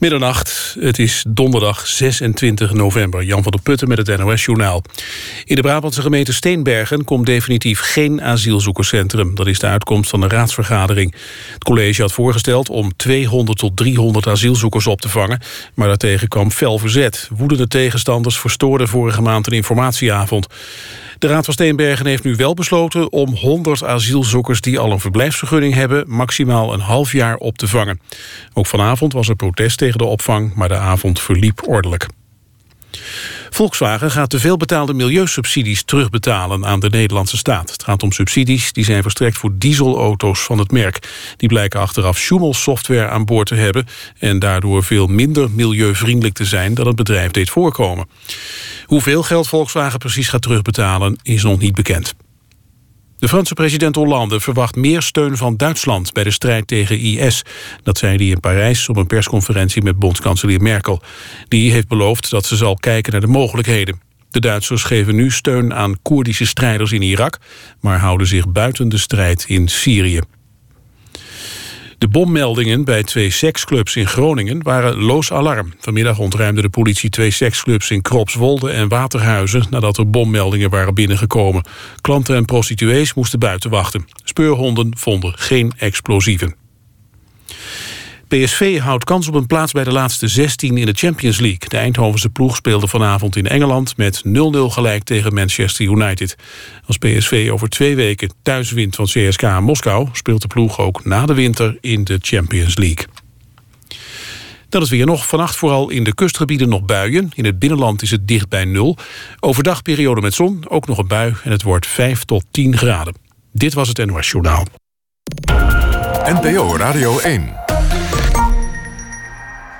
Middernacht, het is donderdag 26 november. Jan van der Putten met het NOS-journaal. In de Brabantse gemeente Steenbergen komt definitief geen asielzoekerscentrum. Dat is de uitkomst van de raadsvergadering. Het college had voorgesteld om 200 tot 300 asielzoekers op te vangen. Maar daartegen kwam fel verzet. Woedende tegenstanders verstoorden vorige maand een informatieavond. De Raad van Steenbergen heeft nu wel besloten om 100 asielzoekers die al een verblijfsvergunning hebben maximaal een half jaar op te vangen. Ook vanavond was er protest tegen de opvang, maar de avond verliep ordelijk. Volkswagen gaat te veel betaalde milieusubsidies terugbetalen aan de Nederlandse staat. Het gaat om subsidies die zijn verstrekt voor dieselauto's van het merk. Die blijken achteraf Schumel-software aan boord te hebben... en daardoor veel minder milieuvriendelijk te zijn dan het bedrijf deed voorkomen. Hoeveel geld Volkswagen precies gaat terugbetalen is nog niet bekend. De Franse president Hollande verwacht meer steun van Duitsland bij de strijd tegen IS. Dat zei hij in Parijs op een persconferentie met bondskanselier Merkel. Die heeft beloofd dat ze zal kijken naar de mogelijkheden. De Duitsers geven nu steun aan Koerdische strijders in Irak... maar houden zich buiten de strijd in Syrië. De bommeldingen bij twee seksclubs in Groningen waren loos alarm. Vanmiddag ontruimde de politie twee seksclubs in Kropswolde en Waterhuizen... nadat er bommeldingen waren binnengekomen. Klanten en prostituees moesten buiten wachten. Speurhonden vonden geen explosieven. PSV houdt kans op een plaats bij de laatste 16 in de Champions League. De Eindhovense ploeg speelde vanavond in Engeland met 0-0 gelijk tegen Manchester United. Als PSV over twee weken thuis wint van CSKA Moskou... speelt de ploeg ook na de winter in de Champions League. Dat is weer nog. Vannacht vooral in de kustgebieden nog buien. In het binnenland is het dicht bij nul. Overdag periode met zon, ook nog een bui en het wordt 5 tot 10 graden. Dit was het NOS Journaal. NPO Radio 1.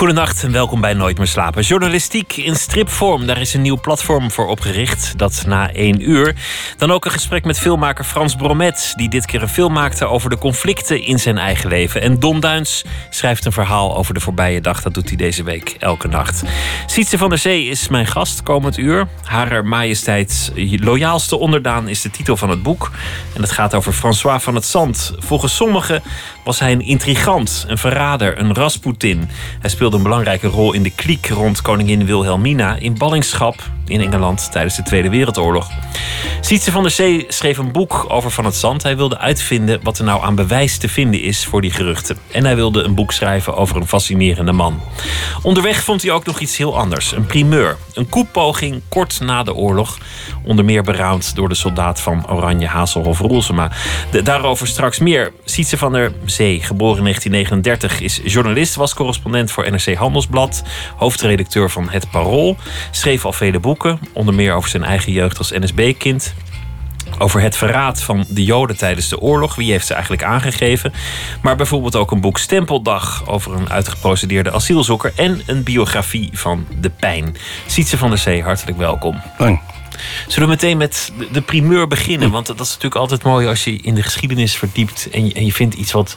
Goedenacht en welkom bij Nooit meer slapen. Journalistiek in stripvorm, daar is een nieuw platform voor opgericht. Dat na één uur. Dan ook een gesprek met filmmaker Frans Bromet, die dit keer een film maakte over de conflicten in zijn eigen leven. En Don Duins schrijft een verhaal over de voorbije dag. Dat doet hij deze week elke nacht. Sietse van der Zee is mijn gast komend uur. Haar majesteits loyaalste onderdaan is de titel van het boek. En het gaat over François van het Zand. Volgens sommigen was hij een intrigant, een verrader, een Rasputin. Hij speelde een belangrijke rol in de kliek rond koningin Wilhelmina in ballingschap in Engeland tijdens de Tweede Wereldoorlog. Sietse van der Zee schreef een boek over Van het Zand. Hij wilde uitvinden wat er nou aan bewijs te vinden is voor die geruchten. En hij wilde een boek schrijven over een fascinerende man. Onderweg vond hij ook nog iets heel anders. Een primeur. Een koepoging kort na de oorlog. Onder meer beraamd door de soldaat van Oranje Hazelhof Roelsema. daarover straks meer. Sietse van der Zee, geboren in 1939, is journalist, was correspondent voor NRC Handelsblad, hoofdredacteur van Het Parool, schreef al vele boeken, onder meer over zijn eigen jeugd als NSB-kind. Over het verraad van de Joden tijdens de oorlog. Wie heeft ze eigenlijk aangegeven? Maar bijvoorbeeld ook een boek Stempeldag over een uitgeprocedeerde asielzoeker. En een biografie van de pijn. Sietse van der Zee, hartelijk welkom. Dank. Zullen we meteen met de primeur beginnen? Want dat is natuurlijk altijd mooi als je in de geschiedenis verdiept en je, en je vindt iets wat,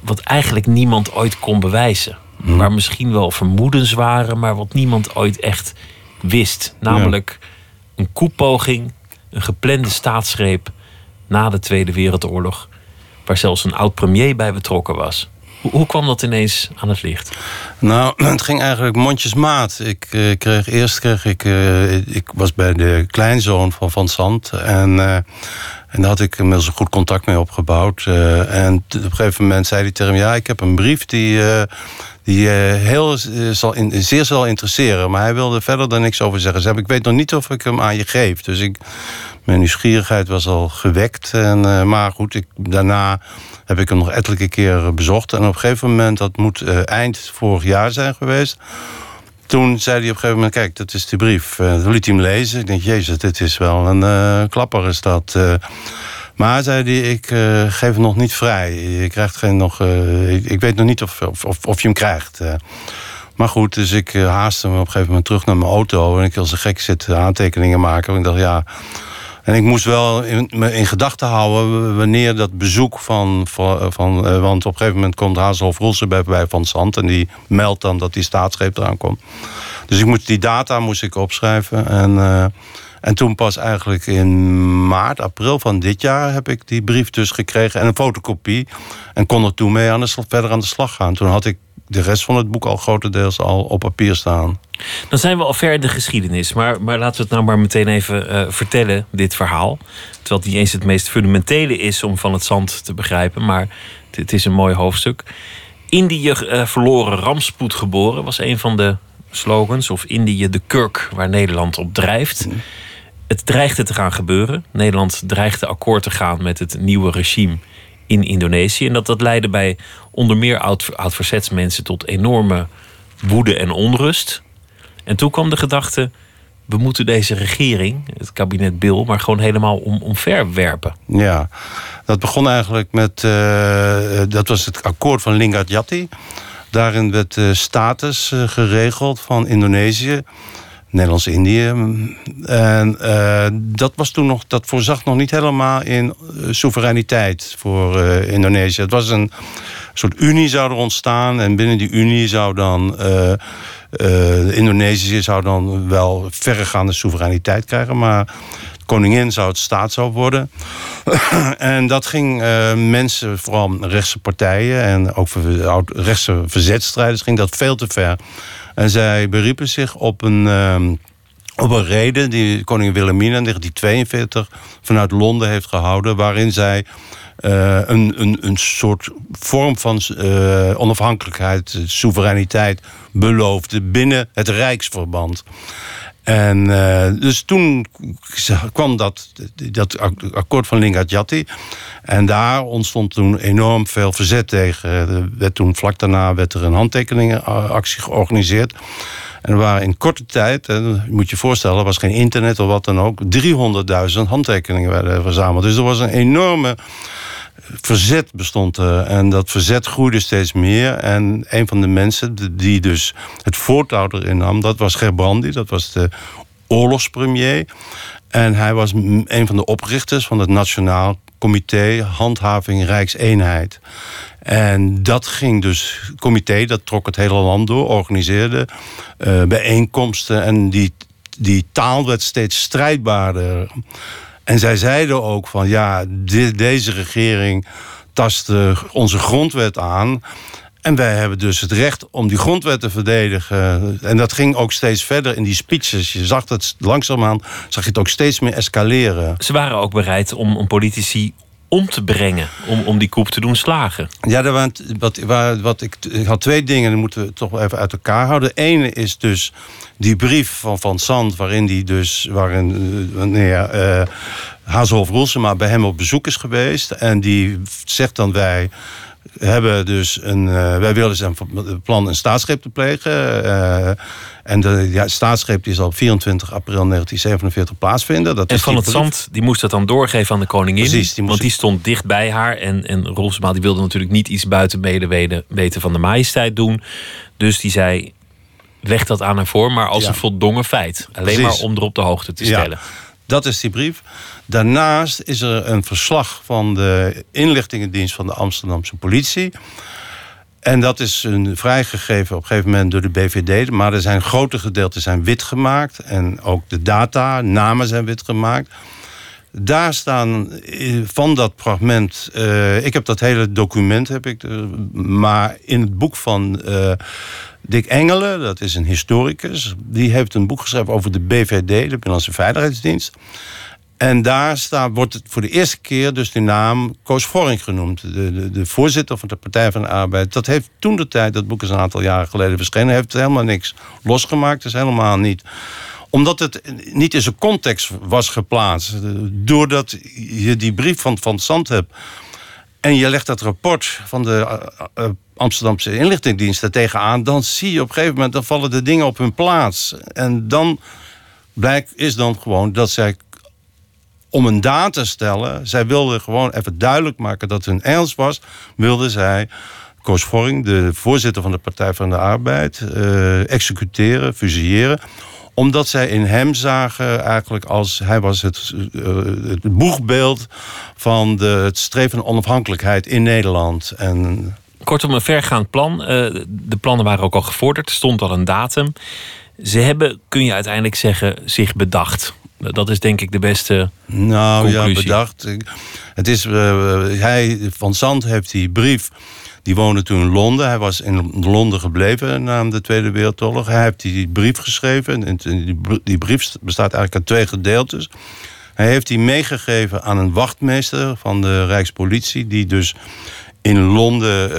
wat eigenlijk niemand ooit kon bewijzen. Mm. Waar misschien wel vermoedens waren, maar wat niemand ooit echt wist. Namelijk een koepoging, een geplande staatsgreep na de Tweede Wereldoorlog. Waar zelfs een oud premier bij betrokken was. Hoe, kwam dat ineens aan het licht? Nou, het ging eigenlijk mondjesmaat. Ik uh, kreeg eerst kreeg ik, uh, ik was bij de kleinzoon van Van Sant en uh, en daar had ik inmiddels een goed contact mee opgebouwd. en op een gegeven moment zei hij tegen me: Ja, ik heb een brief die, die heel, zal in, zeer zal interesseren. Maar hij wilde verder daar niks over zeggen. Zei, ik weet nog niet of ik hem aan je geef. Dus ik, mijn nieuwsgierigheid was al gewekt. En, maar goed, ik, daarna heb ik hem nog ettelijke keren bezocht. En op een gegeven moment, dat moet uh, eind vorig jaar zijn geweest. Toen zei hij op een gegeven moment, kijk, dat is die brief. Uh, liet hij hem lezen. Ik denk, jezus, dit is wel een uh, klapper is dat. maar zei hij, ik geef hem nog niet vrij. Je krijgt geen nog... Ik, ik, weet nog niet of, of, of je hem krijgt. maar goed, dus ik haastte hem op een gegeven moment terug naar mijn auto. En ik wil zo gek zitten aantekeningen maken. En ik dacht, ja En ik moest wel in, me in gedachten houden wanneer dat bezoek van... van, van uh, want op een gegeven moment komt Hazelhoff Roelsen bij, bij Van Zand... en die meldt dan dat die staatsgreep eraan komt. Dus ik moest, die data moest ik opschrijven. En, uh, en toen pas eigenlijk in maart, april van dit jaar... heb ik die brief dus gekregen en een fotocopie. En kon er toen mee aan de, verder aan de slag gaan. Toen had ik de rest van het boek al grotendeels al op papier staan. Dan zijn we al ver in de geschiedenis. Maar, maar laten we het nou maar meteen even uh, vertellen, dit verhaal. Terwijl het niet eens het meest fundamentele is om van het zand te begrijpen. Maar het, het is een mooi hoofdstuk. Indië uh, verloren rampspoed geboren was een van de slogans. Of Indië de kurk waar Nederland op drijft. Mm. Het dreigde te gaan gebeuren. Nederland dreigde akkoord te gaan met het nieuwe regime in Indonesië. En dat, dat leidde bij onder meer oud-verzetsmensen tot enorme woede en onrust. En toen kwam de gedachte: we moeten deze regering, het kabinet Bill, maar gewoon helemaal om, omverwerpen. Ja, dat begon eigenlijk met. Uh, dat was het akkoord van Lingard Jati. Daarin werd de status uh, geregeld van Indonesië. Nederlands-Indië. En uh, dat was toen nog, dat voorzag nog niet helemaal in soevereiniteit voor uh, Indonesië. Het was een soort unie zou er ontstaan. En binnen die unie zou dan Indonesië zou dan wel verregaande soevereiniteit krijgen, maar koningin zou het staat zou worden. en dat ging mensen, vooral rechtse partijen en ook rechtse verzetstrijders, ging dat veel te ver. En zij beriepen zich op een. Uh, op een reden die koningin Wilhelmina in 1942 vanuit Londen heeft gehouden, waarin zij uh, een, een, een soort vorm van uh, onafhankelijkheid, soevereiniteit beloofde binnen het Rijksverband. En uh, dus toen kwam dat, dat akkoord van Lingard-Jatti. En daar ontstond toen enorm veel verzet tegen. Er werd toen, vlak daarna werd er een handtekeningenactie georganiseerd. En er waren in korte tijd, je moet je voorstellen, er was geen internet of wat dan ook, 300.000 handtekeningen werden verzameld. Dus er was een enorme verzet bestond er. En dat verzet groeide steeds meer. En een van de mensen die dus het voortouw erin nam... dat was Gerbrandi, dat was de oorlogspremier. En hij was een van de oprichters van het Nationaal Comité Handhaving Rijkseenheid. En dat ging dus, het comité, dat trok het hele land door, organiseerde uh, bijeenkomsten. En die, die taal werd steeds strijdbaarder. En zij zeiden ook van ja, deze regering tast onze grondwet aan. En wij hebben dus het recht om die grondwet te verdedigen. En dat ging ook steeds verder in die speeches. Je zag het langzaamaan, zag je het ook steeds meer escaleren. Ze waren ook bereid om, om politici om te brengen, om, om die koep te doen slagen. Ja, er waren, wat, wat ik, ik had twee dingen, die moeten we toch even uit elkaar houden. De ene is dus die brief van Van Zand, waarin die dus, waarin uh, wanneer uh, Hazelhoff Roelsema bij hem op bezoek is geweest. En die zegt dan wij hebben dus een. Uh, wij willen zijn plan een staatsgreep te plegen. Uh, en de ja, staatsgreep die zal op 24 april 1947 plaatsvinden. Dat en Van het Zand die moest dat dan doorgeven aan de koningin. Precies, die want die stond dicht bij haar. En, en Rolfsma die wilde natuurlijk niet iets buiten medeweten weten van de majesteit doen. Dus die zei, leg dat aan haar voor, maar als een voldongen feit. Alleen maar om er op de hoogte te stellen. Ja. Dat is die brief. Daarnaast is er een verslag van de inlichtingendienst van de Amsterdamse politie. En dat is een vrijgegeven op een gegeven moment door de BVD. Maar er zijn grote gedeelten zijn wit gemaakt. En ook de data, namen zijn wit gemaakt. Daar staan eh, van dat fragment. Uh, ik heb dat hele document, heb ik. maar in het boek van uh, Dick Engelen, dat is een historicus. Die heeft een boek geschreven over de BVD, de Binnenlandse Veiligheidsdienst. En daar staat, wordt het voor de eerste keer dus de naam Koos Voring genoemd. De, de, de, voorzitter van de Partij van de Arbeid. Dat heeft toen de tijd, dat boek is een aantal jaren geleden verschenen... heeft helemaal niks losgemaakt, dus helemaal niet omdat het niet in zijn context was geplaatst. Doordat je die brief van Van Zand hebt... en je legt dat rapport van de uh, uh, Amsterdamse inlichtingendienst er tegenaan... dan zie je op een gegeven moment, dan vallen de dingen op hun plaats. En dan blijkt, is dan gewoon dat zij om een daad te stellen. Zij wilden gewoon even duidelijk maken dat hun ernst was. Wilden zij Koos Voring, de voorzitter van de Partij van de Arbeid, uh, executeren, fusilleren Omdat zij in hem zagen eigenlijk als hij was het, uh, het boegbeeld van de, het streven naar onafhankelijkheid in Nederland. En Kortom, een vergaand plan. Uh, de plannen waren ook al gevorderd, er stond al een datum. Ze hebben, kun je uiteindelijk zeggen, zich bedacht. Dat is denk ik de beste. Nou conclusie. ja, bedacht. Het is, uh, hij, Van Zand heeft die brief. Die woonde toen in Londen. Hij was in Londen gebleven na de Tweede Wereldoorlog. Hij heeft die brief geschreven. En die, brief bestaat eigenlijk uit twee gedeeltes. Hij heeft die meegegeven aan een wachtmeester van de Rijkspolitie, die dus in Londen. Uh,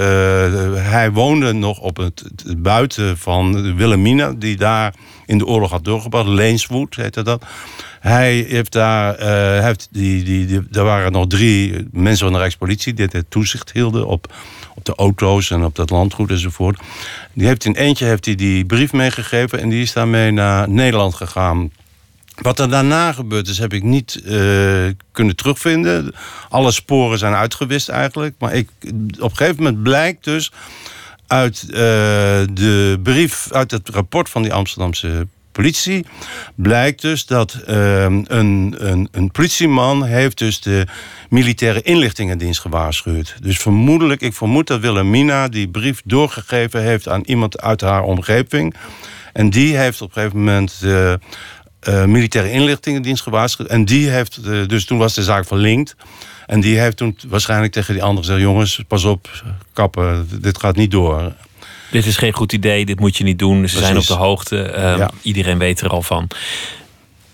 hij woonde nog op het, buiten van Wilhelmina, die daar in de oorlog had doorgebracht. Leenswood heette dat. Hij heeft daar, uh, heeft die, die, die, er waren nog drie mensen van de Rijkspolitie die het toezicht hielden op, de auto's en op dat landgoed enzovoort. Die heeft in eentje heeft hij die brief meegegeven en die is daarmee naar Nederland gegaan. Wat er daarna gebeurd is, heb ik niet uh, kunnen terugvinden. Alle sporen zijn uitgewist eigenlijk. Maar ik, op een gegeven moment blijkt dus uit uh, de brief, uit het rapport van die Amsterdamse politie, blijkt dus dat uh, een, een, een politieman heeft dus de militaire inlichtingendienst gewaarschuwd. Dus vermoedelijk, ik vermoed dat Wilhelmina die brief doorgegeven heeft aan iemand uit haar omgeving. En die heeft op een gegeven moment de uh, militaire inlichtingendienst gewaarschuwd. En die heeft, uh, dus toen was de zaak verlinkt. En die heeft toen waarschijnlijk tegen die anderen gezegd: jongens, pas op, kappen, dit gaat niet door. Dit is geen goed idee, dit moet je niet doen. Ze Precies. zijn op de hoogte, ja. iedereen weet er al van.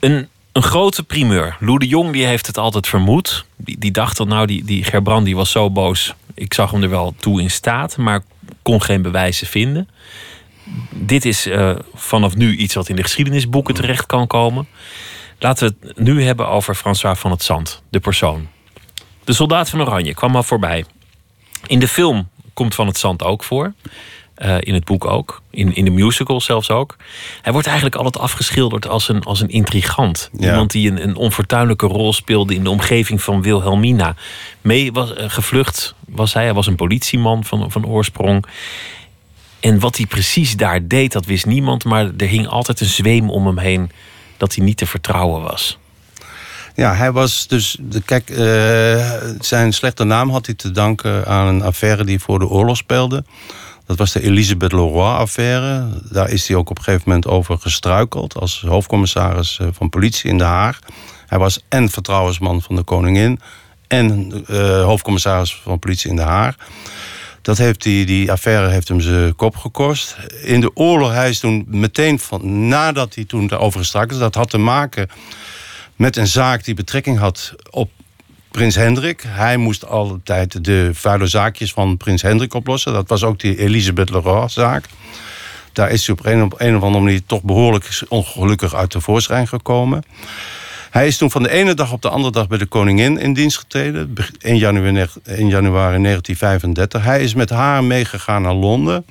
Een, een grote primeur. Lou de Jong die heeft het altijd vermoed. Die, die dacht dat nou, die, die Gerbrand die was zo boos. Ik zag hem er wel toe in staat, maar kon geen bewijzen vinden dit is uh, vanaf nu iets wat in de geschiedenisboeken terecht kan komen. Laten we het nu hebben over François van het Zand, de persoon. De soldaat van Oranje kwam al voorbij. In de film komt Van het Zand ook voor. Uh, in het boek ook. In, in de musical zelfs ook. Hij wordt eigenlijk altijd afgeschilderd als een, als een intrigant. Ja. Iemand die een, een onfortuinlijke rol speelde in de omgeving van Wilhelmina. Mee was, uh, gevlucht was hij. Hij was een politieman van, van oorsprong. En wat hij precies daar deed, dat wist niemand. Maar er hing altijd een zweem om hem heen dat hij niet te vertrouwen was. Ja, hij was dus. Kijk, uh, zijn slechte naam had hij te danken aan een affaire die voor de oorlog speelde. Dat was de Elisabeth Leroy-affaire. Daar is hij ook op een gegeven moment over gestruikeld als hoofdcommissaris eh, van politie in Den Haag. Hij was en vertrouwensman van de koningin en uh, hoofdcommissaris van politie in Den Haag. Dat heeft die, die affaire heeft hem zijn kop gekost. In de oorlog, hij is toen meteen van, nadat hij toen daarover gestrak is, dat had te maken met een zaak die betrekking had op Prins Hendrik. Hij moest altijd de vuile zaakjes van Prins Hendrik oplossen. Dat was ook die Elisabeth Leroy-zaak. Daar is hij op een, of andere manier toch behoorlijk ongelukkig uit de voorschijn gekomen. Hij is toen van de ene dag op de andere dag bij de koningin in dienst getreden. 1 januari, 1 januari 1935. Hij is met haar meegegaan naar Londen.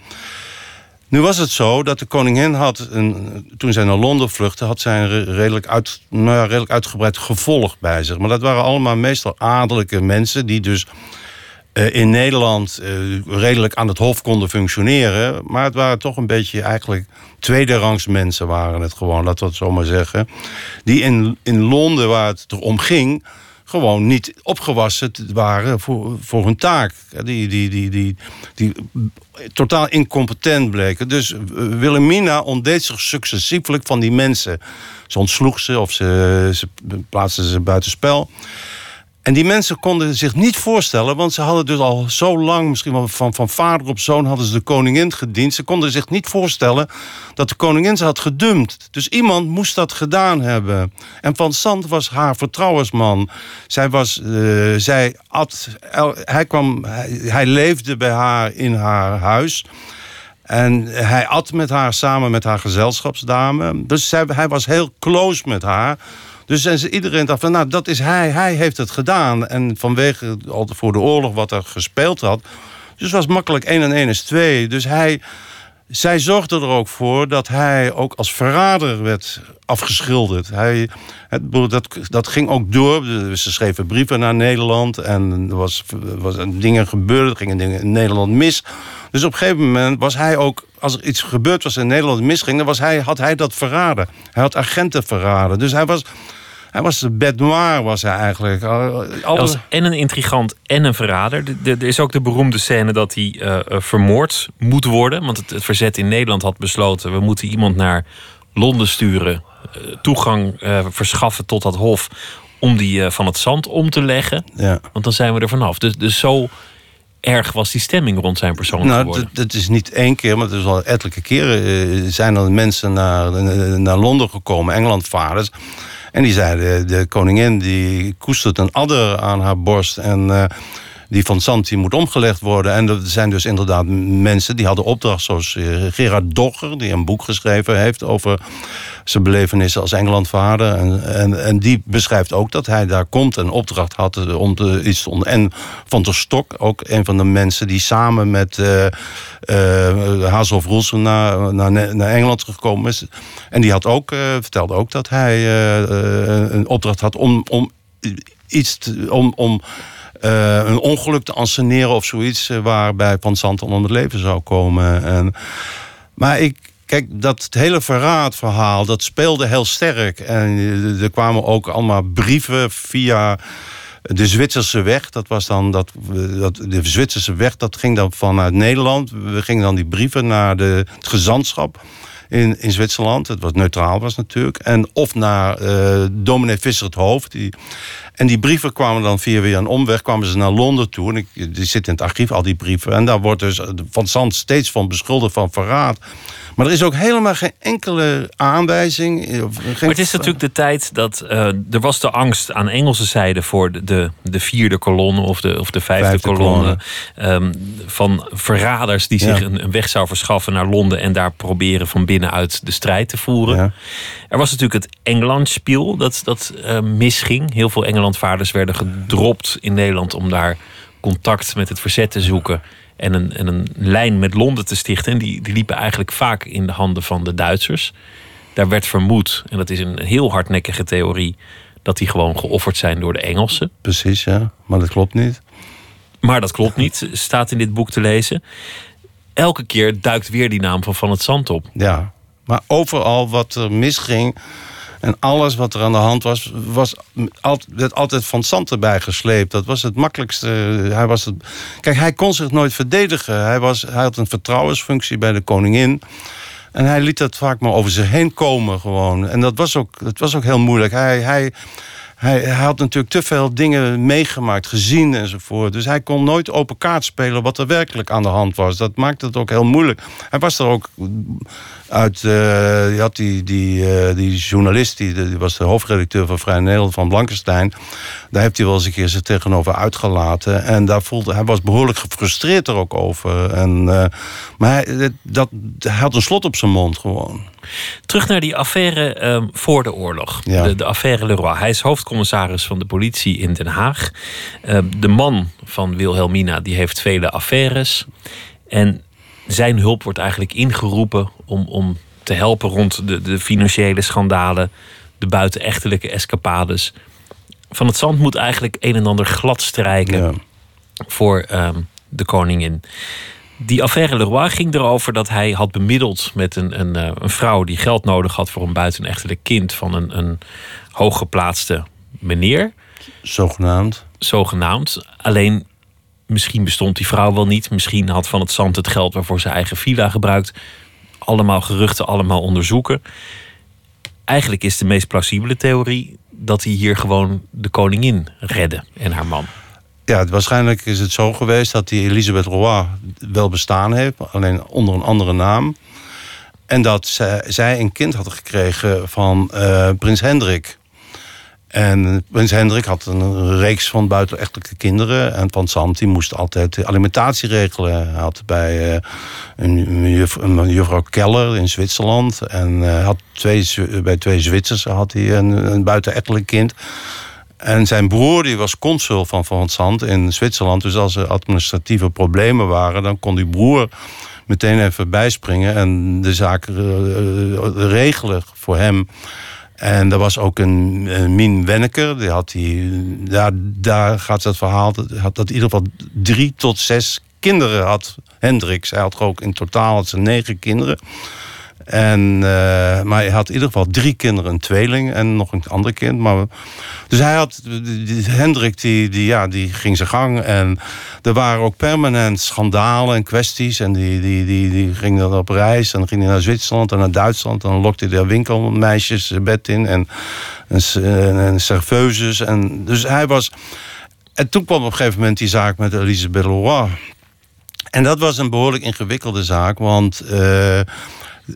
Nu was het zo dat de koningin had, een, toen zij naar Londen vluchtte, had zij een redelijk, uit, nou redelijk uitgebreid gevolg bij zich. Maar dat waren allemaal meestal adellijke mensen die dus uh, in Nederland uh, redelijk aan het hof konden functioneren. Maar het waren toch een beetje eigenlijk tweederangs mensen waren het gewoon, laten we het zo maar zeggen. Die in, in Londen, waar het erom ging, gewoon niet opgewassen waren voor, voor hun taak. Die, die, die, die, die totaal incompetent bleken. Dus Wilhelmina ontdeed zich successieflijk van die mensen. Ze ontsloeg ze of ze, ze plaatste ze buitenspel. En die mensen konden zich niet voorstellen, want ze hadden dus al zo lang, misschien wel van, van vader op zoon, hadden ze de koningin gediend. Ze konden zich niet voorstellen dat de koningin ze had gedumpt. Dus iemand moest dat gedaan hebben. En Van Sant was haar vertrouwensman. Zij was, uh, zij at, hij, kwam, hij, leefde bij haar in haar huis. En hij at met haar samen met haar gezelschapsdame. Dus hij was heel close met haar. Dus en ze, iedereen dacht van, nou, dat is hij. Hij heeft het gedaan. En vanwege al voor de oorlog wat er gespeeld had. Dus was makkelijk 1 en 1 is 2. Dus hij, zij zorgde er ook voor dat hij ook als verrader werd afgeschilderd. Hij, het, dat, dat ging ook door. Ze schreven brieven naar Nederland. En er was, was dingen gebeurd. Er gingen dingen in Nederland mis. Dus op een gegeven moment was hij ook als er iets gebeurd was in Nederland misging, dan was hij, had hij dat verraden. Hij had agenten verraden. Dus hij was, hij was bête noire, was hij eigenlijk. Al- Hij alle- was en een intrigant en een verrader. De- de- Er is ook de beroemde scène dat hij eh, eh, vermoord moet worden. Want het, het verzet in Nederland had besloten... we moeten iemand naar Londen sturen. eh, toegang eh, verschaffen tot dat hof... om die van het zand om te leggen. ja. Want dan zijn we er vanaf. Dus, dus zo erg was die stemming rond zijn persoon Nou, geworden. dat, dat is niet één keer, maar het is al ettelijke keren zijn er mensen naar, naar Londen gekomen, Engelandvaarders. En die zeiden, de koningin die koestert een adder aan haar borst. En eh, die van die moet omgelegd worden. En er zijn dus inderdaad mensen die hadden opdracht, zoals eh, Gerard Dogger, die een boek geschreven heeft over zijn belevenissen als Engelandvader. En, en, en die beschrijft ook dat hij daar komt en opdracht had om te, iets te. En Van der Stok, ook een van de mensen die samen met eh, Hazelhoff Roelsen naar, naar, naar Engeland gekomen is. En die had ook, vertelde ook dat hij een opdracht had om, om iets om. om eh, een ongeluk te anseneren of zoiets... eh, waarbij Van Zanten om het leven zou komen. En, maar ik, kijk, dat hele verraadverhaal, dat speelde heel sterk. En eh, er kwamen ook allemaal brieven via de Zwitserse weg. Dat was dan dat, dat, de Zwitserse weg, dat ging dan vanuit Nederland. We gingen dan die brieven naar de, het gezantschap in, in Zwitserland. Het was neutraal was natuurlijk. En of naar eh dominee Visser het Hoofd. Die, en die brieven kwamen dan via weer een omweg, kwamen ze naar Londen toe. En ik, die zitten in het archief, al die brieven. En daar wordt dus Van Zand steeds van beschuldigd van verraad. Maar er is ook helemaal geen enkele aanwijzing. of Geen Maar het is natuurlijk de tijd dat eh, er was de angst aan Engelse zijde voor de, de, de vierde kolonne of de, of de vijfde, Vijfde kolonne. ehm, van verraders die Ja. zich een, een weg zou verschaffen naar Londen en daar proberen van binnenuit de strijd te voeren. Ja. Er was natuurlijk het Engelandspiel dat, dat eh, misging. Heel veel Engelandvaarders werden gedropt in Nederland om daar contact met het verzet te zoeken. En een, en een lijn met Londen te stichten. En die, die liepen eigenlijk vaak in de handen van de Duitsers. Daar werd vermoed, en dat is een heel hardnekkige theorie, dat die gewoon geofferd zijn door de Engelsen. Precies, ja. Maar dat klopt niet. Maar dat klopt niet, staat in dit boek te lezen. Elke keer duikt weer die naam van Van het Zand op. Ja. Maar overal wat er misging en alles wat er aan de hand was, was werd altijd van zand erbij gesleept. Dat was het makkelijkste. Hij was het... Kijk, hij kon zich nooit verdedigen. Hij, was, hij had een vertrouwensfunctie bij de koningin. En hij liet dat vaak maar over zich heen komen gewoon. En dat was ook, dat was ook heel moeilijk. Hij, hij, hij, hij had natuurlijk te veel dingen meegemaakt, gezien enzovoort. Dus hij kon nooit open kaart spelen wat er werkelijk aan de hand was. Dat maakte het ook heel moeilijk. Hij was er ook uit... eh, je had die, die, eh, die journalist, die, die was de hoofdredacteur van Vrij Nederland van Blankenstein. Daar heeft hij wel eens een keer zich tegenover uitgelaten. En daar voelde, hij was behoorlijk gefrustreerd er ook over. En, eh, maar hij, dat, hij had een slot op zijn mond gewoon. Terug naar die affaire ehm, voor de oorlog. Ja. De, de affaire Leroy. Hij is hoofdcommissaris van de politie in Den Haag. Ehm, de man van Wilhelmina die heeft vele affaires. En zijn hulp wordt eigenlijk ingeroepen om, om te helpen rond de, de financiële schandalen, de buitenechtelijke escapades. Van het Zand moet eigenlijk een en ander glad strijken Ja. voor ehm, de koningin. Die affaire Leroy ging erover dat hij had bemiddeld met een, een, eh, een vrouw die geld nodig had voor een buitenechtelijk kind van een, een hooggeplaatste meneer, Zogenaamd. zogenaamd. Alleen misschien bestond die vrouw wel niet. Misschien had Van het Zand het geld waarvoor zijn eigen villa gebruikt. Allemaal geruchten, allemaal onderzoeken. Eigenlijk is de meest plausibele theorie dat hij hier gewoon de koningin redde en haar man. Ja, waarschijnlijk is het zo geweest dat die Elisabeth Roy wel bestaan heeft, alleen onder een andere naam. En dat zij, zij een kind had gekregen van eh, prins Hendrik. En prins Hendrik had een reeks van buitenechtelijke kinderen. En Van Sant die moest altijd de alimentatie regelen. Hij had bij eh, een, juf- Keller in Zwitserland. En eh, had twee, bij twee Zwitsers had hij een, een buitenechtelijk kind. En zijn broer die was consul van Van Sant in Zwitserland. Dus als er administratieve problemen waren, dan kon die broer meteen even bijspringen en de zaak eh, eh, regelen voor hem. En er was ook een, een Mien Wenneker, die had die, daar, daar gaat het verhaal, dat had dat in ieder geval drie tot zes kinderen had Hendricks. Hij had ook in totaal had ze negen kinderen. En, uh, maar hij had in ieder geval drie kinderen, een tweeling en nog een ander kind. Maar, dus hij had, Hendrik die, die, ja, die ging zijn gang. En er waren ook permanent schandalen en kwesties. En die, die, die, die ging dan op reis. En dan ging hij naar Zwitserland en naar Duitsland. En dan lokte hij daar winkelmeisjes bed in. En, en, en, en serveuses. En, dus hij was... En toen kwam op een gegeven moment die zaak met Elisabeth Leroy. En dat was een behoorlijk ingewikkelde zaak, want... Uh,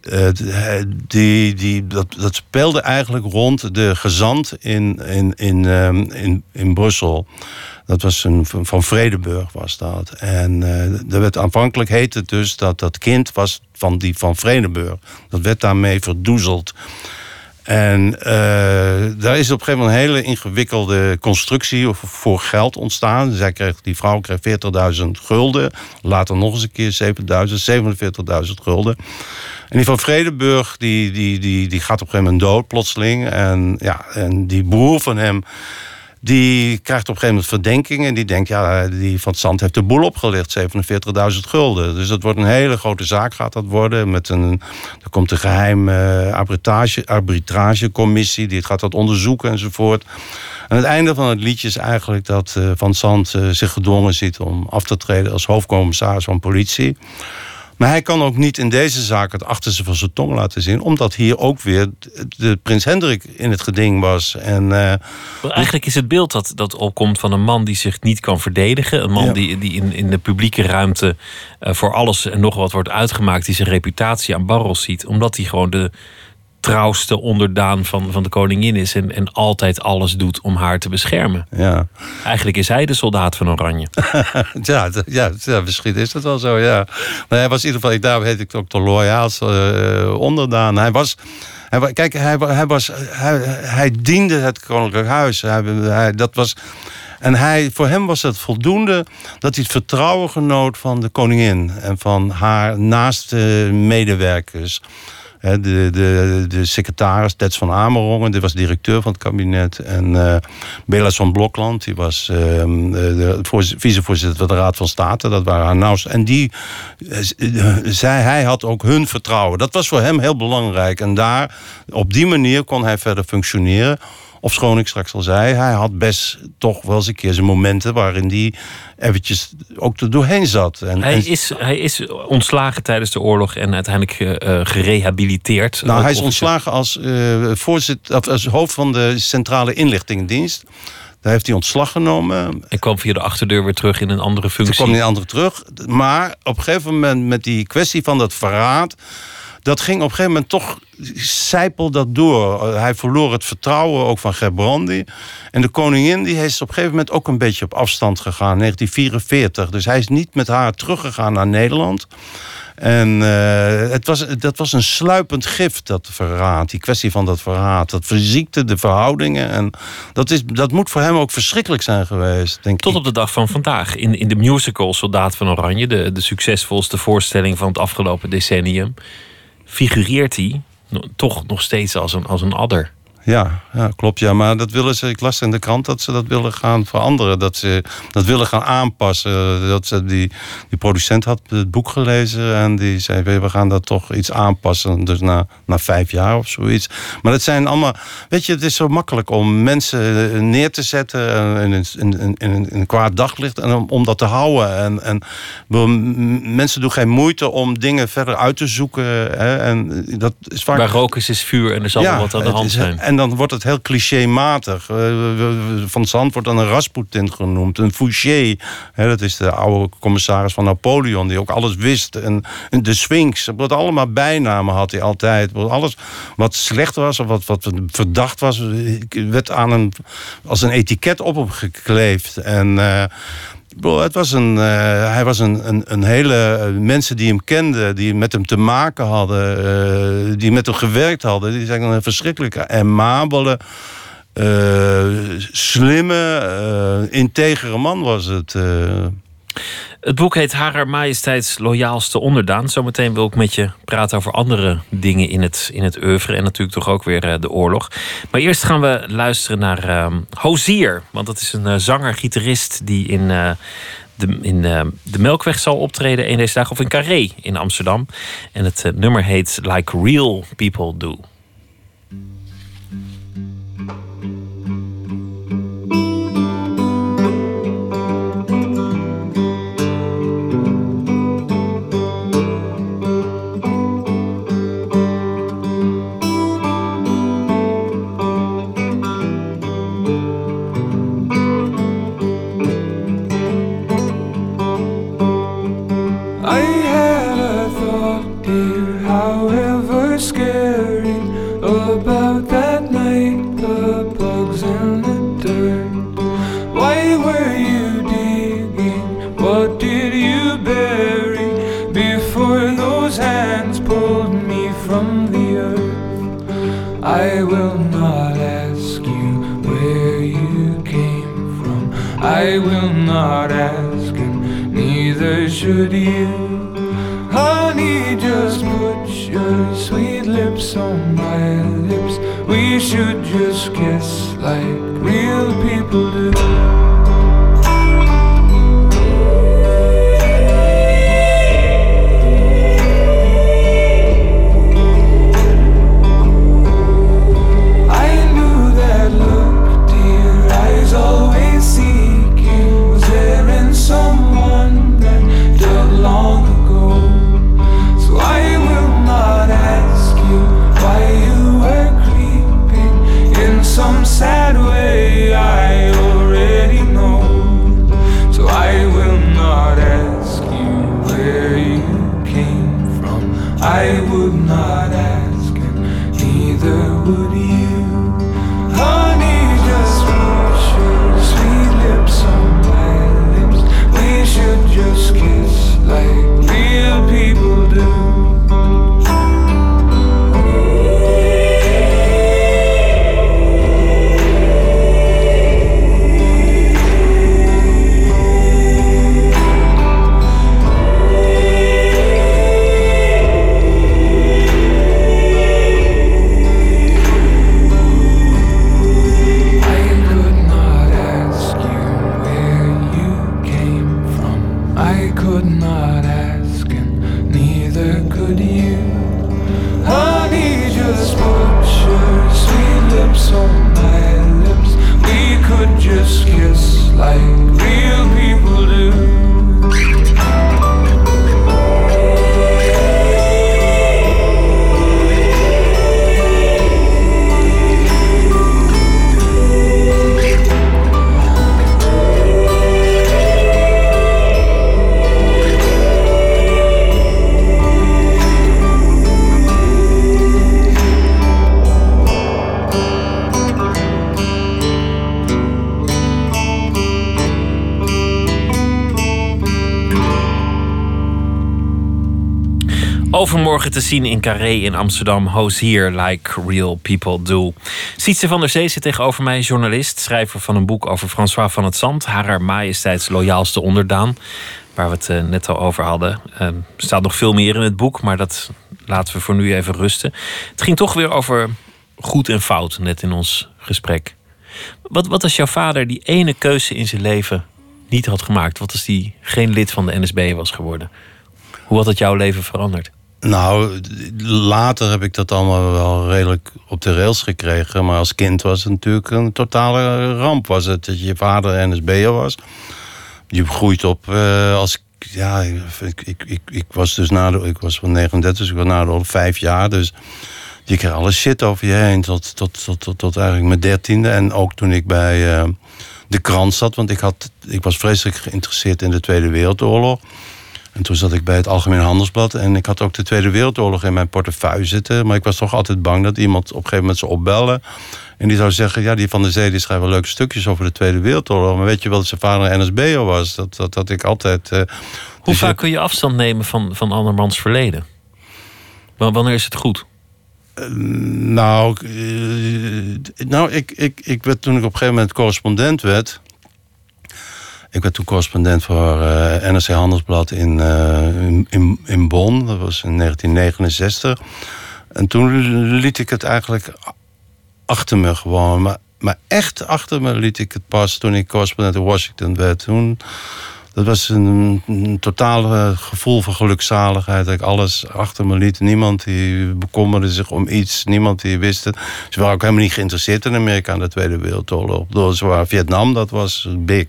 uh, die, die, dat, dat speelde eigenlijk rond de gezant in, in, in, um, in, in Brussel. Dat was een, van Vredeburg was dat. En uh, werd, aanvankelijk heette het dus dat dat kind was van die van Vredeburg. Dat werd daarmee verdoezeld. En uh, daar is op een gegeven moment een hele ingewikkelde constructie voor geld ontstaan. Zij kreeg, die vrouw kreeg 40.000 gulden. Later nog eens een keer 7.000, 47.000 gulden. En die van Vredeburg, die, die, die, die gaat op een gegeven moment dood, plotseling. En, ja, en die broer van hem, die krijgt op een gegeven moment verdenking. En die denkt, ja, die van het Zand heeft de boel opgelicht. 47.000 gulden. Dus dat wordt een hele grote zaak gaat dat worden. Met een, er komt een geheime arbitrage, arbitragecommissie. Die gaat dat onderzoeken enzovoort. En het einde van het liedje is eigenlijk dat uh, Van Zand uh, zich gedwongen ziet... om af te treden als hoofdcommissaris van politie. Maar hij kan ook niet in deze zaak het achterste van zijn tong laten zien, omdat hier ook weer de prins Hendrik in het geding was. En, uh, Eigenlijk is het beeld dat, dat opkomt van een man die zich niet kan verdedigen. Een man die, die in, in de publieke ruimte uh, voor alles en nog wat wordt uitgemaakt, die zijn reputatie aan barrels ziet, omdat hij gewoon de trouwste onderdaan van, van de koningin is. En, en altijd alles doet om haar te beschermen. Ja. Eigenlijk is hij de soldaat van Oranje. ja, ja, ja, misschien is dat wel zo, ja. Maar hij was in ieder geval, daar heet ik ook de loyaalste uh, onderdaan. Hij was... Hij, kijk, hij, hij, was, hij, hij diende het koninklijk huis. Hij, hij, dat was, en hij, voor hem was het voldoende dat hij het vertrouwen genoot van de koningin en van haar naaste medewerkers de, de, de secretaris, Tets van Amerongen, die was directeur van het kabinet. En uh, Belas van Blokland, die was uh, de vicevoorzitter van de Raad van State. Dat waren haar. En die, uh, zij, hij had ook hun vertrouwen. Dat was voor hem heel belangrijk. En daar, op die manier kon hij verder functioneren. Of schoon ik straks al zei, hij had best toch wel eens een keer zijn momenten waarin hij eventjes ook er doorheen zat. En, hij, Is, hij is ontslagen tijdens de oorlog en uiteindelijk uh, gerehabiliteerd. Nou, hij is ontslagen als, uh, voorzitter, of als hoofd van de Centrale Inlichtingendienst. Daar heeft hij ontslag genomen. En kwam via de achterdeur weer terug in een andere functie. Toen kwam hij in een andere terug. Maar op een gegeven moment met die kwestie van dat verraad dat ging op een gegeven moment toch zijpel dat door. Hij verloor het vertrouwen ook van Gerbrandi. En de koningin die is op een gegeven moment ook een beetje op afstand gegaan, 1944. Dus hij is niet met haar teruggegaan naar Nederland. En uh, het was, dat was een sluipend gift, dat verraad. Die kwestie van dat verraad. Dat verziekte de verhoudingen. En dat, is, dat moet voor hem ook verschrikkelijk zijn geweest, denk Tot op de dag van vandaag. In, in de musical Soldaat van Oranje... De, de succesvolste voorstelling van het afgelopen decennium figureert hij toch nog steeds als een, als een adder. Ja, ja, klopt. Ja, maar dat willen ze. Ik las in de krant dat ze dat willen gaan veranderen. Dat ze dat willen gaan aanpassen. Dat ze die, die producent had het boek gelezen en die zei: we gaan dat toch iets aanpassen. Dus na, na vijf jaar of zoiets. Maar dat zijn allemaal. Weet je, het is zo makkelijk om mensen neer te zetten in een, in, in, in een kwaad daglicht en om, om dat te houden. En, en mensen doen geen moeite om dingen verder uit te zoeken. Hè, en dat is vaak. Bij roken is vuur en er zal ja, wel wat aan de hand zijn. En dan wordt het heel clichématig. Van Zand wordt dan een Rasputin genoemd. Een Fouché, dat is de oude commissaris van Napoleon... die ook alles wist. En, de Sphinx, wordt allemaal bijnamen had hij altijd. Alles wat slecht was of wat, wat verdacht was... werd aan een, als een etiket op gekleefd. En... Uh, het was een, uh, hij was een, een, een hele. Uh, mensen die hem kenden, die met hem te maken hadden, uh, die met hem gewerkt hadden, die zijn een verschrikkelijke, amabele, slimme, integere man was het. Het boek heet Harer Majesteits Loyaalste Onderdaan. Zometeen wil ik met je praten over andere dingen in het, in het oeuvre. En natuurlijk toch ook weer de oorlog. Maar eerst gaan we luisteren naar uh, Hozier. Want dat is een zanger-gitarist die in de, in uh, de Melkweg zal optreden een deze dagen. Of in Carré in Amsterdam. En het nummer heet Like Real People Do. In Carré in Amsterdam. Hozier, like real people do. Sietse van der Zee zit tegenover mij, journalist, schrijver van een boek over François van het Zand, haar majesteits loyaalste onderdaan, waar we het eh, net al over hadden. Ehm, er staat nog veel meer in het boek, maar dat laten we voor nu even rusten. Het ging toch weer over goed en fout, net in ons gesprek. Wat, wat als jouw vader die ene keuze in zijn leven niet had gemaakt? Wat als die geen lid van de NSB was geworden? Hoe had het jouw leven veranderd? Nou, later heb ik dat allemaal wel redelijk op de rails gekregen. Maar als kind was het natuurlijk een totale ramp. Was het dat je vader NSB'er was. Je groeit op uh, als... Ja, ik, ik, ik, ik, was dus na de... Ik was van 39, dus ik was na de vijf jaar. Dus je kreeg alle shit over je heen tot, tot, tot, tot, eigenlijk mijn dertiende. En ook toen ik bij uh, de krant zat. Want ik, had, ik was vreselijk geïnteresseerd in de Tweede Wereldoorlog. En toen zat ik bij het Algemeen Handelsblad. En ik had ook de Tweede Wereldoorlog in mijn portefeuille zitten. Maar ik was toch altijd bang dat iemand op een gegeven moment zou opbellen. En die zou zeggen, ja, die Van der Zee die schrijft wel leuke stukjes over de Tweede Wereldoorlog. Maar weet je wel dat zijn vader NSB'er was? Dat, dat, dat ik altijd... Uh, Hoe vaak kun je afstand nemen van, van andermans verleden? Wanneer is het goed? Uh, nou, uh, nou ik, ik, ik werd toen ik op een gegeven moment correspondent werd... Ik werd toen correspondent voor eh, NRC Handelsblad in, uh, in, in Bonn. Dat was in 1969. En toen liet ik het eigenlijk achter me gewoon. Maar, maar echt achter me liet ik het pas toen ik correspondent in Washington werd. Toen, dat was een, totaal gevoel van gelukzaligheid. Dat ik alles achter me liet. Niemand die bekommerde zich om iets. Niemand die wist het. Ze waren ook helemaal niet geïnteresseerd in Amerika aan de Tweede Wereldoorlog. Door Vietnam, dat was big.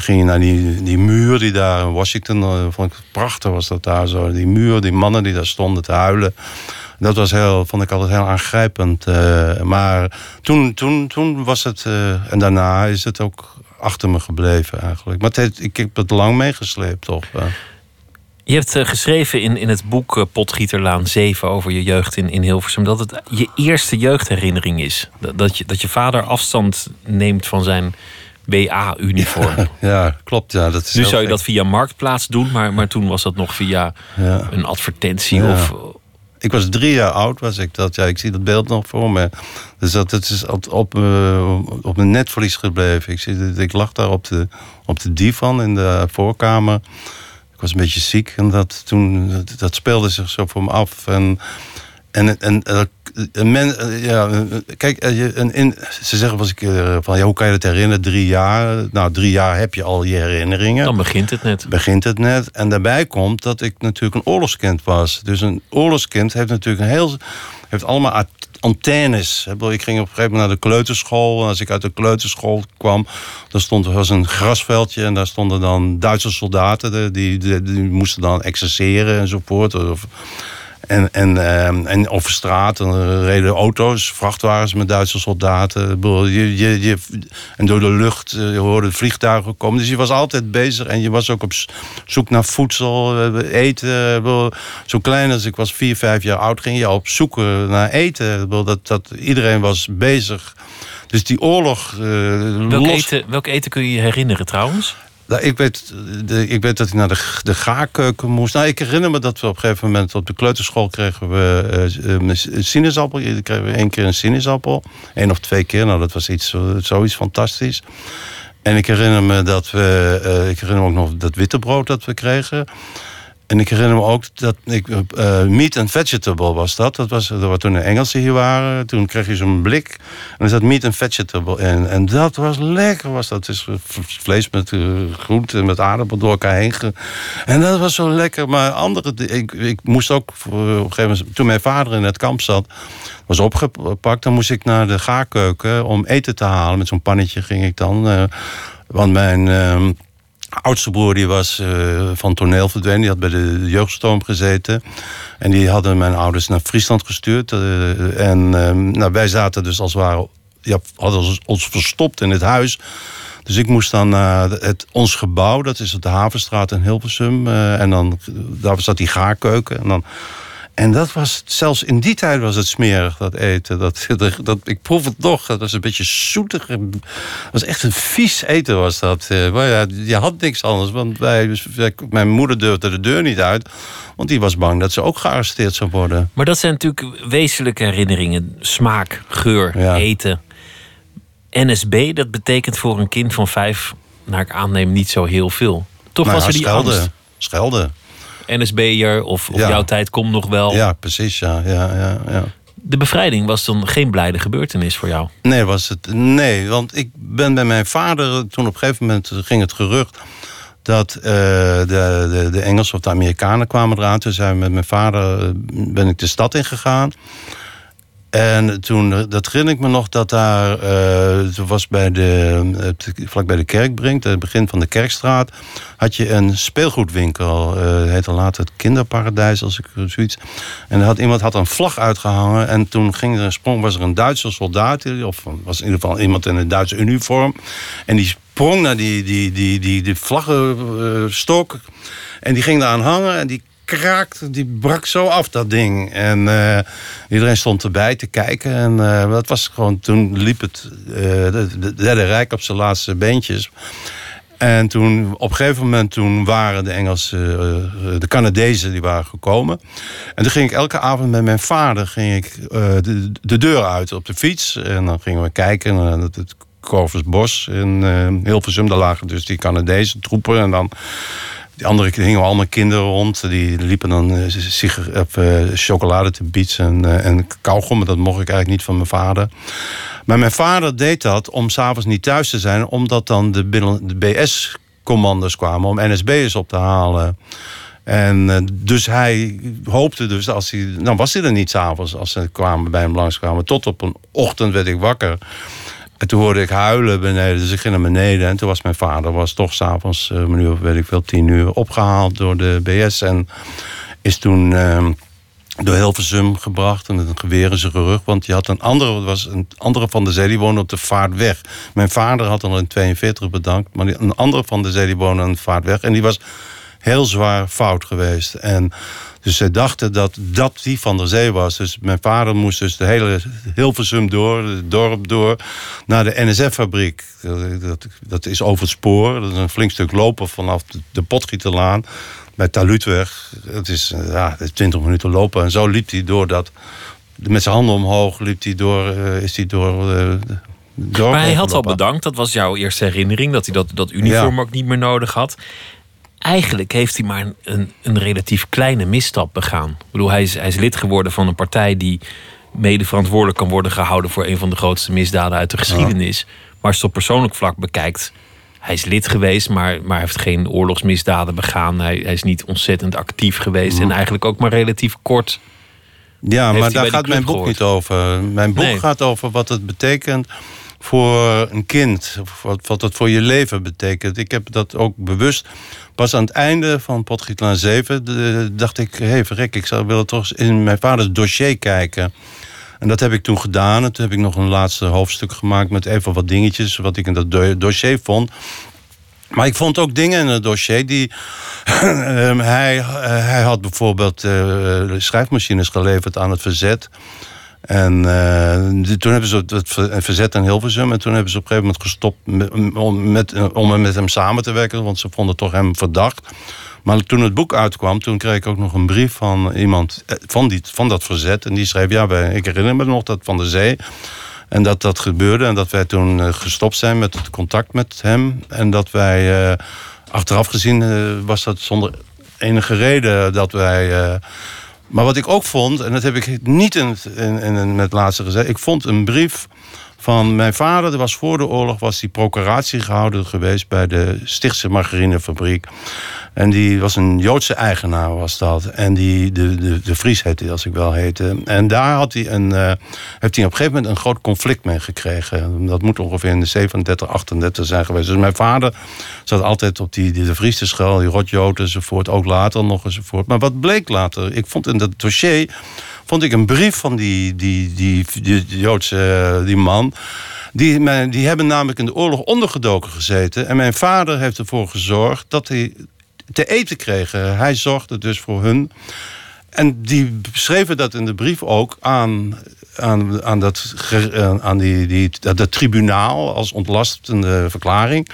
Ging je naar die, die muur die daar in Washington... Uh, vond ik prachtig was dat daar zo. Die muur, die mannen die daar stonden te huilen. Dat was heel, vond ik altijd heel aangrijpend. Uh, maar toen, toen, toen was het... Uh, en daarna is het ook achter me gebleven eigenlijk. Maar het ik heb het lang meegesleept, toch? Je hebt geschreven in, in het boek Potgieterlaan 7 over je jeugd in, in Hilversum... dat het je eerste jeugdherinnering is. Dat, je, dat je vader afstand neemt van zijn BA-uniform. Ja, ja, klopt. Ja, dat is nu zou je dat via Marktplaats doen... maar, maar toen was dat nog via ja. een advertentie of... Ik was drie jaar oud, was ik dat. Ja, ik zie dat beeld nog voor me. Dus dat, het is op, op, uh, op mijn netvlies gebleven. Ik, zie, ik lag daar op de, op de divan in de voorkamer. Ik was een beetje ziek en dat, toen, dat speelde zich zo voor me af. En, en, en, en men, ja, kijk, en in, ze zeggen was ik, van ja, hoe kan je het herinneren? Drie jaar. Nou, drie jaar heb je al je herinneringen. Dan begint het net. Begint het net. En daarbij komt dat ik natuurlijk een oorlogskind was. Dus een oorlogskind heeft natuurlijk een heel. heeft allemaal antennes. Ik ging op een gegeven moment naar de kleuterschool. En als ik uit de kleuterschool kwam, dan stond er was een grasveldje. En daar stonden dan Duitse soldaten. Die, die, die moesten dan exerceren enzovoort. Of, en, en, uh, en over straat dan reden auto's, vrachtwagens met Duitse soldaten. Je, je, je, en door de lucht je hoorde vliegtuigen komen. Dus je was altijd bezig en je was ook op zoek naar voedsel, eten. Zo klein als ik was, vier, vijf jaar oud, ging je op zoek naar eten. Dat, dat, iedereen was bezig. Dus die oorlog. Uh, welk, los... eten, welk eten kun je je herinneren trouwens? Nou, ik, weet, ik weet dat ik naar de, de gaarkeuken moest. Nou, ik herinner me dat we op een gegeven moment op de kleuterschool kregen we uh, een sinaasappel. Kregen we één keer een sinaasappel. Eén of twee keer. Nou, dat was iets, zoiets fantastisch. En ik herinner me dat we. Uh, ik herinner me ook nog dat witte brood dat we kregen. En ik herinner me ook dat ik, uh, meat and vegetable was dat. Dat was, was toen de Engelsen hier waren. Toen kreeg je zo'n blik. En er zat meat and vegetable in. En dat was lekker. Was dat is vlees met uh, groenten, met aardappel door elkaar heen. En dat was zo lekker. Maar andere, ik, ik moest ook op een gegeven moment, toen mijn vader in het kamp zat, was opgepakt. Dan moest ik naar de gaarkeuken om eten te halen. Met zo'n pannetje ging ik dan. Want mijn ehm, oudste broer die was uh, van toneel verdwenen. Die had bij de jeugdstoom gezeten. En die hadden mijn ouders naar Friesland gestuurd. Uh, en uh, nou, wij zaten dus als het ware... Ja, hadden ons verstopt in het huis. Dus ik moest dan naar het, ons gebouw. Dat is op de Havenstraat in Hilversum. en dan, daar zat die gaarkeuken. En dan en dat was, zelfs in die tijd was het smerig, dat eten. Dat, dat, ik proef het nog, dat was een beetje zoetig. Dat was echt een vies eten was dat. Eh, maar ja, je had niks anders, want wij, mijn moeder durfde de deur niet uit. Want die was bang dat ze ook gearresteerd zou worden. Maar dat zijn natuurlijk wezenlijke herinneringen. Smaak, geur, eten. NSB, dat betekent voor een kind van vijf, naar ik aanneem, niet zo heel veel. Toch nou was er die schelden, angst. Schelden. NSB'er of, of Ja. jouw tijd komt nog wel. Ja, precies, ja. ja, ja, ja. De bevrijding was dan geen blijde gebeurtenis voor jou. Nee, was het. Nee, want ik ben bij mijn vader. Toen op een gegeven moment ging het gerucht. dat eh, de, de, de Engelsen of de Amerikanen kwamen eraan. Toen zijn we met mijn vader. eh, ben ik de stad ingegaan. En toen, eh, dat herinner ik me nog dat daar, eh toen was bij de, vlak bij de Kerkbrink, het begin van de Kerkstraat, had je een speelgoedwinkel. eh heette later het Kinderparadijs, als ik eh, zoiets. En had, iemand had een vlag uitgehangen en toen ging er een sprong, was er een Duitse soldaat, of was in ieder geval iemand in een Duitse uniform. En die sprong naar die, die, die, die, die vlaggenstok en die ging daaraan hangen en die kraakt, die brak zo af, dat ding. En eh, iedereen stond erbij te kijken. En eh, dat was gewoon, toen liep het eh, de, de derde rijk op zijn laatste beentjes. En toen, op een gegeven moment, toen waren de Engelsen, de Canadezen, die waren gekomen. En toen ging ik elke avond met mijn vader ging ik, de, de deur uit op de fiets. En dan gingen we kijken naar het, het Corvusbos in Hilversum. Daar lagen dus die Canadese troepen. En dan die andere hingen allemaal kinderen rond. Die liepen dan sigar- of, eh, chocolade te bietsen en, eh, en kauwgom. Maar dat mocht ik eigenlijk niet van mijn vader. Maar mijn vader deed dat om s'avonds niet thuis te zijn. Omdat dan de, binnen, de BS commando's kwamen om NSB'ers op te halen. En dus hij hoopte dus als hij... Nou was hij er niet s'avonds als ze kwamen, bij hem langskwamen. Tot op een ochtend werd ik wakker. En toen hoorde ik huilen beneden, dus ik ging naar beneden. En toen was mijn vader was toch s'avonds, uh, een uur, weet ik veel, tien uur... opgehaald door de BS en is toen... Uh, door Hilversum gebracht en een geweer in zijn rug. Want je had een andere, was een andere van de zee, die woonde op de vaartweg. Mijn vader had er in 42 bedankt, maar een andere van de zee, die woonde aan de vaartweg. En die was heel zwaar fout geweest. En dus zij dachten dat dat die van der zee was. Dus mijn vader moest dus de hele Hilversum door, het dorp door, naar de NSF-fabriek. Dat, dat, is over het spoor. Dat is een flink stuk lopen vanaf de, de Potgieterlaan bij Talutweg. Het is ja, 20 minuten lopen. En zo liep hij door dat. Met zijn handen omhoog liep hij door. Uh, is hij door. Uh, maar hij had al bedankt. Dat was jouw eerste herinnering. Dat hij dat, dat uniform ook niet meer nodig had eigenlijk heeft hij maar een, een relatief kleine misstap begaan. Ik bedoel, hij is, hij is lid geworden van een partij die mede verantwoordelijk kan worden gehouden voor een van de grootste misdaden uit de geschiedenis. Maar als je het op persoonlijk vlak bekijkt, hij is lid geweest, maar, maar heeft geen oorlogsmisdaden begaan. Hij, hij is niet ontzettend actief geweest en eigenlijk ook maar relatief kort. Ja, maar daar gaat mijn boek niet over. Mijn boek gaat over wat het betekent voor een kind. Wat, wat het voor je leven betekent. Ik heb dat ook bewust Pas aan het einde van Potgietlaan 7 dacht ik... hé, hey, verrek, ik zou willen toch in mijn vaders dossier kijken. En dat heb ik toen gedaan. En toen heb ik nog een laatste hoofdstuk gemaakt... met even wat dingetjes wat ik in dat dossier vond. Maar ik vond ook dingen in het dossier die. Ehm, hij, eh, hij had bijvoorbeeld uh, schrijfmachines geleverd aan het verzet. En uh, toen hebben ze het verzet in Hilversum. En toen hebben ze op een gegeven moment gestopt met, om met hem samen te werken. Want ze vonden toch hem verdacht. Maar toen het boek uitkwam, toen kreeg ik ook nog een brief van iemand eh, van, die, van dat verzet. En die schreef, ja, ik herinner me nog dat van de zee. En dat dat gebeurde. En dat wij toen eh, gestopt zijn met het contact met hem. En dat wij, achteraf gezien, was dat zonder enige reden dat wij maar wat ik ook vond, en dat heb ik niet in, in, met laatste gezegd... ik vond een brief van mijn vader. Er was voor de oorlog was die procuratie gehouden geweest... bij de Stichtse margarinefabriek. En die was een Joodse eigenaar, was dat. En die, de, de, de Vries heette als ik wel heette. En daar had hij een, uh, heeft hij op een gegeven moment een groot conflict mee gekregen. Dat moet ongeveer in de 37, 38 zijn geweest. Dus mijn vader zat altijd op die, die de Vries te schuil, die rotjood enzovoort. Ook later nog enzovoort. Maar wat bleek later? Ik vond in dat dossier vond ik een brief van die, die, die, die, die Joodse eh, die man. Die, die hebben namelijk in de oorlog ondergedoken gezeten. En mijn vader heeft ervoor gezorgd dat hij te eten kregen. Hij zorgde dus voor hun. En die schreven dat in de brief ook aan, aan, aan, dat, aan die, die, dat, tribunaal als ontlastende verklaring.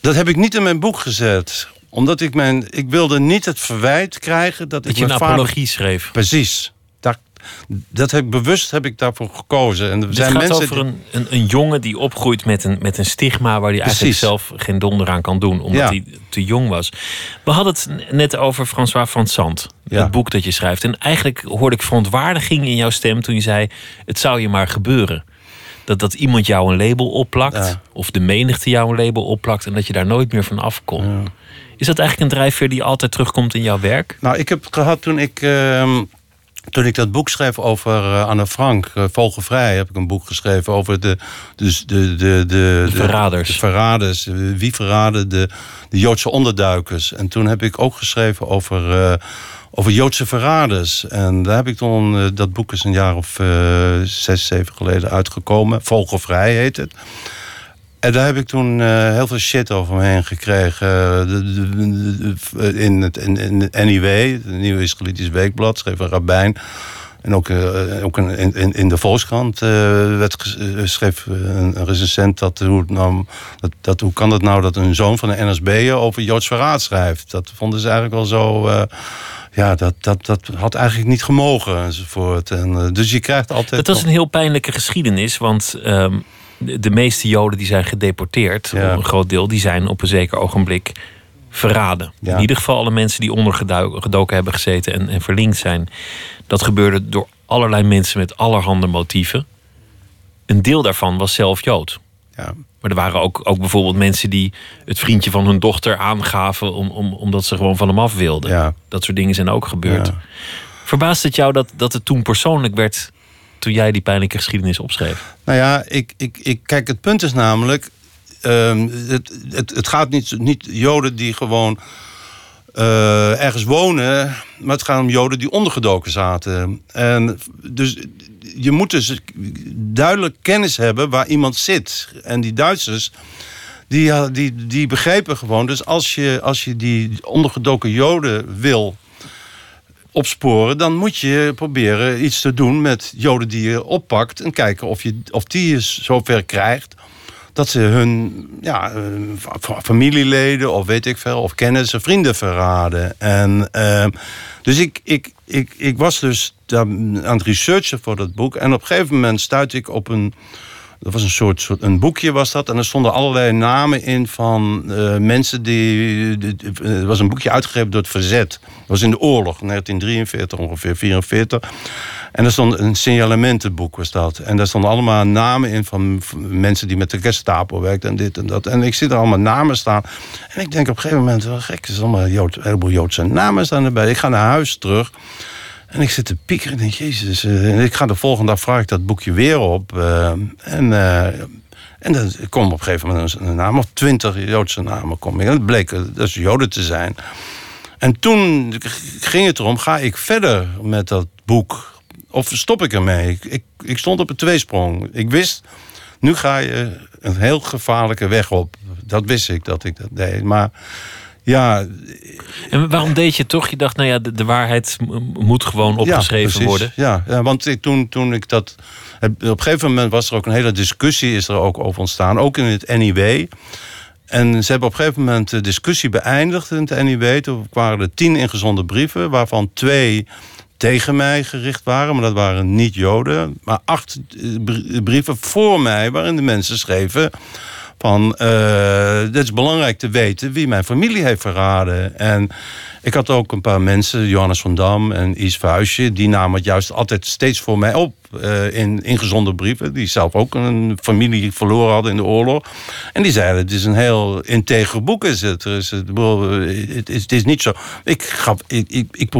Dat heb ik niet in mijn boek gezet. Omdat ik mijn. Ik wilde niet het verwijt krijgen dat, dat ik. je een apologie schreef. Precies dat heb, bewust heb ik daarvoor gekozen. En er zijn gaat mensen over een, een, een, jongen die opgroeit met een, met een stigma... waar hij eigenlijk zelf geen donder aan kan doen, omdat hij te jong was. We hadden het net over François van Sant, het boek dat je schrijft. En eigenlijk hoorde ik verontwaardiging in jouw stem toen je zei... het zou je maar gebeuren. Dat, dat iemand jou een label opplakt, of de menigte jou een label opplakt... en dat je daar nooit meer van af kon. Is dat eigenlijk een drijfveer die altijd terugkomt in jouw werk? Nou, ik heb gehad toen ik... Ehm, toen ik dat boek schreef over uh, Anne Frank, uh, Vogelvrij, heb ik een boek geschreven over de, dus de, de, de, de, verraders. De, verraders. Wie verraden de, de Joodse onderduikers. En toen heb ik ook geschreven over, over Joodse verraders. En daar heb ik toen, dat boek is een jaar of zes, zeven geleden uitgekomen. Vogelvrij heet het. En daar heb ik toen uh, heel veel shit over me heen gekregen. Uh, in het in, in NIW, het Nieuwe Israëlitisch Weekblad, schreef een rabbijn. En ook, uh, ook in, in, in de Volkskrant werd, schreef een, recensent dat hoe, nou, dat, dat, hoe kan het nou dat een zoon van een NSB'er over Joods verraad schrijft. Dat vonden ze eigenlijk wel zo ja, dat, dat, dat had eigenlijk niet gemogen enzovoort. En, dus je krijgt altijd. Dat was een heel pijnlijke geschiedenis, want um, de, meeste Joden die zijn gedeporteerd, een groot deel, die zijn op een zeker ogenblik verraden. In ieder geval alle mensen die ondergedoken hebben gezeten en, en verlinkt zijn. Dat gebeurde door allerlei mensen met allerhande motieven. Een deel daarvan was zelf Jood. Ja. Maar er waren ook, ook bijvoorbeeld mensen die het vriendje van hun dochter aangaven. Om, om, omdat ze gewoon van hem af wilden. Ja. Dat soort dingen zijn ook gebeurd. Verbaast het jou dat, dat het toen persoonlijk werd. Toen jij die pijnlijke geschiedenis opschreef? Nou ja, ik, ik, ik, kijk, het punt is namelijk... ehm, het, het, het gaat niet, niet Joden die gewoon eh, ergens wonen... maar het gaat om Joden die ondergedoken zaten. En dus je moet dus duidelijk kennis hebben waar iemand zit. En die Duitsers... Die, die, die begrepen gewoon. Dus als je, als je die ondergedoken Joden wil opsporen, dan moet je proberen iets te doen met Joden die je oppakt. En kijken of, je, of die je zover krijgt dat ze hun ja, eh, fa- familieleden of weet ik veel, of kennissen, vrienden verraden. En, eh, dus ik, ik, ik, ik was dus aan het researchen voor dat boek. En op een gegeven moment stuitte ik op een. Dat was een soort, een boekje was dat. En er stonden allerlei namen in van eh, mensen die... die- Er was een boekje uitgegeven door het Verzet. Dat was in de oorlog, 1943 ongeveer, 44. En er stond een signalementenboek was dat. En daar stonden allemaal namen in van, mensen die met de Gestapo werkten en dit en dat. En ik zie er allemaal namen staan. En ik denk op een gegeven moment, wel gek, er zijn allemaal Jood, een heleboel Joodse namen staan erbij. Ik ga naar huis terug. En ik zit te piekeren en denk, jezus. eh, ik ga de volgende dag, vraag ik dat boekje weer op. eh, en, eh, en dan kom op een gegeven moment een, naam of twintig Joodse namen. Kom. En het bleek eh, dus Joden te zijn. En toen ging het erom, ga ik verder met dat boek? Of stop ik ermee? Ik, ik, ik stond op een tweesprong. Ik wist, nu ga je een heel gevaarlijke weg op. Dat wist ik dat ik dat deed. Maar ja, En waarom deed je toch? Je dacht, nou ja, de, de waarheid moet gewoon opgeschreven worden. Ja, ja want ik, toen, toen ik dat. Op een gegeven moment was er ook een hele discussie is er ook over ontstaan, ook in het NIW. En ze hebben op een gegeven moment de discussie beëindigd in het NIW. Toen waren er tien ingezonden brieven, waarvan twee tegen mij gericht waren, maar dat waren niet Joden. Maar acht eh, br- brieven voor mij, waarin de mensen schreven van eh het is belangrijk te weten wie mijn familie heeft verraden. En ik had ook een paar mensen, Johannes van Dam en Is Vuistje, die namen het juist altijd steeds voor mij op eh, in ingezonden brieven. Die zelf ook een familie verloren hadden in de oorlog. En die zeiden: Het is een heel integer boek. Is het. Er is, het, is, het is niet zo. Ik, gaf, ik, ik, ik,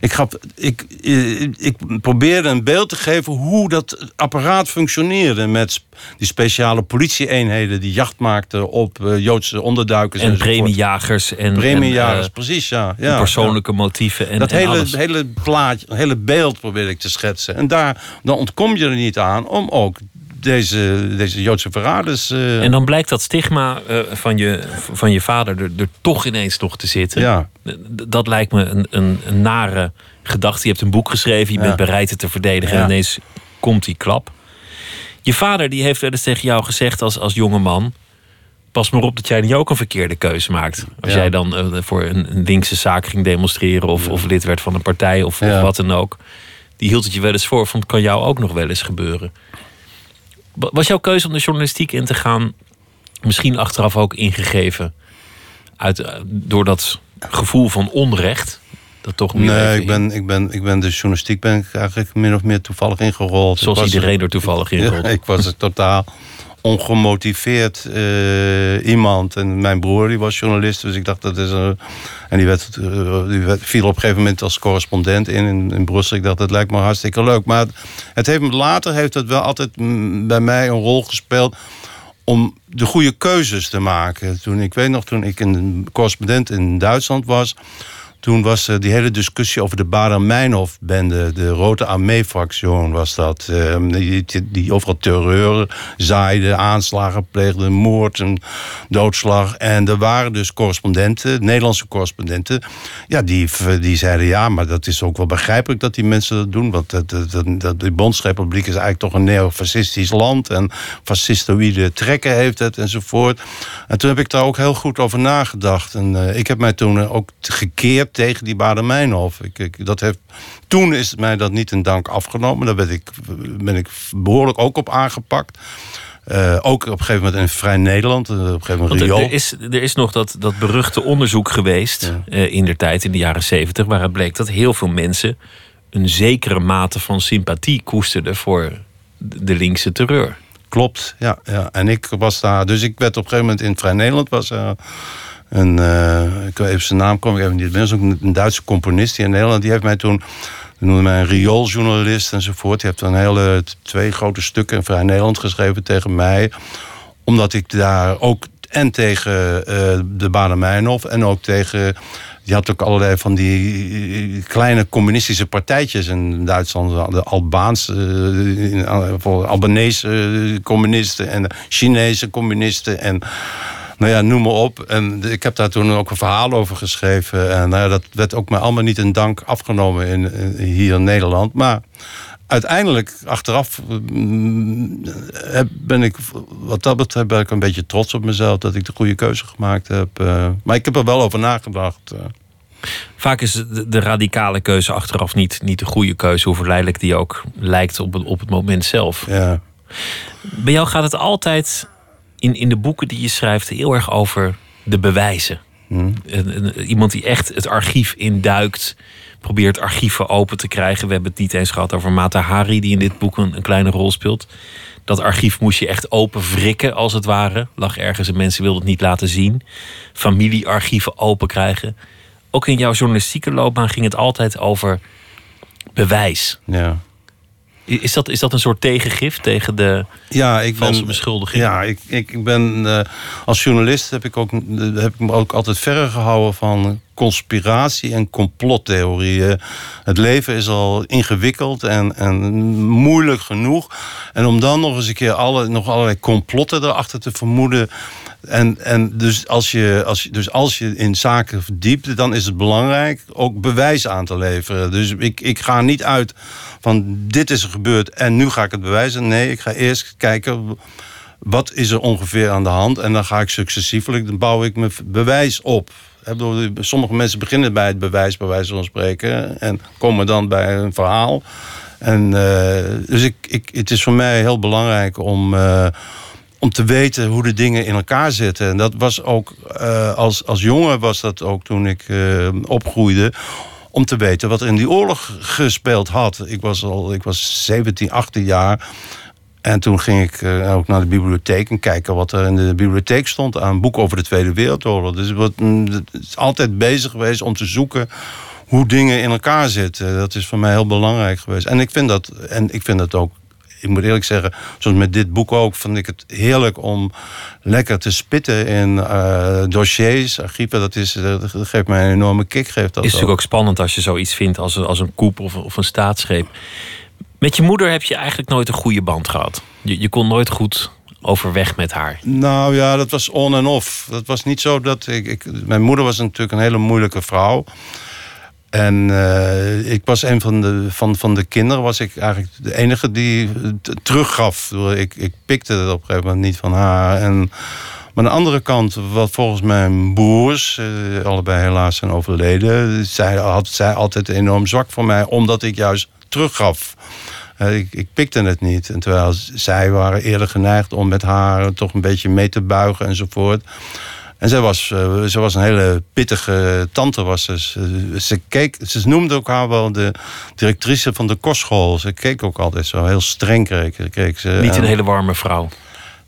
ik, gaf, ik, eh, ik probeerde een beeld te geven hoe dat apparaat functioneerde. Met die speciale politieeenheden die jacht maakten op eh, Joodse onderduikers. En premiejagers en, Premiejagers, en, precies, ja. Ja persoonlijke motieven en, dat en hele, alles. hele plaatje, hele beeld probeer ik te schetsen. En daar, dan ontkom je er niet aan om ook deze, deze Joodse verraders... eh, En dan blijkt dat stigma eh, van, je, van je vader er, er toch ineens nog te zitten. Ja. Dat lijkt me een, een, een nare gedachte. Je hebt een boek geschreven, je Ja. bent bereid het te verdedigen. Ja. En ineens komt die klap. Je vader die heeft wel eens tegen jou gezegd als, als jonge man... pas maar op dat jij niet ook een verkeerde keuze maakt. Als Ja. jij dan eh, voor een, een linkse zaak ging demonstreren... Of, of lid werd van een partij of, of wat dan ook. Die hield het je wel eens voor van het kan jou ook nog wel eens gebeuren. Wa- Was jouw keuze om de journalistiek in te gaan... misschien achteraf ook ingegeven... Uit, eh, door dat gevoel van onrecht... Dat toch nu nee, ik ben, ik, ben, ik ben de journalistiek ben ik eigenlijk min of meer toevallig ingerold. Zoals Ik iedereen er toevallig ingerold. Ja, ik was er totaal ongemotiveerd eh, iemand. En mijn broer die was journalist, dus ik dacht dat is een... En die, werd, eh, die werd, viel op een gegeven moment als correspondent in, in, Brussel. Ik dacht, dat lijkt me hartstikke leuk. Maar het, heeft, later heeft het wel altijd bij mij een rol gespeeld om de goede keuzes te maken. Toen, ik weet nog, toen ik een correspondent in Duitsland was... Toen was er die hele discussie over de Bader-Meinhof-bende. De Rode Armee-fractie was dat. eh, die, die, overal terreur zaaide, aanslagen pleegde, moord en doodslag. En er waren dus correspondenten, Nederlandse correspondenten... Ja, die, die zeiden ja, maar dat is ook wel begrijpelijk dat die mensen dat doen. Want dat, dat, dat, Bondsrepubliek is eigenlijk toch een neofascistisch land... en fascistoïde trekken heeft het enzovoort. En toen heb ik daar ook heel goed over nagedacht. En eh, ik heb mij toen eh, ook gekeerd tegen die Baden-Meinhof. Ik, ik, dat heeft, toen is mij dat niet in dank afgenomen. Daar ben ik, ben ik behoorlijk ook op aangepakt. Eh, ook op een gegeven moment in Vrij Nederland. eh, Op een gegeven moment Want er, is, er is nog dat, dat beruchte onderzoek geweest eh, in der tijd, in de jaren zeventig, waaruit bleek dat heel veel mensen een zekere mate van sympathie koesterden voor de de linkse terreur. Klopt, ja, ja. En ik was daar, dus ik werd op een gegeven moment in Vrij Nederland was een, uh, ik even zijn naam kom ik even niet ook een Duitse componist die in Nederland, die heeft mij toen, die noemde mij een riooljournalist enzovoort. Die heeft een hele twee grote stukken in Vrij Nederland geschreven tegen mij, omdat ik daar ook en tegen uh, de Baden-Meinhof en ook tegen je had ook allerlei van die kleine communistische partijtjes in Duitsland. De Albaanse, Albanese communisten en Chinese communisten. En nou ja, noem maar op. En ik heb daar toen ook een verhaal over geschreven. En nou ja, dat werd ook maar allemaal niet in dank afgenomen in, in, hier in Nederland. Maar uiteindelijk, achteraf, mm, ben ik, wat dat betreft, ben ik een beetje trots op mezelf dat ik de goede keuze gemaakt heb. Eh. maar ik heb er wel over nagedacht. Eh. Vaak is de, radicale keuze achteraf niet, niet de goede keuze, hoe verleidelijk die ook lijkt op het, op het moment zelf. Ja. Bij jou gaat het altijd in, in de boeken die je schrijft heel erg over de bewijzen. Hmm. Iemand die echt het archief induikt, probeert archieven open te krijgen. We hebben het niet eens gehad over Mata Hari, die in dit boek een, een kleine rol speelt. Dat archief moest je echt open wrikken, als het ware. Lag ergens en mensen wilden het niet laten zien. Familiearchieven open krijgen. Ook in jouw journalistieke loopbaan ging het altijd over bewijs. Ja. Is dat, is dat een soort tegengif tegen de ja, ik valse ben, beschuldiging? Ja, ik, ik ben uh, als journalist heb ik, ook, heb ik me ook altijd verre gehouden van conspiratie en complottheorieën. Het leven is al ingewikkeld en, en moeilijk genoeg. En om dan nog eens een keer alle, nog allerlei complotten erachter te vermoeden. En, en dus, als je, als dus als je in zaken verdiept, dan is het belangrijk ook bewijs aan te leveren. Dus ik, ik ga niet uit van dit is er gebeurd en nu ga ik het bewijzen. Nee, ik ga eerst kijken wat is er ongeveer aan de hand. En dan ga ik successievelijk, dan bouw ik mijn bewijs op. Sommige mensen beginnen bij het bewijs, bij wijze van spreken, en komen dan bij een verhaal. En, uh, dus ik, ik, het is voor mij heel belangrijk om, uh, om te weten hoe de dingen in elkaar zitten. En dat was ook, uh, als, als jongen was dat ook toen ik opgroeide om te weten wat er in die oorlog gespeeld had. Ik was al ik was 17, 18 jaar. En toen ging ik uh, ook naar de bibliotheek en kijken wat er in de bibliotheek stond aan boeken over de Tweede Wereldoorlog. Dus wat, mm, het is altijd bezig geweest om te zoeken hoe dingen in elkaar zitten. Dat is voor mij heel belangrijk geweest. En ik vind dat, en ik vind dat ook ik moet eerlijk zeggen, zoals met dit boek ook, vond ik het heerlijk om lekker te spitten in uh, dossiers, archieven. Dat, is, dat geeft mij een enorme kick. Geeft dat is natuurlijk ook spannend als je zoiets vindt als, als een koep of, of een staatsgreep. Met je moeder heb je eigenlijk nooit een goede band gehad. Je, je kon nooit goed overweg met haar? Nou ja, dat was on en off. Dat was niet zo dat ik, ik, Mijn moeder was natuurlijk een hele moeilijke vrouw. En uh, ik was een van de, van, van de kinderen, was ik eigenlijk de enige die teruggaf. Ik, ik pikte het op een gegeven moment niet van haar. En, maar aan de andere kant, wat volgens mijn broers, uh, allebei helaas zijn overleden, zij had zij altijd enorm zwak voor mij, omdat ik juist teruggaf. Uh, ik, ik pikte het niet. En terwijl zij waren eerder geneigd om met haar toch een beetje mee te buigen enzovoort. En zij was, uh, ze was een hele pittige tante. Was ze. Ze, keek, ze noemde ook haar wel de directrice van de kostschool. Ze keek ook altijd zo heel streng. Keek, ze. Niet een hele warme vrouw.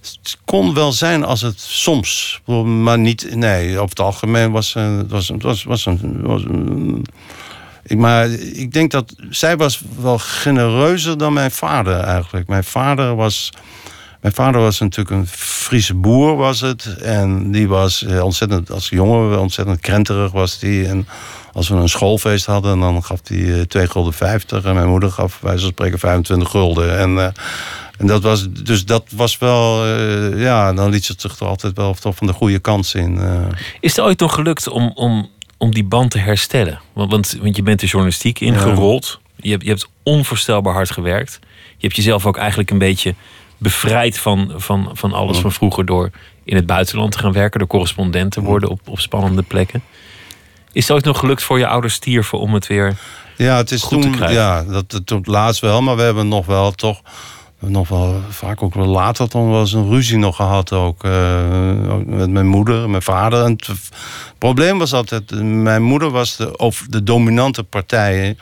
Het kon wel zijn als het soms, maar niet. Nee, over het algemeen was het was, was, was, een, was een, ik, maar ik denk dat zij was wel genereuzer dan mijn vader eigenlijk. Mijn vader was mijn vader was natuurlijk een Friese boer, was het. En die was eh, ontzettend, als jongen, ontzettend krenterig was die. En als we een schoolfeest hadden, dan gaf hij 2 eh, gulden 50. En mijn moeder gaf, wij zullen spreken, 25 gulden. En, uh, en dat was, dus dat was wel, ja, dan liet ze zich toch altijd wel toch van de goede kant. Uh. Is het ooit nog gelukt om, om, om die band te herstellen? Want, want, want je bent de journalistiek ingerold. Je, hebt, je hebt onvoorstelbaar hard gewerkt. Je hebt jezelf ook eigenlijk een beetje bevrijd van, van, van alles van vroeger door in het buitenland te gaan werken, door correspondent te worden op, op spannende plekken. Is het ooit nog gelukt voor je ouders stierven om het weer ja, het is goed toen, te krijgen? Ja, dat, toen laatst wel, maar we hebben nog wel toch nog wel vaak ook wel later dan wel eens een ruzie nog gehad ook, uh, met mijn moeder mijn vader. En het probleem was altijd, mijn moeder was de, of de dominante partij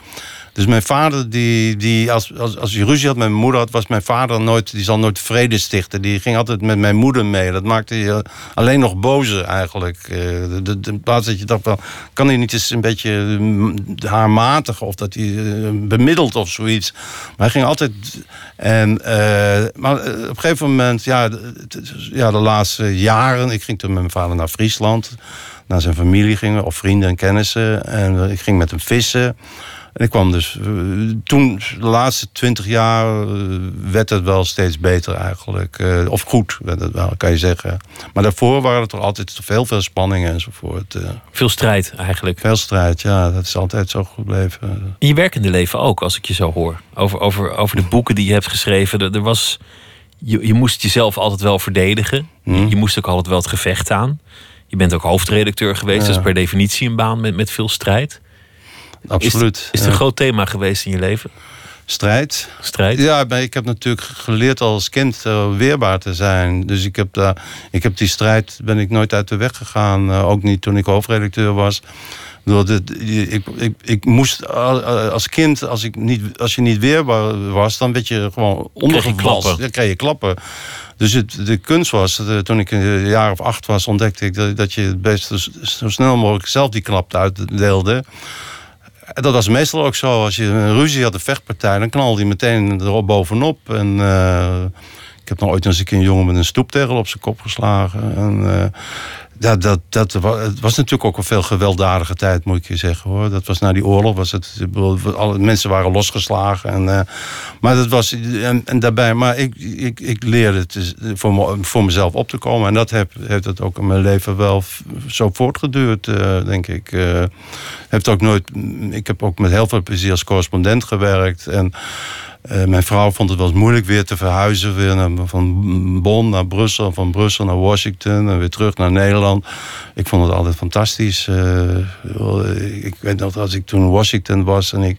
Dus mijn vader, die, die als, als, als hij ruzie had met mijn moeder, had, was mijn vader nooit, die zal nooit vrede stichten. Die ging altijd met mijn moeder mee. Dat maakte je alleen nog bozer eigenlijk. Eh, de, de plaats dat je dacht van, kan hij niet eens een beetje mm, haarmatig of dat hij eh, bemiddelt of zoiets. Maar hij ging altijd. En, eh, maar eh, op een gegeven moment, ja ja, de laatste jaren, ik ging toen met mijn vader naar Friesland. Naar zijn familie gingen, of vrienden en kennissen. En eh, ik ging met hem vissen. En ik kwam dus. eh, toen, de laatste twintig jaar, eh, werd het wel steeds beter eigenlijk. Eh, of goed, werd het wel, kan je zeggen. Maar daarvoor waren er toch altijd veel, veel spanningen enzovoort. Veel strijd eigenlijk. veel strijd, ja, dat is altijd zo gebleven. In je werkende leven ook, als ik je zo hoor. Over, over, over de boeken die je hebt geschreven. Er, er was, je, je moest jezelf altijd wel verdedigen. Mhm. Je, je moest ook altijd wel het gevecht aan. Je bent ook hoofdredacteur geweest. Ja. Dat is per definitie een baan met, met veel strijd. Absoluut. Is, is het een groot thema geweest in je leven? Strijd. Strijd? Ja, maar ik heb natuurlijk geleerd als kind eh, weerbaar te zijn. Dus ik heb, daar, ik heb die strijd ben ik nooit uit de weg gegaan. Eh, ook niet toen ik hoofdredacteur was. Ik, ik, ik, ik moest eh, als kind, als, ik niet, als je niet weerbaar was, dan werd je gewoon ondergewalst. klappen. Dan kreeg je klappen. Dus het, de kunst was, toen ik een jaar of acht was, ontdekte ik dat, dat je het best zo, zo snel mogelijk zelf die klap uitdeelde. Dat was meestal ook zo. Als je een ruzie had, een vechtpartij, dan knalde hij meteen erop bovenop. En eh, ik heb nog ooit eens een keer een jongen met een stoeptegel op zijn kop geslagen. En, eh, dat, dat, dat, het was natuurlijk ook een veel gewelddadige tijd, moet ik je zeggen hoor. Dat was na die oorlog, was het, alle mensen waren losgeslagen. En, eh, maar dat was, en, en daarbij, maar ik, ik, ik leerde het dus voor, voor mezelf op te komen. En dat heb, heeft het ook in mijn leven wel zo voortgeduurd, eh, denk ik. Eh, heeft ook nooit, ik heb ook met heel veel plezier als correspondent gewerkt. En eh, mijn vrouw vond het wel eens moeilijk weer te verhuizen. Weer van Bonn naar Brussel, van Brussel naar Washington en weer terug naar Nederland. Ik vond het altijd fantastisch. Eh, ik weet nog als ik toen in Washington was en ik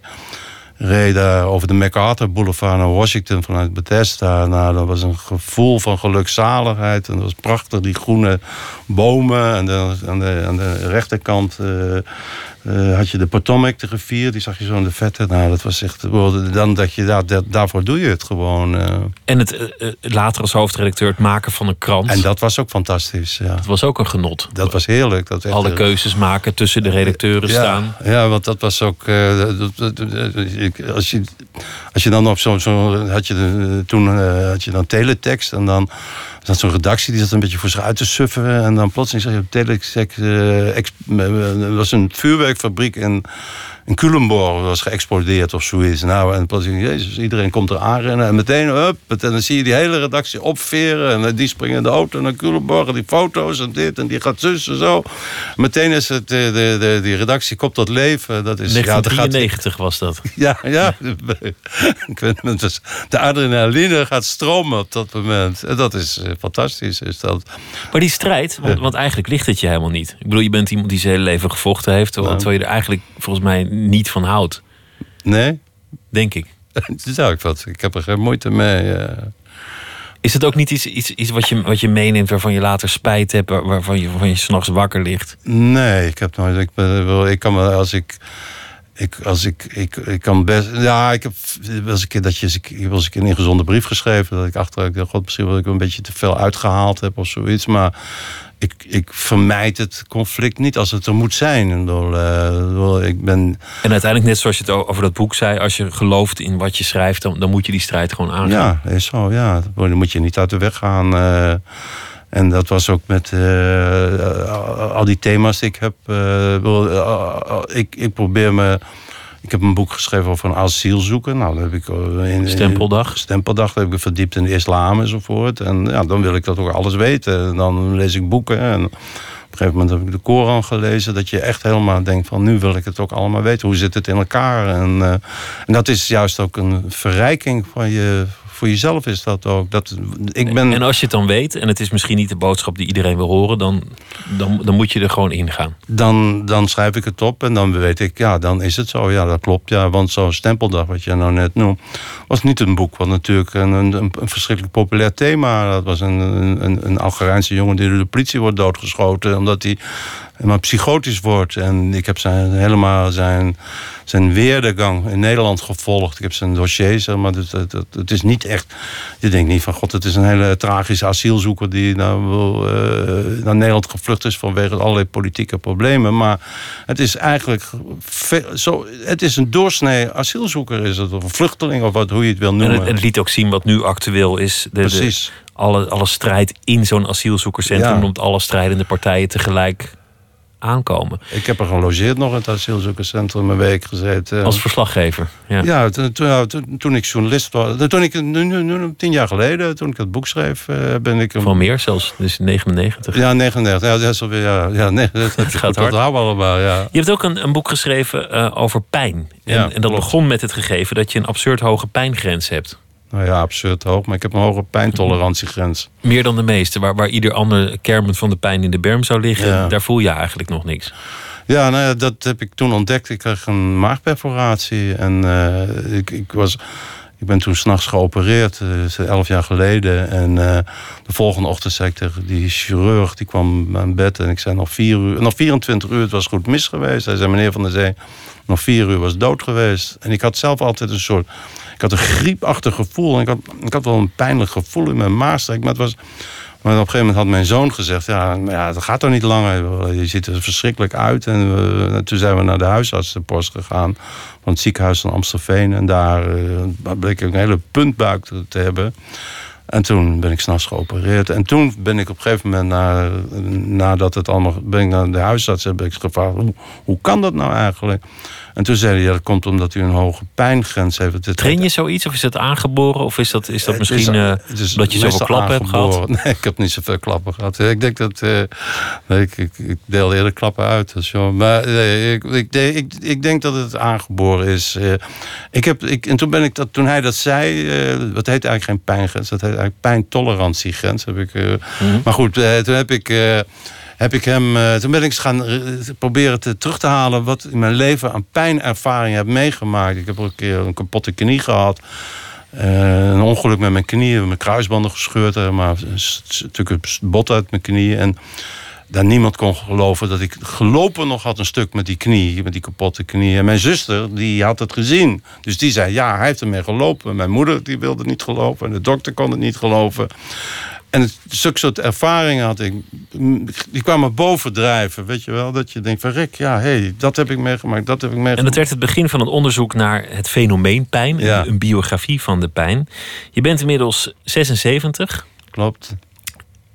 reed daar over de MacArthur Boulevard naar Washington vanuit Bethesda. Nou, dat was een gevoel van gelukzaligheid. En dat was prachtig, die groene bomen. En aan, de, aan de rechterkant eh, eh, had je de Potomac, de rivier. Die zag je zo in de vette. Nou, dat was echt... Dan dat je, daar, dat, daarvoor doe je het gewoon. eh. En het eh, later als hoofdredacteur het maken van een krant. En dat was ook fantastisch, ja. dat was ook een genot. Dat was heerlijk. Dat Alle keuzes maken, tussen de redacteuren staan. Ja, want dat was ook. als, je, als je dan op zo'n. Zo had je de- toen had je dan teletext. En dan zat zo'n redactie die zat een beetje voor zich uit te sufferen. En dan plotseling zag je op teletext. ex- eh, er was een vuurwerkfabriek in. In Culemborg was geëxplodeerd of zoiets. Nou, en plotseling, jezus, iedereen komt er aanrennen. En meteen, up, en dan zie je die hele redactie opveren. En eh, die springen in de auto naar Culemborg. En die foto's en dit. En die gaat zus en zo. Meteen is het, eh, de, de, die redactie komt tot leven. Dat is, ja, dat gaat, 1993 was dat. ja, ja. Ik weet dus de adrenaline gaat stromen op dat moment. En dat is eh, fantastisch. Is dat. Maar die strijd, want, want eigenlijk ligt het je helemaal niet. Ik bedoel, je bent iemand die zijn hele leven gevochten heeft. Terwijl, terwijl je er eigenlijk volgens mij niet van houdt. Nee? Denk ik. Ja, ik, wat, ik heb er geen moeite mee. eh. Is het ook niet iets, iets, iets wat, je, wat je meeneemt waarvan je later spijt hebt, waar- waarvan je, waarvan je s'nachts wakker ligt? Nee, ik heb nooit. Ik, ben, ik kan wel als ik. Ik, als ik, ik, ik kan best. Ja, ik heb wel eens een keer dat je. Eens een keer een ingezonde brief geschreven. Dat ik achteraf. Ik dacht, god, misschien wel ik een beetje te veel uitgehaald heb of zoiets. Maar ik, ik vermijd het conflict niet als het er moet zijn. Ik, bedoel, eh, ik ben. En uiteindelijk, net zoals je het over dat boek zei, als je gelooft in wat je schrijft, dan, dan moet je die strijd gewoon aangaan. Ja, is zo. Ja, dan moet je niet uit de weg gaan. eh. en dat was ook met eh, al die thema's die ik heb. eh, ik, ik probeer me. Ik heb een boek geschreven over een asielzoeker. Nou, dat heb ik eh, in, Stempeldag. Stempeldag dat heb ik verdiept in de islam enzovoort. En ja, dan wil ik dat ook alles weten. En dan lees ik boeken. En op een gegeven moment heb ik de Koran gelezen. Dat je echt helemaal denkt van nu wil ik het ook allemaal weten. Hoe zit het in elkaar? En, eh, en dat is juist ook een verrijking van je. Voor jezelf is dat ook. Dat, ik ben, En als je het dan weet, en het is misschien niet de boodschap die iedereen wil horen, dan, dan, dan moet je er gewoon in gaan. dan, dan schrijf ik het op en dan weet ik, ja, dan is het zo. Ja, dat klopt. Ja, want zo'n stempeldag, wat je nou net noemt, was niet een boek. Wat natuurlijk een, een, een verschrikkelijk populair thema. Dat was een, een, een Algerijnse jongen die door de politie wordt doodgeschoten. omdat hij maar psychotisch wordt. En ik heb zijn, helemaal zijn, zijn weerdegang in Nederland gevolgd. Ik heb zijn dossier, zeg maar. Dus het, het, het is niet echt... Je denkt niet van, god, het is een hele tragische asielzoeker... die nou, uh, naar Nederland gevlucht is vanwege allerlei politieke problemen. Maar het is eigenlijk... Veel, zo, het is een doorsnee asielzoeker, is het. Of een vluchteling, of wat, hoe je het wil noemen. En het, liet ook zien wat nu actueel is. De, Precies. alle, alle strijd in zo'n asielzoekerscentrum... Ja. alle strijdende partijen tegelijk aankomen. Ik heb er gelogeerd nog in het asielzoekerscentrum een week gezeten. Als verslaggever? Ja, ja toen, toen, toen, ik journalist was. Toen ik, nu, nu, tien jaar geleden, toen ik het boek schreef, uh, ben ik... Van meer zelfs, dus 99. Ja, 99. Ja, dat is alweer, ja, ja nee, dat, het gaat hard. allemaal, ja. Je hebt ook een, een boek geschreven uh, over pijn. En, ja, en dat begon met het gegeven dat je een absurd hoge pijngrens hebt nou ja, absurd hoog, maar ik heb een hoge pijntolerantiegrens. Meer dan de meeste, waar, waar ieder ander kermend van de pijn in de berm zou liggen, daar voel je eigenlijk nog niks. Ja, nou ja, dat heb ik toen ontdekt. Ik kreeg een maagperforatie en uh, ik, ik was... Ik ben toen s'nachts geopereerd, uh, elf jaar geleden. En uh, de volgende ochtend zei ik tegen die chirurg, die kwam aan bed. En ik zei nog, vier uur, nog 24 uur, het was goed mis geweest. Hij zei, meneer Van der Zee, nog vier uur was dood geweest. En ik had zelf altijd een soort had een griepachtig gevoel. En ik had, ik had wel een pijnlijk gevoel in mijn maagstreek. Maar, het was, maar op een gegeven moment had mijn zoon gezegd... ja, ja dat gaat toch niet langer. Je ziet er verschrikkelijk uit. En we, toen zijn we naar de huisartsenpost gegaan... van het ziekenhuis van Amstelveen. En daar uh, bleek ik een hele puntbuik te, hebben... En toen ben ik s'nachts geopereerd. En toen ben ik op een gegeven moment, na, nadat het allemaal... ben ik naar de huisarts heb ik gevraagd... hoe, hoe kan dat nou eigenlijk? En toen zei hij, ja, dat komt omdat u een hoge pijngrens heeft. Train je zoiets of is dat aangeboren? Of is dat, is dat misschien uh, dat je zoveel klappen hebt gehad? Nee, ik heb niet zoveel klappen gehad. Ik denk dat... Uh, nee, ik, ik, ik, deel eerder klappen uit. Dus, maar nee, ik, ik, ik, ik, denk dat het aangeboren is. Uh, ik heb, ik, en toen, ben ik dat, toen hij dat zei... dat heet eigenlijk geen pijngrens. Dat heet eigenlijk pijntolerantiegrens. Heb ik, mm -hmm. Maar goed, toen heb ik heb ik hem, uh, toen ben ik gaan uh, proberen te, terug te halen wat in mijn leven aan pijnervaring heb meegemaakt. Ik heb ook een keer een kapotte knie gehad. Uh, een ongeluk met mijn knieën, mijn kruisbanden gescheurd, maar een stuk bot uit mijn knieën. En daar niemand kon geloven dat ik gelopen nog had een stuk met die knie, met die kapotte knie. En mijn zuster, die had het gezien. Dus die zei, ja, hij heeft ermee gelopen. Mijn moeder, die wilde niet geloven. En de dokter kon het niet geloven. En zulke soort ervaringen had ik. Die kwamen bovendrijven, weet je wel. Dat je denkt van Rick, ja, hé, hey, dat heb ik meegemaakt, dat heb ik meegemaakt. En dat werd het begin van een onderzoek naar het fenomeen pijn. Ja. Een biografie van de pijn. Je bent inmiddels 76. Klopt.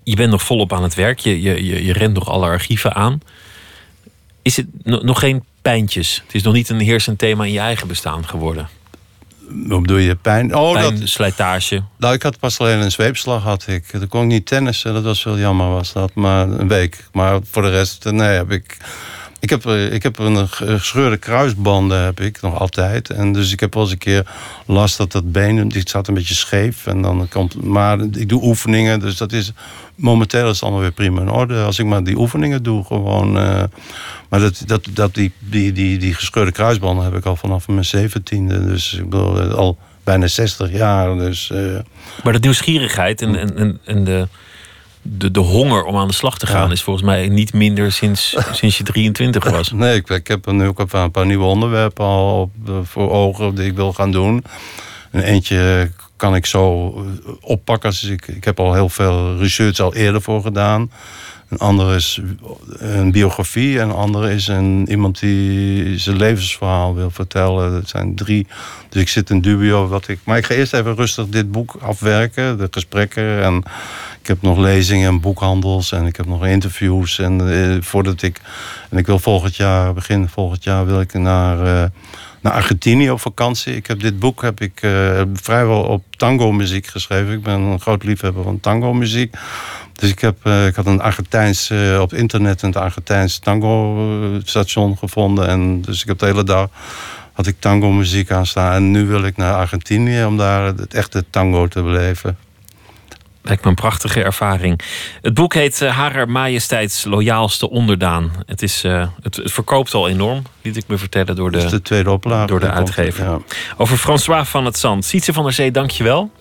Je bent nog volop aan het werk. Je, je, je, je rent nog alle archieven aan. Is het nog geen pijntjes? Het is nog niet een heersend thema in je eigen bestaan geworden? Hoe bedoel je? Pijn? Oh, Pijn, dat, slijtage. Nou, ik had pas alleen een zweepslag. Had ik. Dan kon ik niet tennissen. Dat was wel jammer, was dat. Maar een week. Maar voor de rest, nee, heb ik... Ik heb, eh, ik heb een gescheurde kruisbanden, heb ik nog altijd. En dus ik heb wel eens een keer last dat dat been, die staat een beetje scheef. En dan komt, maar ik doe oefeningen, dus dat is, momenteel is het allemaal weer prima in orde. Als ik maar die oefeningen doe, gewoon. Uh, maar dat, dat, dat die, die, die, die gescheurde kruisbanden heb ik al vanaf mijn zeventiende. Dus ik bedoel, eh, al bijna 60 jaar. Dus, uh, maar de nieuwsgierigheid en, en, en de de, de honger om aan de slag te gaan is volgens mij niet minder sinds, sinds je 23 was. Nee, ik, ik heb nu ook een paar nieuwe onderwerpen al op, voor ogen die ik wil gaan doen. En eentje kan ik zo oppakken. Dus ik, ik heb al heel veel research al eerder voor gedaan. Een andere is een biografie. En een andere is een, iemand die zijn levensverhaal wil vertellen. Dat zijn drie. Dus ik zit in dubio wat ik. Maar ik ga eerst even rustig dit boek afwerken. De gesprekken. En heb nog lezingen en boekhandels. En ik heb nog interviews. En eh, voordat ik. En ik wil volgend jaar, begin volgend jaar, wil ik naar. Uh, naar Argentinië op vakantie. Ik heb dit boek heb ik uh, vrijwel op tango muziek geschreven. Ik ben een groot liefhebber van tango muziek. Dus ik, heb, ik had een Argentijns, op internet een Argentijns tango-station gevonden. En dus ik heb de hele dag had ik tango-muziek aan staan. En nu wil ik naar Argentinië om daar het echte tango te beleven. Lijkt me een prachtige ervaring. Het boek heet uh, Harer Majesteits Loyaalste Onderdaan. Het, is, het, het, verkoopt al enorm, liet ik me vertellen door de, de tweede oplage, door de uitgever. Ja. Over François van het Zand. Sietse van der Zee, dank je wel.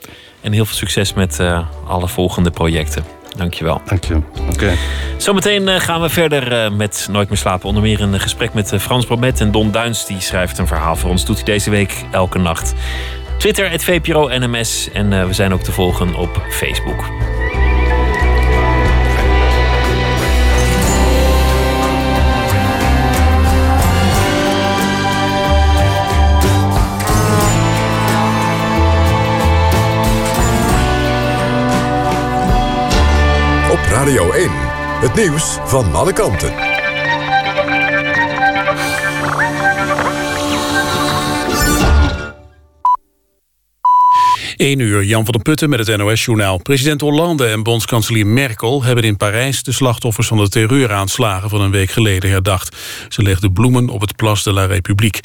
En heel veel succes met alle volgende projecten. Dankjewel. Dank je. Oké. Zometeen eh, gaan we verder eh, met Nooit meer slapen. Onder meer een gesprek met eh, Frans Bromet en Don Duins. Die schrijft een verhaal voor ons. Doet hij deze week elke nacht. Twitter, het VPRO NMS. En we zijn ook te volgen op Facebook. Radio 1. Het nieuws van alle. 1 uur, Jan van den Putten met het NOS-journaal. President Hollande en bondskanselier Merkel hebben in Parijs... de slachtoffers van de terreuraanslagen van een week geleden herdacht. Ze legden bloemen op het Place de la République.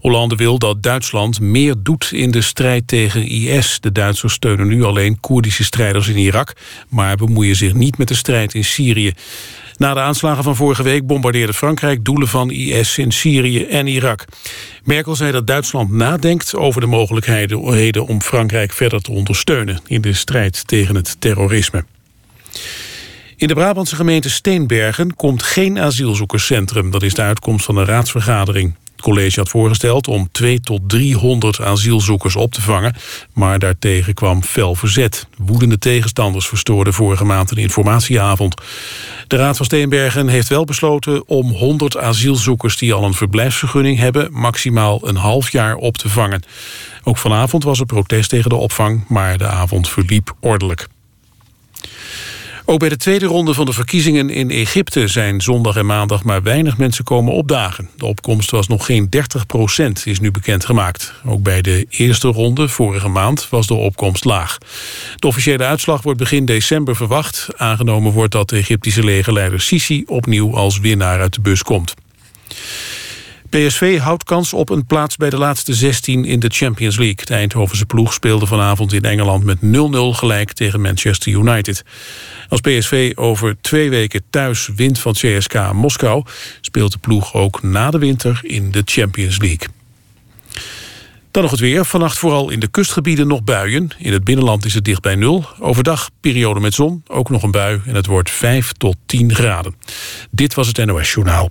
Hollande wil dat Duitsland meer doet in de strijd tegen IS. De Duitsers steunen nu alleen Koerdische strijders in Irak... maar bemoeien zich niet met de strijd in Syrië. Na de aanslagen van vorige week bombardeerde Frankrijk doelen van IS in Syrië en Irak. Merkel zei dat Duitsland nadenkt over de mogelijkheden om Frankrijk verder te ondersteunen in de strijd tegen het terrorisme. In de Brabantse gemeente Steenbergen komt geen asielzoekerscentrum. Dat is de uitkomst van een raadsvergadering. College had voorgesteld om 2 tot 300 asielzoekers op te vangen, maar daartegen kwam fel verzet. Woedende tegenstanders verstoorden vorige maand een informatieavond. De Raad van Steenbergen heeft wel besloten om 100 asielzoekers die al een verblijfsvergunning hebben maximaal een half jaar op te vangen. Ook vanavond was er protest tegen de opvang, maar de avond verliep ordelijk. Ook bij de tweede ronde van de verkiezingen in Egypte zijn zondag en maandag maar weinig mensen komen opdagen. De opkomst was nog geen 30 procent, is nu bekendgemaakt. Ook bij de eerste ronde, vorige maand, was de opkomst laag. De officiële uitslag wordt begin december verwacht. Aangenomen wordt dat de Egyptische legerleider Sisi opnieuw als winnaar uit de bus komt. PSV houdt kans op een plaats bij de laatste 16 in de Champions League. De Eindhovense ploeg speelde vanavond in Engeland met 0-0 gelijk tegen Manchester United. Als PSV over twee weken thuis wint van CSK Moskou... speelt de ploeg ook na de winter in de Champions League. Dan nog het weer. Vannacht vooral in de kustgebieden nog buien. In het binnenland is het dicht bij nul. Overdag periode met zon, ook nog een bui. En het wordt 5 tot 10 graden. Dit was het NOS Journaal.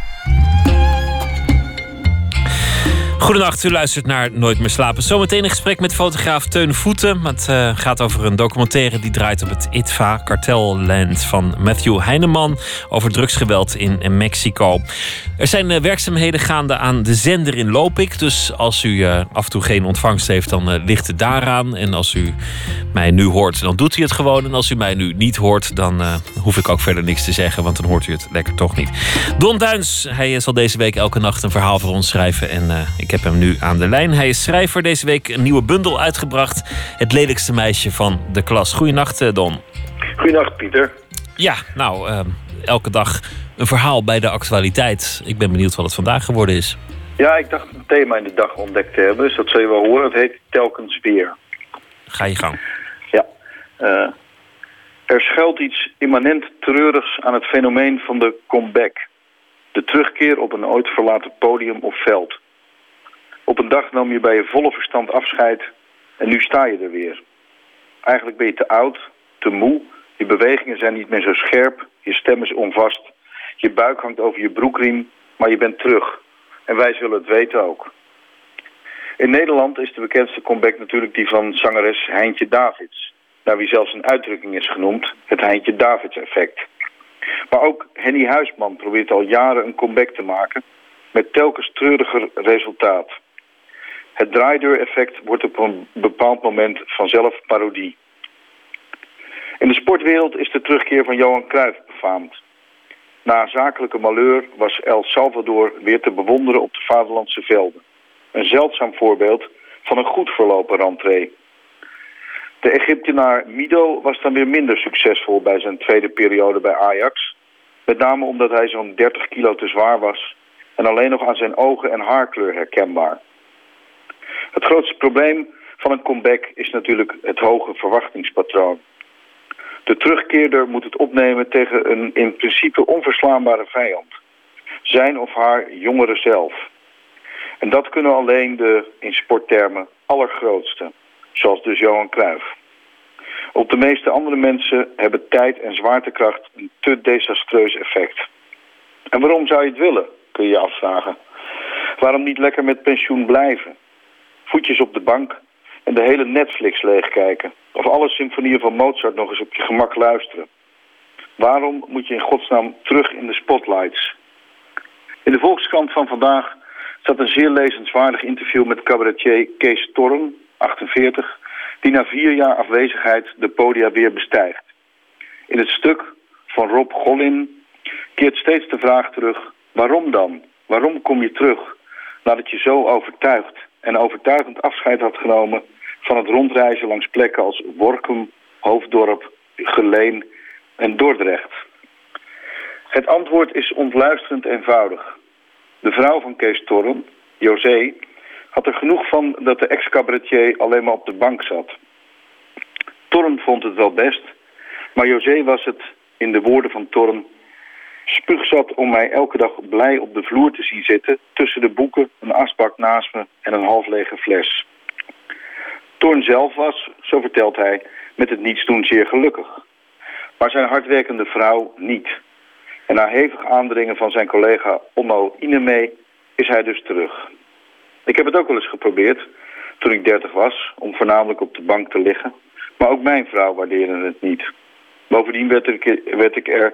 Goedenacht, u luistert naar Nooit meer slapen. Zometeen een gesprek met fotograaf Teun Voeten. Het uh, gaat over een documentaire die draait op het ITVA Kartelland van Matthew Heineman over drugsgeweld in, Mexico. Er zijn uh, werkzaamheden gaande aan de zender in Lopik. Dus als u uh, af en toe geen ontvangst heeft, dan ligt het daaraan. En als u mij nu hoort, dan doet u het gewoon. En als u mij nu niet hoort, dan hoef ik ook verder niks te zeggen, want dan hoort u het lekker toch niet. Don Duins, hij zal deze week elke nacht een verhaal voor ons schrijven. En ik heb hem nu aan de lijn. Hij is schrijver. Deze week een nieuwe bundel uitgebracht. Het lelijkste meisje van de klas. Goedenacht, eh, Don. Goedenacht, Pieter. Ja, nou, uh, elke dag een verhaal bij de actualiteit. Ik ben benieuwd wat het vandaag geworden is. Ja, ik dacht een thema in de dag ontdekt te hebben. Dus dat zul je wel horen. Het heet Telkens Weer. Ga je gang. Ja. Uh, er schuilt iets immanent treurigs aan het fenomeen van de comeback. De terugkeer op een ooit verlaten podium of veld. Op een dag nam je bij je volle verstand afscheid en nu sta je er weer. Eigenlijk ben je te oud, te moe, je bewegingen zijn niet meer zo scherp, je stem is onvast, je buik hangt over je broekriem, maar je bent terug. En wij zullen het weten ook. In Nederland is de bekendste comeback natuurlijk die van zangeres Heintje Davids. Naar wie zelfs een uitdrukking is genoemd, het Heintje Davids effect. Maar ook Henny Huisman probeert al jaren een comeback te maken... met telkens treuriger resultaat. Het draaideur-effect wordt op een bepaald moment vanzelf parodie. In de sportwereld is de terugkeer van Johan Cruijff befaamd. Na zakelijke malheur was El Salvador weer te bewonderen op de vaderlandse velden. Een zeldzaam voorbeeld van een goed verlopen rentree. De Egyptenaar Mido was dan weer minder succesvol bij zijn tweede periode bij Ajax. Met name omdat hij zo'n 30 kilo te zwaar was en alleen nog aan zijn ogen en haarkleur herkenbaar. Het grootste probleem van een comeback is natuurlijk het hoge verwachtingspatroon. De terugkeerder moet het opnemen tegen een in principe onverslaanbare vijand. Zijn of haar jongere zelf. En dat kunnen alleen de, in sporttermen, allergrootste. Zoals dus Johan Cruijff. Op de meeste andere mensen hebben tijd en zwaartekracht een te desastreus effect. En waarom zou je het willen, kun je je afvragen. Waarom niet lekker met pensioen blijven? Voetjes op de bank en de hele Netflix leegkijken. Of alle symfonieën van Mozart nog eens op je gemak luisteren. Waarom moet je in godsnaam terug in de spotlights? In de Volkskrant van vandaag staat een zeer lezenswaardig interview met cabaretier Kees Torren, 48, die na vier jaar afwezigheid de podia weer bestijgt. In het stuk van Rob Gollin keert steeds de vraag terug, waarom dan? Waarom kom je terug? Nadat je zo overtuigd en overtuigend afscheid had genomen van het rondreizen langs plekken als Workum, Hoofddorp, Geleen en Dordrecht. Het antwoord is ontluisterend eenvoudig. De vrouw van Kees Torren, José, had er genoeg van dat de ex-cabaretier alleen maar op de bank zat. Torren vond het wel best, maar José was het, in de woorden van Torren, spuugzat om mij elke dag blij op de vloer te zien zitten... tussen de boeken, een asbak naast me en een half lege fles. Torn zelf was, zo vertelt hij, met het niets doen zeer gelukkig. Maar zijn hardwerkende vrouw niet. En na hevig aandringen van zijn collega Onno Inemee is hij dus terug. Ik heb het ook wel eens geprobeerd, toen ik dertig was, om voornamelijk op de bank te liggen. Maar ook mijn vrouw waardeerde het niet. Bovendien werd ik, werd ik er,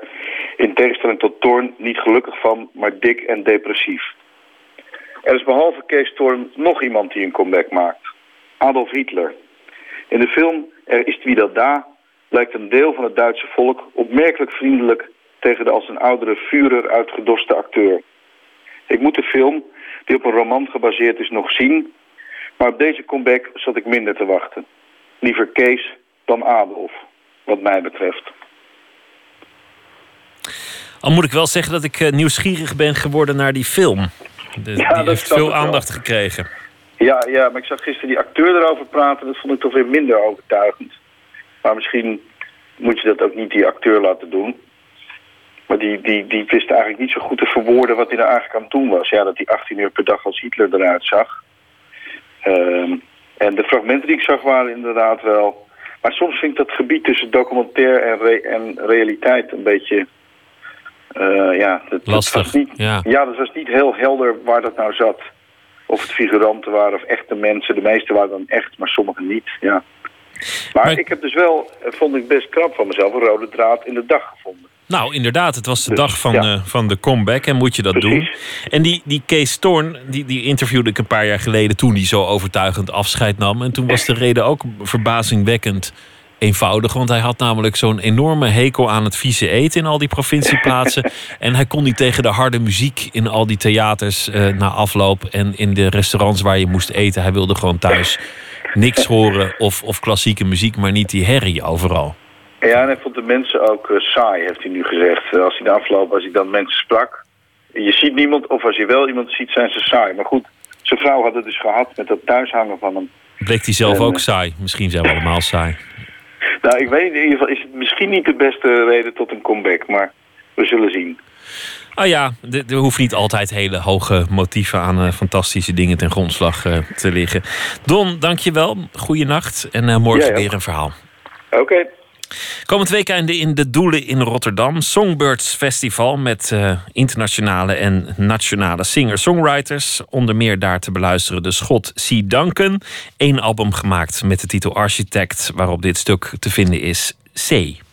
in tegenstelling tot Thorn, niet gelukkig van, maar dik en depressief. Er is behalve Kees Thorn nog iemand die een comeback maakt. Adolf Hitler. In de film Er is wie dat da lijkt een deel van het Duitse volk opmerkelijk vriendelijk tegen de als een oudere Führer uitgedoste acteur. Ik moet de film, die op een roman gebaseerd is, nog zien, maar op deze comeback zat ik minder te wachten. Liever Kees dan Adolf, wat mij betreft. Al moet ik wel zeggen dat ik eh, nieuwsgierig ben geworden naar die film. De, Ja, die heeft veel wel. aandacht gekregen. Ja, ja, maar ik zag gisteren die acteur erover praten. Dat vond ik toch weer minder overtuigend. Maar misschien moet je dat ook niet die acteur laten doen. Maar die, die, die wist eigenlijk niet zo goed te verwoorden wat hij er eigenlijk aan het doen was. Ja, dat hij 18 uur per dag als Hitler eruit zag. Ehm, en de fragmenten die ik zag waren inderdaad wel... Maar soms vind ik dat gebied tussen documentaire en, re- en realiteit een beetje... eh, ja, dat, dat Lastig, was niet, ja. ja, dat was niet heel helder waar dat nou zat. Of het figuranten waren of echte mensen. De meeste waren dan echt, maar sommigen niet. Ja. Maar, Maar- ik heb dus wel, eh, vond ik best krap van mezelf, een rode draad in de dag gevonden. Nou, inderdaad, het was de Dus, dag van, ja. eh, van de comeback en moet je dat Precies. doen. En die, die Kees Thorn, die, die interviewde ik een paar jaar geleden toen hij zo overtuigend afscheid nam. En toen was de reden ook verbazingwekkend eenvoudig. Want hij had namelijk zo'n enorme hekel aan het vieze eten in al die provincieplaatsen. en hij kon niet tegen de harde muziek in al die theaters eh, na afloop en in de restaurants waar je moest eten. Hij wilde gewoon thuis niks horen of, of klassieke muziek, maar niet die herrie overal. Ja, en hij vond de mensen ook eh, saai, heeft hij nu gezegd. Eh, Als hij de afloop, als hij dan mensen sprak. Je ziet niemand, of als je wel iemand ziet, zijn ze saai. Maar goed, zijn vrouw had het dus gehad met dat thuishangen van hem. Bleek hij zelf En, ook eh, saai. Misschien zijn we allemaal saai. Nou, ik weet in ieder geval is het misschien niet de beste reden tot een comeback. Maar we zullen zien. Ah ja, er hoeft niet altijd hele hoge motieven aan fantastische dingen ten grondslag te liggen. Don, dankjewel. Goeienacht. En eh, morgen Jij ook. weer een verhaal. Oké. Komend weekend in de Doelen in Rotterdam. Songbirds Festival met eh, internationale en nationale singer-songwriters. Onder meer daar te beluisteren de schot C. Duncan. Eén album gemaakt met de titel Architect, waarop dit stuk te vinden is C.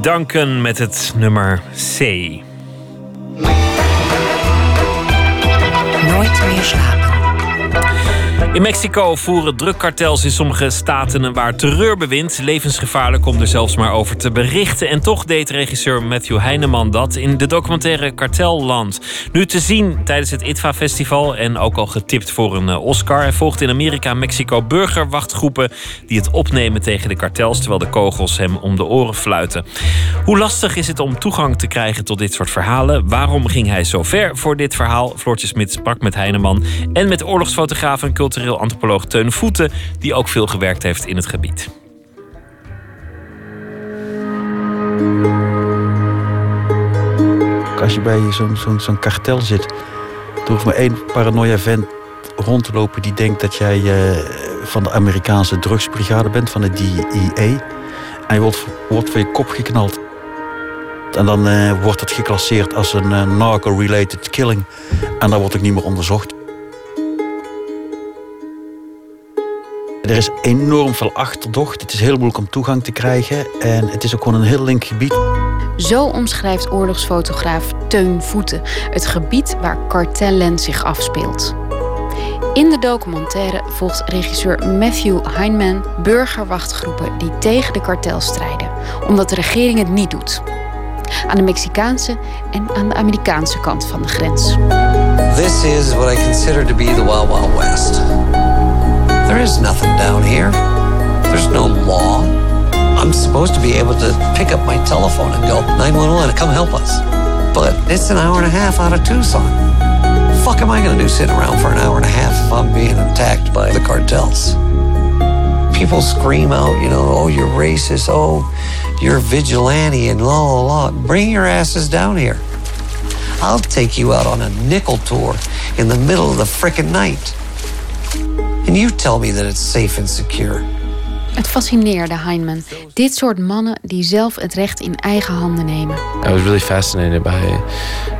Duncan met het nummer C. In Mexico voeren drugkartels in sommige staten een waar terreurbewind. Levensgevaarlijk om er zelfs maar over te berichten. En toch deed regisseur Matthew Heineman dat in de documentaire Kartelland. Nu te zien tijdens het ITVA-festival en ook al getipt voor een eh, Oscar. Er volgt in Amerika Mexico burgerwachtgroepen die het opnemen tegen de kartels... terwijl de kogels hem om de oren fluiten. Hoe lastig is het om toegang te krijgen tot dit soort verhalen? Waarom ging hij zo ver voor dit verhaal? Floortje Smit sprak met Heineman en met oorlogsfotograaf en cultureel antropoloog Teun Voeten... die ook veel gewerkt heeft in het gebied. Als je bij zo'n kartel zit, er hoeft maar één paranoia vent rond te lopen die denkt dat jij eh, van de Amerikaanse drugsbrigade bent, van de DEA. En je wordt, wordt voor je kop geknald. En dan eh, wordt het geclasseerd als een eh, narco-related killing. En dan wordt ook niet meer onderzocht. Er is enorm veel achterdocht. Het is heel moeilijk om toegang te krijgen. En het is ook gewoon een heel link gebied. Zo omschrijft oorlogsfotograaf Teun Voeten het gebied waar Kartelland zich afspeelt. In de documentaire volgt regisseur Matthew Heineman burgerwachtgroepen die tegen de kartels strijden, omdat de regering het niet doet. Aan de Mexicaanse en aan de Amerikaanse kant van de grens. This is what I consider to be the Wild Wild West. There is nothing down here. There's no law. I'm supposed to be able to pick up my telephone and go 911 come help us. But it's an hour and a half out of Tucson. Fuck am I going to do sitting around for an hour and a half if I'm being attacked by the cartels? People scream out, you know, oh, you're racist, oh, you're vigilante, and la la la. Bring your asses down here. I'll take you out on a nickel tour in the middle of the frickin' night. And you tell me that it's safe and secure. Het fascineerde Heineman. Dit soort mannen die zelf het recht in eigen handen nemen. I was really fascinated by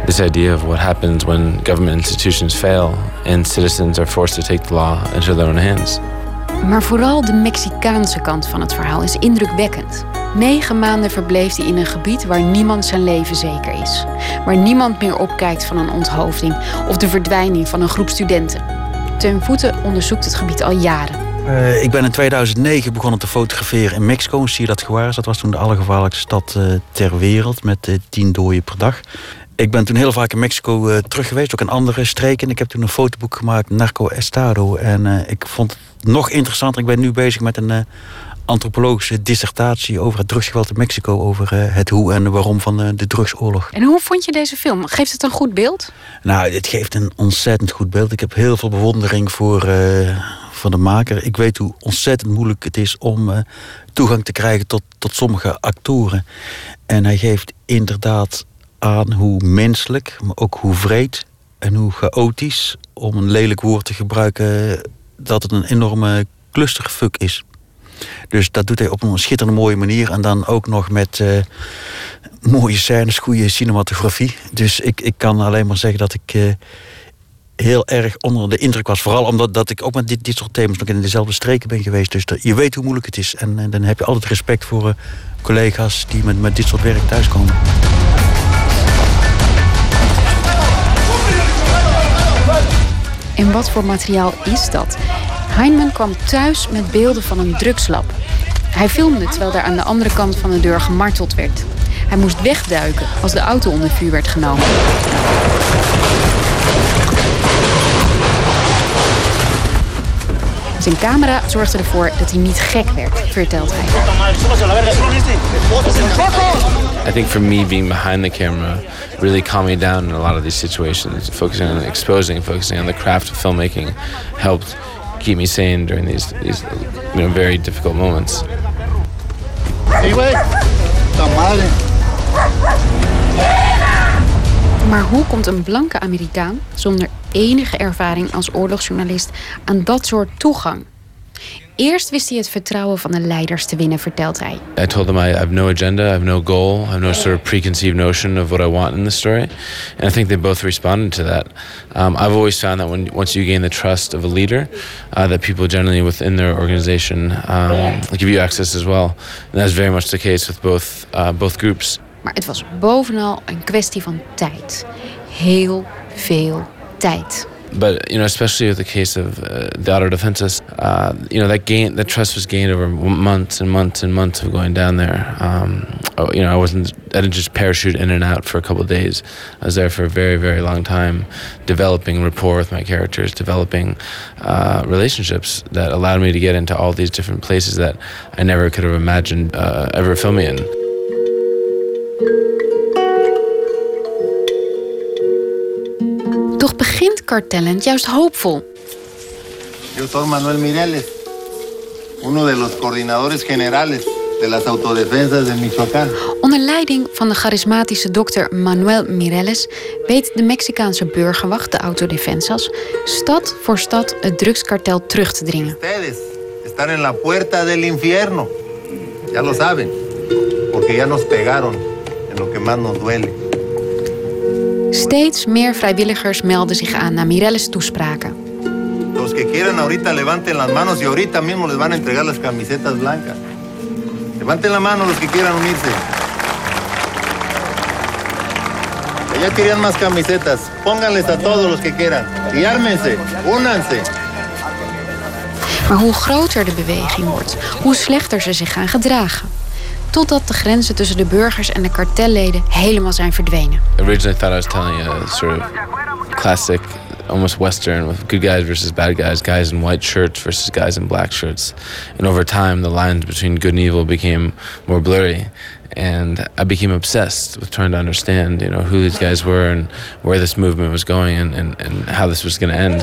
this idea of what happens when government institutions fail and citizens are forced to take the law into their own hands. Maar vooral de Mexicaanse kant van het verhaal is indrukwekkend. Negen maanden verbleef hij in een gebied waar niemand zijn leven zeker is. Waar niemand meer opkijkt van een onthoofding of de verdwijning van een groep studenten. Teun Voeten onderzoekt het gebied al jaren. Uh, ik ben in 2009 begonnen te fotograferen in Mexico, in Ciudad Juarez. Dat was toen de allergevaarlijkste stad uh, ter wereld met uh, tien doden per dag. Ik ben toen heel vaak in Mexico terug geweest, ook in andere streken. Ik heb toen een fotoboek gemaakt, Narco Estado. En ik vond het nog interessanter. Ik ben nu bezig met een antropologische dissertatie over het drugsgeweld in Mexico. Over het hoe en waarom van de, de drugsoorlog. En hoe vond je deze film? Geeft het een goed beeld? Nou, het geeft een ontzettend goed beeld. Ik heb heel veel bewondering voor van de maker. Ik weet hoe ontzettend moeilijk het is om uh, toegang te krijgen tot, tot sommige actoren. En hij geeft inderdaad aan hoe menselijk, maar ook hoe vreed en hoe chaotisch, om een lelijk woord te gebruiken, dat het een enorme clusterfuck is. Dus dat doet hij op een schitterende mooie manier. En dan ook nog met uh, mooie scènes, goede cinematografie. Dus ik, ik kan alleen maar zeggen dat ik. Uh, heel erg onder de indruk was. Vooral omdat dat ik ook met dit, dit soort thema's nog in dezelfde streken ben geweest. Dus je weet hoe moeilijk het is. En, en dan heb je altijd respect voor collega's die met, met dit soort werk thuiskomen. En wat voor materiaal is dat? Heineman kwam thuis met beelden van een drugslab. Hij filmde terwijl daar aan de andere kant van de deur gemarteld werd. Hij moest wegduiken als de auto onder vuur werd genomen. Zijn camera zorgde ervoor dat hij niet gek werd, vertelt hij. I think for me, being behind the camera really calmed me down in a lot of these situations. Focusing on exposing, focusing on the craft of filmmaking helped keep me sane during these, these very difficult moments. Maar hoe komt een blanke Amerikaan zonder enige ervaring als oorlogsjournalist aan dat soort toegang? Eerst wist hij het vertrouwen van de leiders te winnen, vertelt hij. I told them I have no agenda, I have no goal, I have no sort of preconceived notion of what I want in the story, and I think they both responded to that. Um, I've always found that when once you gain the trust of a leader, uh, that people generally within their organization um, give you access as well, and that's very much the case with both uh, both groups. Maar het was bovenal een kwestie van tijd. Heel veel tijd. But you know, especially with the case of uh, the auto defenses, uh, you know that gain, that trust was gained over months and months and months of going down there. Um, oh, you know, I wasn't, I didn't just parachute in and out for a couple days. I was there for a very, very long time, developing rapport with my characters, developing uh, relationships that allowed me to get into all these different places that I never could have imagined uh, ever filming in. Cartalent juist hoopvol. Yo soy Manuel Mireles, uno de los coordinadores generales de las autodefensas de Michoacán. Onder leiding van de charismatische dokter Manuel Mireles weet de Mexicaanse burgerwacht, de Autodefensas, stad voor stad het drugskartel terug te dringen. Ustedes están en la puerta del infierno. Ya lo saben, porque ya nos pegaron en lo que más nos duele. Steeds meer vrijwilligers melden zich aan na Mireles' toespraken. Los que quieran ahorita levanten las manos y ahorita mismo les van a entregar las camisetas blancas. Levanten la mano los que quieran unirse. Allá querían más camisetas. Pónganles a todos los que quieran. Y ármense, únanse. Maar hoe groter de beweging wordt, hoe slechter ze zich gaan gedragen. Totdat de grenzen tussen de burgers en de kartelleden helemaal zijn verdwenen. Originally, I thought I was telling a sort of classic, almost Western, with good guys versus bad guys, guys in white shirts versus guys in black shirts. And over time, the lines between good and evil became more blurry. And I became obsessed with trying to understand, you know, who these guys were and where this movement was going and, and, and how this was going to end.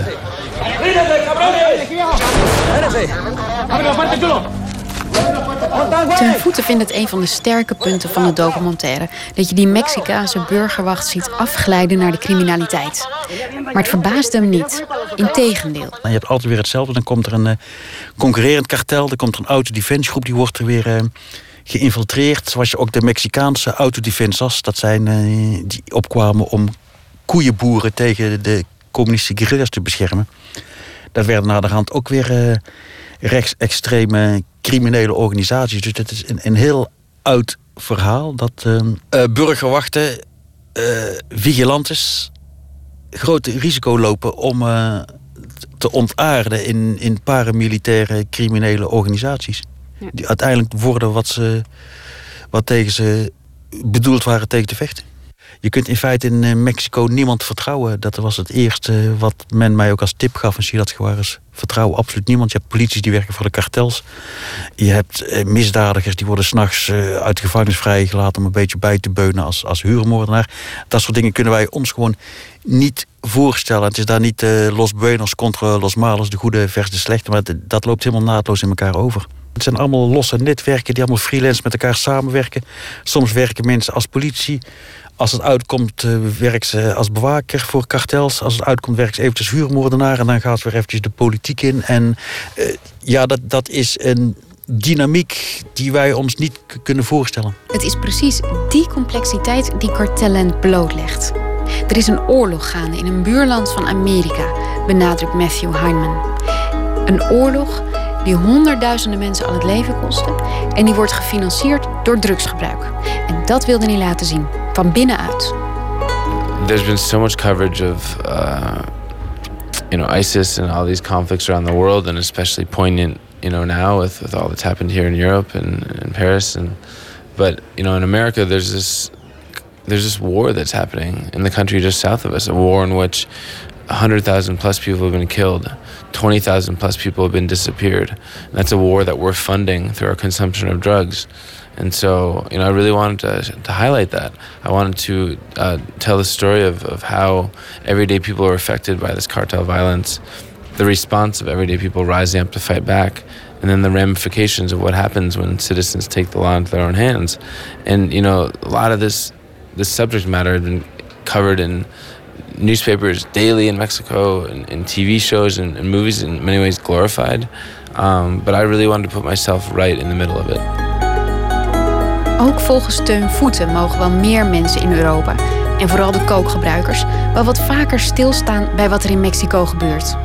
Ten voeten vindt het een van de sterke punten van de documentaire... dat je die Mexicaanse burgerwacht ziet afglijden naar de criminaliteit. Maar het verbaast hem niet. Integendeel. Je hebt altijd weer hetzelfde. Dan komt er een uh, concurrerend kartel. Dan komt er een autodefensiegroep. Die wordt er weer uh, geïnfiltreerd. Zoals je ook de Mexicaanse autodefensas. Dat zijn uh, die opkwamen om koeienboeren tegen de communistische guerrillas te beschermen. Dat werden naar de hand ook weer rechtsextreme criminele organisaties. Dus het is een, een heel oud verhaal dat uh, burgerwachten, uh, vigilantes, groot risico lopen om uh, te ontaarden in, in paramilitaire criminele organisaties. Ja. Die uiteindelijk worden wat, ze, wat tegen ze bedoeld waren tegen te vechten. Je kunt in feite in Mexico niemand vertrouwen. Dat was het eerste wat men mij ook als tip gaf. Dat gewoon eens vertrouwen absoluut niemand. Je hebt politie die werken voor de kartels. Je hebt misdadigers die worden s'nachts uit gevangenis vrijgelaten... om een beetje bij te beunen als, als huurmoordenaar. Dat soort dingen kunnen wij ons gewoon niet voorstellen. Het is daar niet uh, los buenos contra los malos, de goede versus de slechte... maar dat loopt helemaal naadloos in elkaar over. Het zijn allemaal losse netwerken die allemaal freelance met elkaar samenwerken. Soms werken mensen als politie, als het uitkomt, uh, werkt ze als bewaker voor kartels. Als het uitkomt, werkt ze eventjes huurmoordenaar. En dan gaat ze weer eventjes de politiek in. En uh, ja, dat, dat is een dynamiek die wij ons niet kunnen voorstellen. Het is precies die complexiteit die Cartelland blootlegt. Er is een oorlog gaande in een buurland van Amerika, benadrukt Matthew Heineman. Een oorlog die honderdduizenden mensen al het leven kostte en die wordt gefinancierd door drugsgebruik. En dat wilde hij laten zien, van binnenuit. There's been so much coverage of uh, you know ISIS and all these conflicts around the world, and especially poignant, you know, now with, with all that's happened here in Europe and in Paris, and but you know, in America, there's this there's this war that's happening in the country just south of us, a war in which 100,000 plus people have been killed, 20,000 plus people have been disappeared. And that's a war that we're funding through our consumption of drugs. And so, you know, I really wanted to, to highlight that. I wanted to uh, tell the story of, of how everyday people are affected by this cartel violence, the response of everyday people rising up to fight back, and then the ramifications of what happens when citizens take the law into their own hands. And, you know, a lot of this, this subject matter had been covered in newspapers daily in Mexico and, and TV shows and, and, movies in many ways glorified. Um, but I really wanted to put myself right in the middle of it. Ook volgens Teun Voeten mogen wel meer mensen in Europa, en vooral de kookgebruikers, wel wat vaker stilstaan bij wat er in Mexico gebeurt.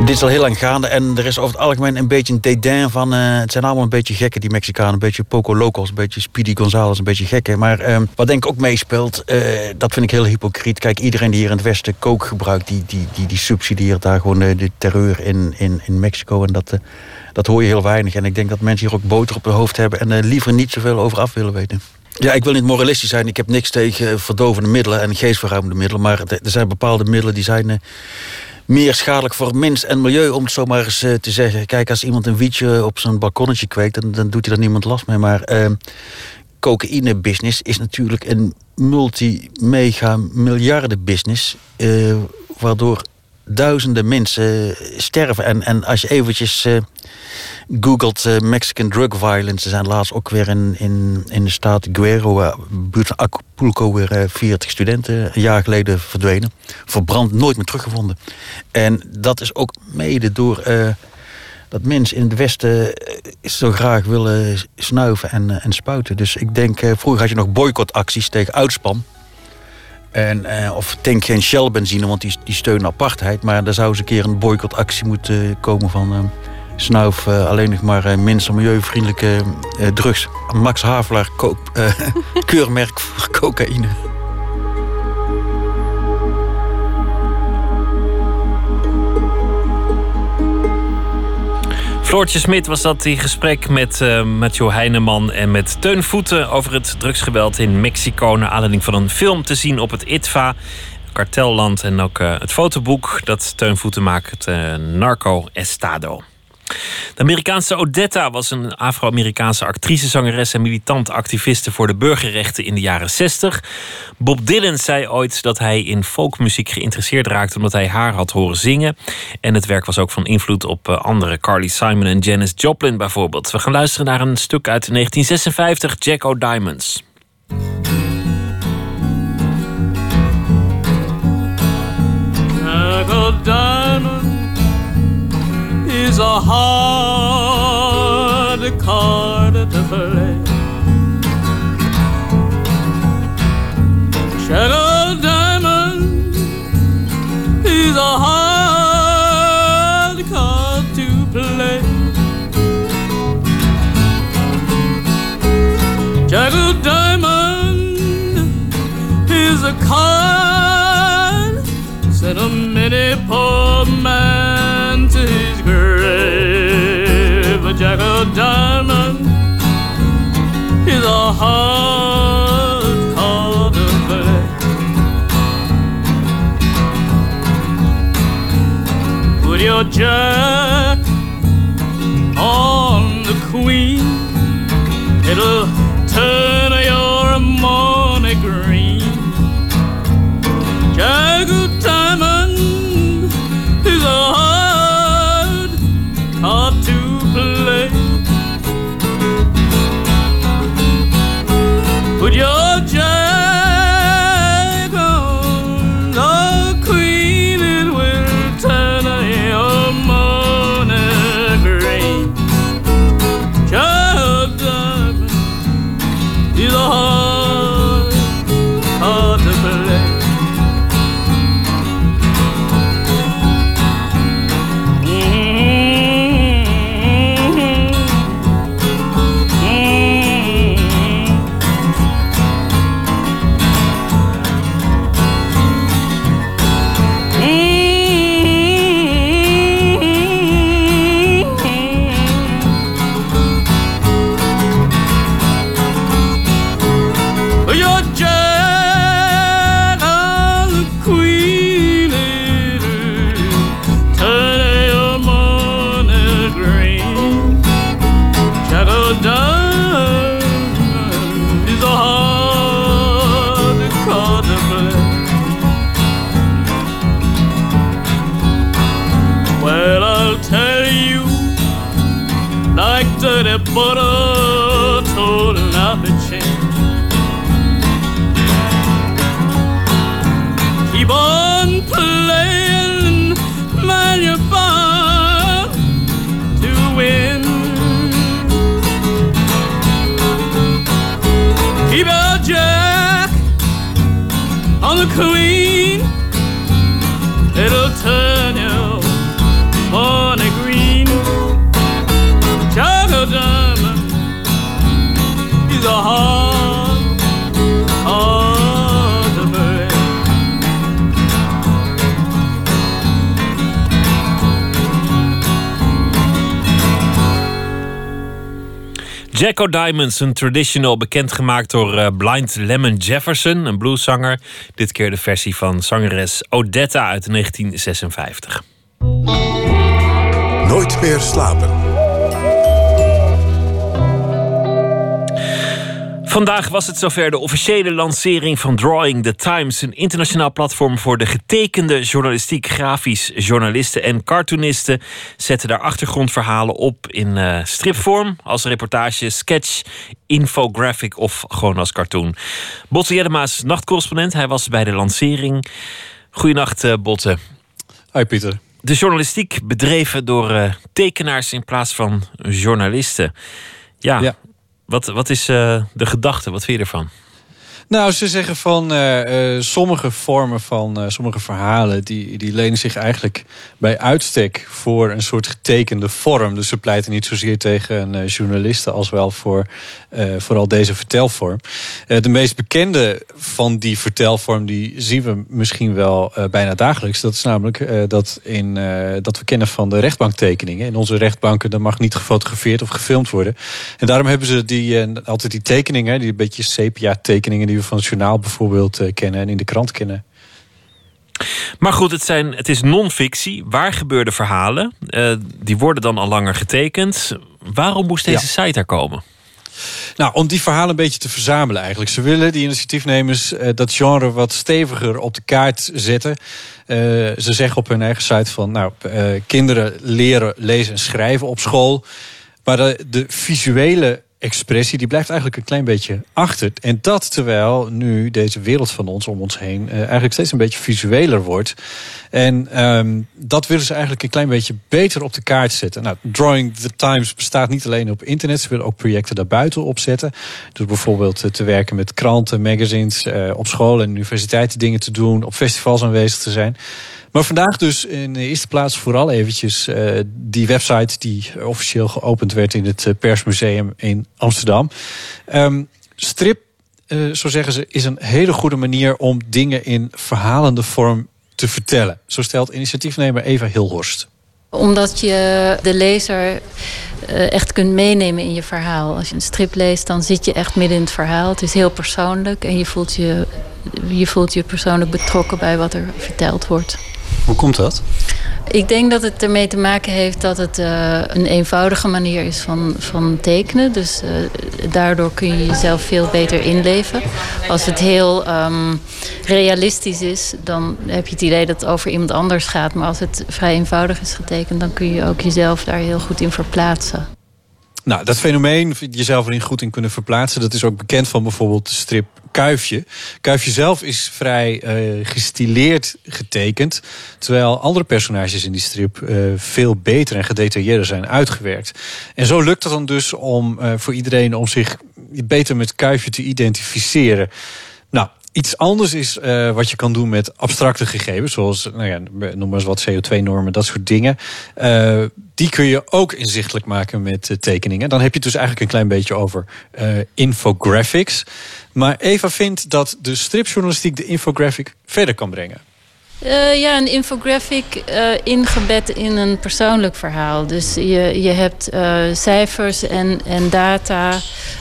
Dit is al heel lang gaande en er is over het algemeen een beetje een dédain van... eh, het zijn allemaal een beetje gekken, die Mexicanen. Een beetje Poco Locals, een beetje Speedy Gonzales, een beetje gekken. Maar eh, wat denk ik ook meespeelt, eh, dat vind ik heel hypocriet. Kijk, iedereen die hier in het Westen kook gebruikt... die, die, die, die subsidieert daar gewoon de, de terreur in, in, in Mexico. En dat, eh, dat hoor je heel weinig. En ik denk dat mensen hier ook boter op hun hoofd hebben... en eh, liever niet zoveel over af willen weten. Ja, ik wil niet moralistisch zijn. Ik heb niks tegen verdovende middelen en geestverruimende middelen. Maar er zijn bepaalde middelen die zijn... eh, meer schadelijk voor mens en milieu, om het zo maar eens eh, te zeggen. Kijk, als iemand een wietje op zijn balkonnetje kweekt, dan, dan doet hij daar niemand last mee. Maar uh, cocaïne-business is natuurlijk een multi-mega-miljarden-business, uh, waardoor duizenden mensen sterven. En, en als je eventjes uh, googelt uh, Mexican drug violence, er zijn laatst ook weer in, in, in de staat Guerrero, buurt van Acapulco, weer uh, 40 studenten een jaar geleden verdwenen. Verbrand, nooit meer teruggevonden. En dat is ook mede door dat mensen in het Westen zo graag willen snuiven en, en spuiten. Dus ik denk, vroeger had je nog boycottacties tegen uitspan. En, uh, of tank geen Shell benzine, want die, die steunen apartheid. Maar daar zou eens een keer een boycottactie moeten komen van... Uh, snuif alleen nog maar uh, minst milieuvriendelijke drugs. Max Havelaar koop, keurmerk voor cocaïne. Floortje Smit was dat in gesprek met uh, Mathieu Heineman en met Teun Voeten over het drugsgeweld in Mexico. Naar aanleiding van een film te zien op het ITVA, Kartelland. En ook uh, het fotoboek dat Teun Voeten maakt, uh, Narco Estado. De Amerikaanse Odetta was een Afro-Amerikaanse actrice, zangeres en militant activiste voor de burgerrechten in de jaren 60. Bob Dylan zei ooit dat hij in folkmuziek geïnteresseerd raakte omdat hij haar had horen zingen. En het werk was ook van invloed op andere, Carly Simon en Janis Joplin bijvoorbeeld. We gaan luisteren naar een stuk uit 1956, Jack O'Diamonds. Is a hard card to play. Shadow Diamond is a hard card to play. Shadow Diamond is a card sent a many poor man grave. A diamond is a hard card to play. Put your jack Jacko Diamonds, een traditional bekendgemaakt door eh, Blind Lemon Jefferson, een blueszanger. Dit keer de versie van zangeres Odetta uit 1956. Nooit meer slapen. Vandaag was het zover de officiële lancering van Drawing the Times, een internationaal platform voor de getekende journalistiek. Grafisch journalisten en cartoonisten zetten daar achtergrondverhalen op in eh, stripvorm, als reportage, sketch, infographic of gewoon als cartoon. Botte Jellema is nachtcorrespondent. Hij was bij de lancering. Goedenacht, eh, Botte. Hoi Pieter. De journalistiek bedreven door eh, tekenaars in plaats van journalisten. Ja, Ja. Wat, wat is eh, de gedachte? Wat vind je ervan? Nou, ze zeggen van eh, eh, sommige vormen van eh, sommige verhalen... Die, die lenen zich eigenlijk bij uitstek voor een soort getekende vorm. Dus ze pleiten niet zozeer tegen journalisten... als wel voor vooral deze vertelvorm. De meest bekende van die vertelvorm... die zien we misschien wel bijna dagelijks. Dat is namelijk dat, in, dat we kennen van de rechtbanktekeningen. In onze rechtbanken daar mag niet gefotografeerd of gefilmd worden. En daarom hebben ze die, altijd die tekeningen... die beetje sepia-tekeningen... die we van het journaal bijvoorbeeld eh, kennen en in de krant kennen. Maar goed, het, zijn, het is non-fictie. Waar gebeurde verhalen? Eh, die worden dan al langer getekend. Waarom moest deze site er komen? Nou, om die verhalen een beetje te verzamelen eigenlijk. Ze willen, die initiatiefnemers, eh, dat genre wat steviger op de kaart zetten. Ze zeggen op hun eigen site van, nou, kinderen leren lezen en schrijven op school. Maar de, de visuele expressie, die blijft eigenlijk een klein beetje achter. En dat terwijl nu deze wereld van ons om ons heen eh, eigenlijk steeds een beetje visueler wordt. En ehm, dat willen ze eigenlijk een klein beetje beter op de kaart zetten. Nou, Drawing the Times bestaat niet alleen op internet. Ze willen ook projecten daarbuiten opzetten. Dus bijvoorbeeld eh, te werken met kranten, magazines, eh, op scholen en universiteiten dingen te doen, op festivals aanwezig te zijn. Maar vandaag dus in de eerste plaats vooral eventjes eh, die website die officieel geopend werd in het eh, Persmuseum in Amsterdam. Ehm, strip, eh, zo zeggen ze, is een hele goede manier om dingen in verhalende vorm te vertellen. Zo stelt initiatiefnemer Eva Hilhorst. Omdat je de lezer echt kunt meenemen in je verhaal. Als je een strip leest, dan zit je echt midden in het verhaal. Het is heel persoonlijk en je voelt je, je, voelt je persoonlijk betrokken bij wat er verteld wordt. Hoe komt dat? Ik denk dat het ermee te maken heeft dat het eh, een eenvoudige manier is van, van tekenen. Dus eh, daardoor kun je jezelf veel beter inleven. Als het heel ehm, realistisch is, dan heb je het idee dat het over iemand anders gaat. Maar als het vrij eenvoudig is getekend, dan kun je ook jezelf daar heel goed in verplaatsen. Nou, dat fenomeen, jezelf erin goed in kunnen verplaatsen, dat is ook bekend van bijvoorbeeld de strip Kuifje. Kuifje zelf is vrij eh, gestileerd getekend, terwijl andere personages in die strip eh, veel beter en gedetailleerder zijn uitgewerkt. En zo lukt het dan dus om eh, voor iedereen om zich beter met Kuifje te identificeren. Nou, Iets anders is eh, wat je kan doen met abstracte gegevens, zoals nou ja, noem maar eens wat CO2-normen, dat soort dingen. Eh, die kun je ook inzichtelijk maken met eh, tekeningen. Dan heb je het dus eigenlijk een klein beetje over infographics. Maar Eva vindt dat de stripjournalistiek de infographic verder kan brengen. Eh, ja, een infographic eh, ingebed in een persoonlijk verhaal. Dus je, je hebt eh, cijfers en, en data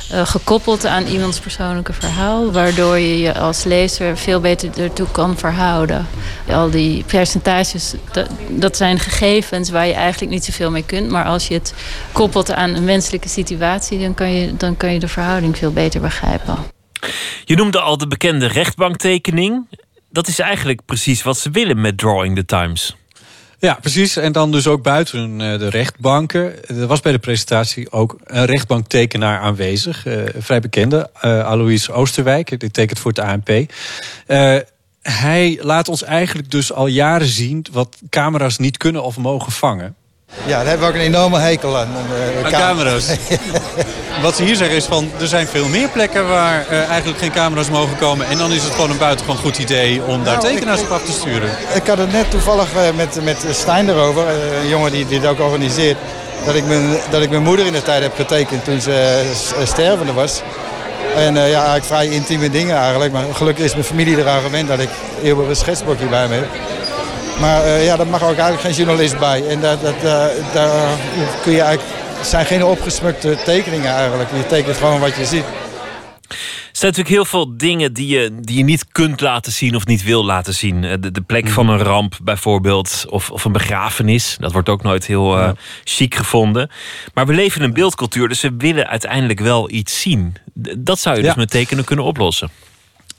gekoppeld aan iemands persoonlijke verhaal. Waardoor je je als lezer veel beter ertoe kan verhouden. Al die percentages, dat, zijn gegevens waar je eigenlijk niet zoveel mee kunt. Maar als je het koppelt aan een wenselijke situatie, dan kan je, dan kan je de verhouding veel beter begrijpen. Je noemde al de bekende rechtbanktekening. Dat is eigenlijk precies wat ze willen met Drawing the Times. Ja, precies. En dan dus ook buiten eh, de rechtbanken. Er was bij de presentatie ook een rechtbanktekenaar aanwezig. eh, een vrij bekende, eh Alois Oosterwijk. Die tekent voor het ANP. Eh, hij laat ons eigenlijk dus al jaren zien... wat camera's niet kunnen of mogen vangen. Ja, daar hebben we ook een enorme hekel aan. Aan camera's. Wat ze hier zeggen is van, er zijn veel meer plekken waar eh, eigenlijk geen camera's mogen komen. En dan is het gewoon een buitengewoon goed idee om daar Nou, tekenaars op af te sturen. Ik had het net toevallig eh, met, met Stijn erover, eh, een jongen die dit ook organiseert. Dat ik, mijn, dat ik mijn moeder in de tijd heb getekend toen ze eh, eh, stervende was. En eh, ja, eigenlijk vrij intieme dingen eigenlijk. Maar gelukkig is mijn familie eraan gewend dat ik eeuwig een schetsblokje bij me heb. Maar eh, ja, daar mag ook eigenlijk geen journalist bij. En dat, dat, eh, daar kun je eigenlijk, het zijn geen opgesmukte tekeningen eigenlijk. Je tekent gewoon wat je ziet. Er zijn natuurlijk heel veel dingen die je, die je niet kunt laten zien of niet wil laten zien. Eh, De, de plek van een ramp bijvoorbeeld, of, of een begrafenis. Dat wordt ook nooit heel eh, chic gevonden. Maar we leven in een beeldcultuur, dus we willen uiteindelijk wel iets zien. Dat zou je dus met tekenen kunnen oplossen.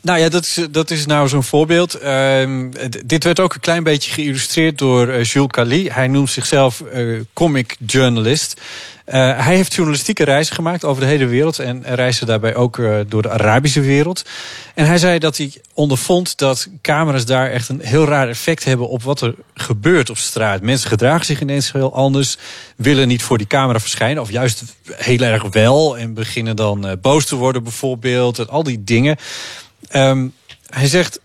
Nou ja, dat is, dat is nou zo'n voorbeeld. Ehm, dit werd ook een klein beetje geïllustreerd door eh, Jules Cali. Hij noemt zichzelf eh, comic journalist. Eh, hij heeft journalistieke reizen gemaakt over de hele wereld. En reisde daarbij ook door de Arabische wereld. En hij zei dat hij ondervond dat camera's daar echt een heel raar effect hebben op wat er gebeurt op straat. Mensen gedragen zich ineens heel anders, willen niet voor die camera verschijnen, of juist heel erg wel. En beginnen dan boos te worden, bijvoorbeeld. Al die dingen. Ehm, hij zegt.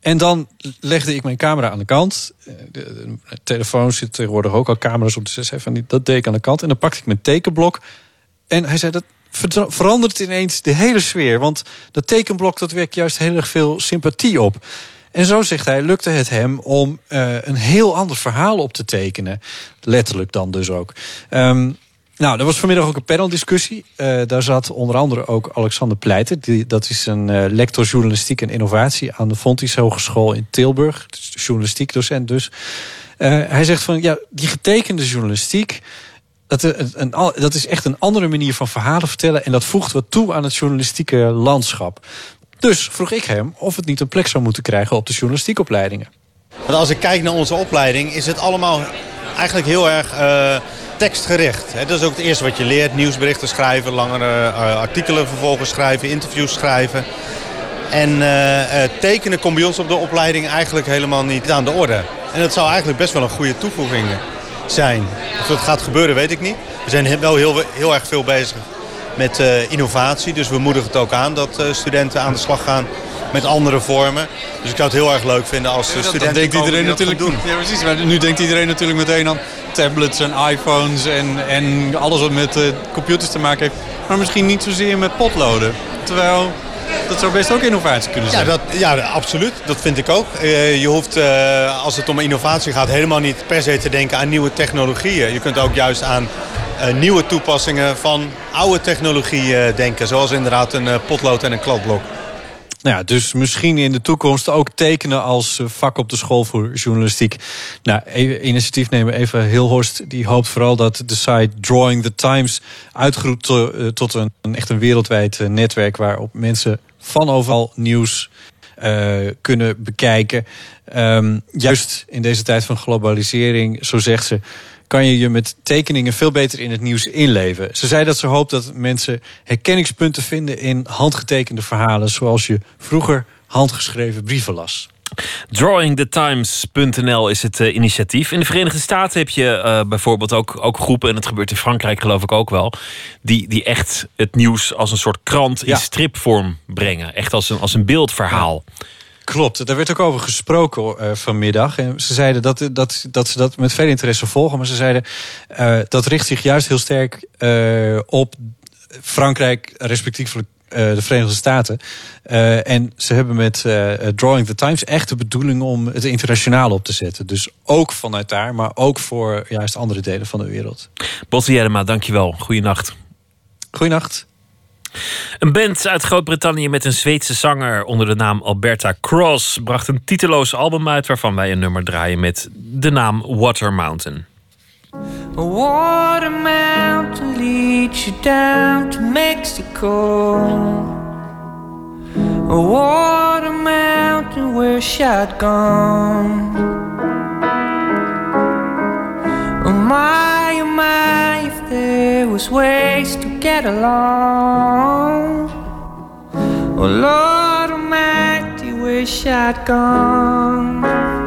En dan legde ik mijn camera aan de kant. Eh, De, de telefoon zit tegenwoordig ook al camera's op. Zei van die- dat deed ik aan de kant. En dan pakte ik mijn tekenblok. En hij zei dat ver- verandert ineens de hele sfeer. Want dat tekenblok dat wekt juist heel erg veel sympathie op. En zo zegt hij, lukte het hem om eh, een heel ander verhaal op te tekenen. Letterlijk dan dus ook. Ehm, nou, er was vanmiddag ook een paneldiscussie. Eh daar zat onder andere ook Alexander Pleiter. Die, dat is een eh, lector journalistiek en innovatie aan de Fontys Hogeschool in Tilburg. Dus journalistiek docent dus. Eh, hij zegt van, ja, die getekende journalistiek... Dat, een, dat is echt een andere manier van verhalen vertellen... en dat voegt wat toe aan het journalistieke landschap. Dus vroeg ik hem of het niet een plek zou moeten krijgen... op de journalistiekopleidingen. Als ik kijk naar onze opleiding, is het allemaal eigenlijk heel erg tekstgericht. Dat is ook het eerste wat je leert. Nieuwsberichten schrijven, langere eh, artikelen vervolgens schrijven, interviews schrijven. En eh, tekenen komt bij ons op de opleiding eigenlijk helemaal niet aan de orde. En dat zou eigenlijk best wel een goede toevoeging zijn. Of dat gaat gebeuren, weet ik niet. We zijn wel heel, heel erg veel bezig met innovatie. Dus we moedigen het ook aan dat studenten aan de slag gaan met andere vormen. Dus ik zou het heel erg leuk vinden als de studenten denkt iedereen die natuurlijk. doen. Ja, precies. Maar nu denkt iedereen natuurlijk meteen aan tablets en iPhones en, en alles wat met eh, computers te maken heeft. Maar misschien niet zozeer met potloden. Terwijl dat zou best ook innovatie kunnen Ja, zijn. dat, ja, absoluut. Dat vind ik ook. Eh, je hoeft, eh, als het om innovatie gaat, helemaal niet per se te denken aan nieuwe technologieën. Je kunt ook juist aan nieuwe toepassingen van oude technologie eh, denken. Zoals inderdaad een potlood en een kladblok. Nou ja, dus misschien in de toekomst ook tekenen als eh, vak op de school voor journalistiek. Nou, even initiatiefnemer Eva Hilhorst die hoopt vooral dat de site Drawing the Times uitgroeit eh, tot een, echt een wereldwijd eh, netwerk waarop mensen van overal nieuws eh, kunnen bekijken. Ehm, juist in deze tijd van globalisering, zo zegt ze, kan je je met tekeningen veel beter in het nieuws inleven. Ze zei dat ze hoopt dat mensen herkenningspunten vinden in handgetekende verhalen, zoals je vroeger handgeschreven brieven las. Drawingthetimes.nl is het eh, initiatief. In de Verenigde Staten heb je eh, bijvoorbeeld ook, ook groepen, en het gebeurt in Frankrijk geloof ik ook wel, die, die echt het nieuws als een soort krant Ja. in stripvorm brengen. Echt als een, als een beeldverhaal. Klopt, daar werd ook over gesproken eh, vanmiddag. En ze zeiden dat, dat, dat ze dat met veel interesse volgen. Maar ze zeiden eh, dat richt zich juist heel sterk eh, op Frankrijk, respectievelijk de Verenigde Staten. En ze hebben met Drawing the Times echt de bedoeling om het internationaal op te zetten. Dus ook vanuit daar, maar ook voor juist andere delen van de wereld. Botte Jellema, dankjewel. Goeienacht. Goeienacht. Een band uit Groot-Brittannië met een Zweedse zanger onder de naam Alberta Cross bracht een titeloos album uit waarvan wij een nummer draaien met de naam Water Mountain. Water mountain you down to Mexico. Water mountain where. My, oh my, if there was ways to get along. Oh Lord Almighty, wish I'd Staring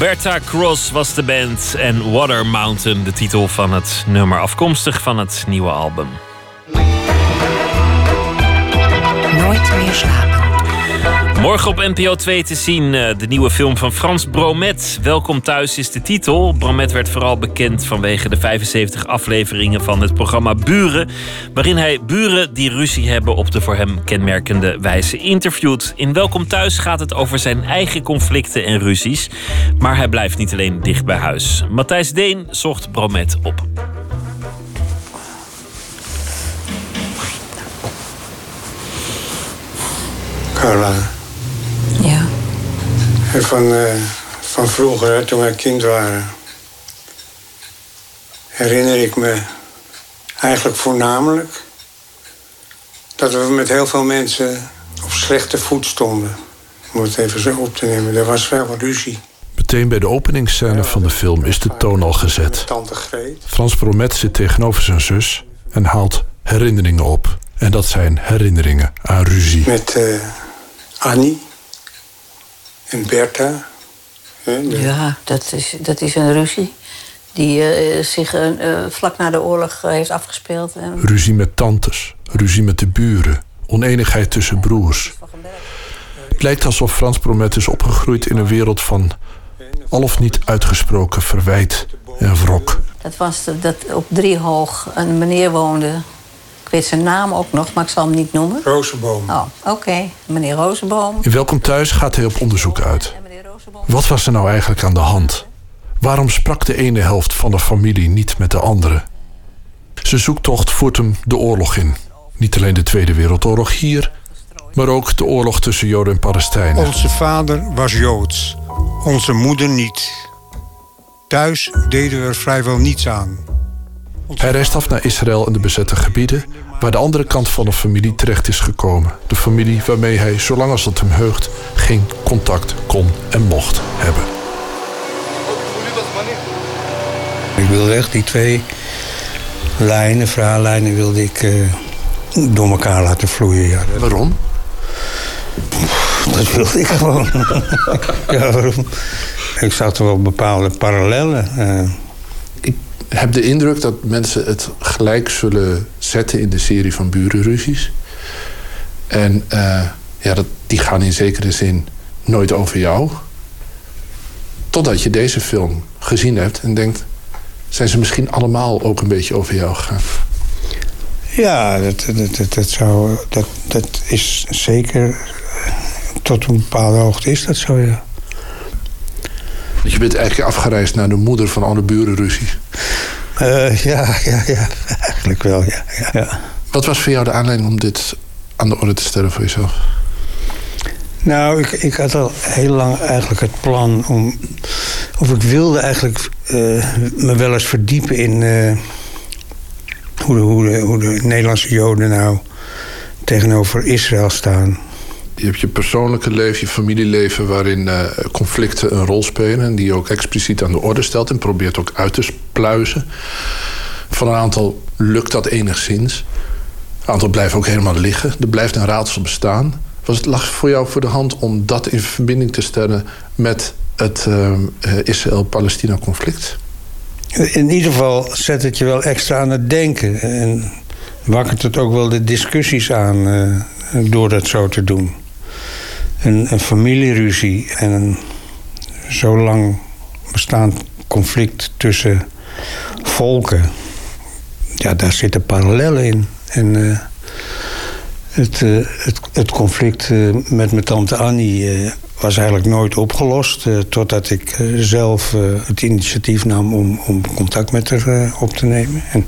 Alberta Cross was de band en Water Mountain de titel van het nummer afkomstig van het nieuwe album. Op NPO 2 te zien eh, de nieuwe film van Frans Bromet. Welkom thuis is de titel. Bromet werd vooral bekend vanwege de 75 afleveringen van het programma Buren. Waarin hij buren die ruzie hebben op de voor hem kenmerkende wijze interviewt. In Welkom thuis gaat het over zijn eigen conflicten en ruzies. Maar hij blijft niet alleen dicht bij huis. Matthijs Deen zocht Bromet op. En Van, eh, van vroeger, hè, toen wij kind waren, herinner ik me eigenlijk voornamelijk dat we met heel veel mensen op slechte voet stonden. Om het even zo op te nemen. Er was veel ruzie. Meteen bij de openingsscène van de film is de toon al gezet. Frans Bromet zit tegenover zijn zus en haalt herinneringen op. En dat zijn herinneringen aan ruzie. Met eh, Annie en Bertha. Ja, dat is, dat is een ruzie die eh, zich eh, vlak na de oorlog eh, heeft afgespeeld. En Ruzie met tantes, ruzie met de buren, oneenigheid tussen broers. Het lijkt alsof Frans Bromet is opgegroeid in een wereld van al of niet uitgesproken verwijt en wrok. dat was de- dat op Driehoog een meneer woonde. Ik weet zijn naam ook nog, maar ik zal hem niet noemen. Rozenboom. Oh, oké. Meneer Rozenboom. In Welkom Thuis gaat hij op onderzoek uit. Wat was er nou eigenlijk aan de hand? Waarom sprak de ene helft van de familie niet met de andere? Zijn zoektocht voert hem de oorlog in. Niet alleen de Tweede Wereldoorlog hier, maar ook de oorlog tussen Joden en Palestijnen. Onze vader was Joods, onze moeder niet. Thuis deden we er vrijwel niets aan. Hij reist af naar Israël en de bezette gebieden, waar de andere kant van de familie terecht is gekomen. De familie waarmee hij, zolang als het hem heugt, geen contact kon en mocht hebben. Ik wilde echt die twee lijnen, verhaallijnen, wilde ik eh, door elkaar laten vloeien. Ja. Waarom? Dat wilde ik gewoon. ja, waarom? Ik zag er wel bepaalde parallellen. eh. Heb de indruk dat mensen het gelijk zullen zetten in de serie van burenruzies. En eh, ja, dat, die gaan in zekere zin nooit over jou. Totdat je deze film gezien hebt en denkt... zijn ze misschien allemaal ook een beetje over jou gegaan? Ja, dat, dat, dat, dat, zou, dat, dat is zeker... eh, Tot een bepaalde hoogte is dat zo, ja. Want je bent eigenlijk afgereisd naar de moeder van alle burenruzies. Eh, ja, ja, ja, eigenlijk wel, ja, ja, ja. Wat was voor jou de aanleiding om dit aan de orde te stellen voor jezelf? Nou, ik, ik had al heel lang eigenlijk het plan om... Of ik wilde eigenlijk eh, me wel eens verdiepen in... eh, hoe, de, hoe, de, hoe de Nederlandse Joden nou tegenover Israël staan. Je hebt je persoonlijke leven, je familieleven... waarin eh, conflicten een rol spelen... en die je ook expliciet aan de orde stelt... en probeert ook uit te pluizen. Van een aantal lukt dat enigszins. Een aantal blijven ook helemaal liggen. Er blijft een raadsel bestaan. Was het lag voor jou voor de hand om dat in verbinding te stellen... met het eh, eh, Israël-Palestina-conflict? In ieder geval zet het je wel extra aan het denken. En wakkert het ook wel de discussies aan door dat zo te doen. Een, een familieruzie en een zo lang bestaand conflict tussen volken. Ja, daar zitten parallellen in. En eh, het, eh, het, het conflict eh, met mijn tante Annie was eigenlijk nooit opgelost. totdat ik zelf het initiatief nam om, om contact met haar op te nemen. En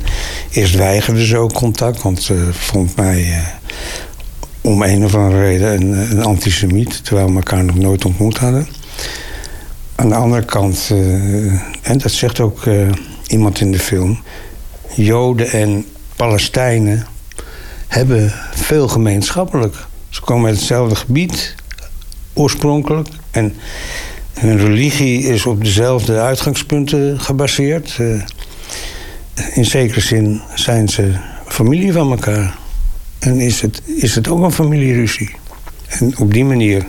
eerst weigerde ze ook contact, want ze vond mij om een of andere reden een, een antisemiet. Terwijl we elkaar nog nooit ontmoet hadden. Aan de andere kant, eh, en dat zegt ook eh, iemand in de film... Joden en Palestijnen hebben veel gemeenschappelijk. Ze komen uit hetzelfde gebied, oorspronkelijk. En hun religie is op dezelfde uitgangspunten gebaseerd. Eh, in zekere zin zijn ze familie van elkaar. En is het, is het ook een familieruzie. En op die manier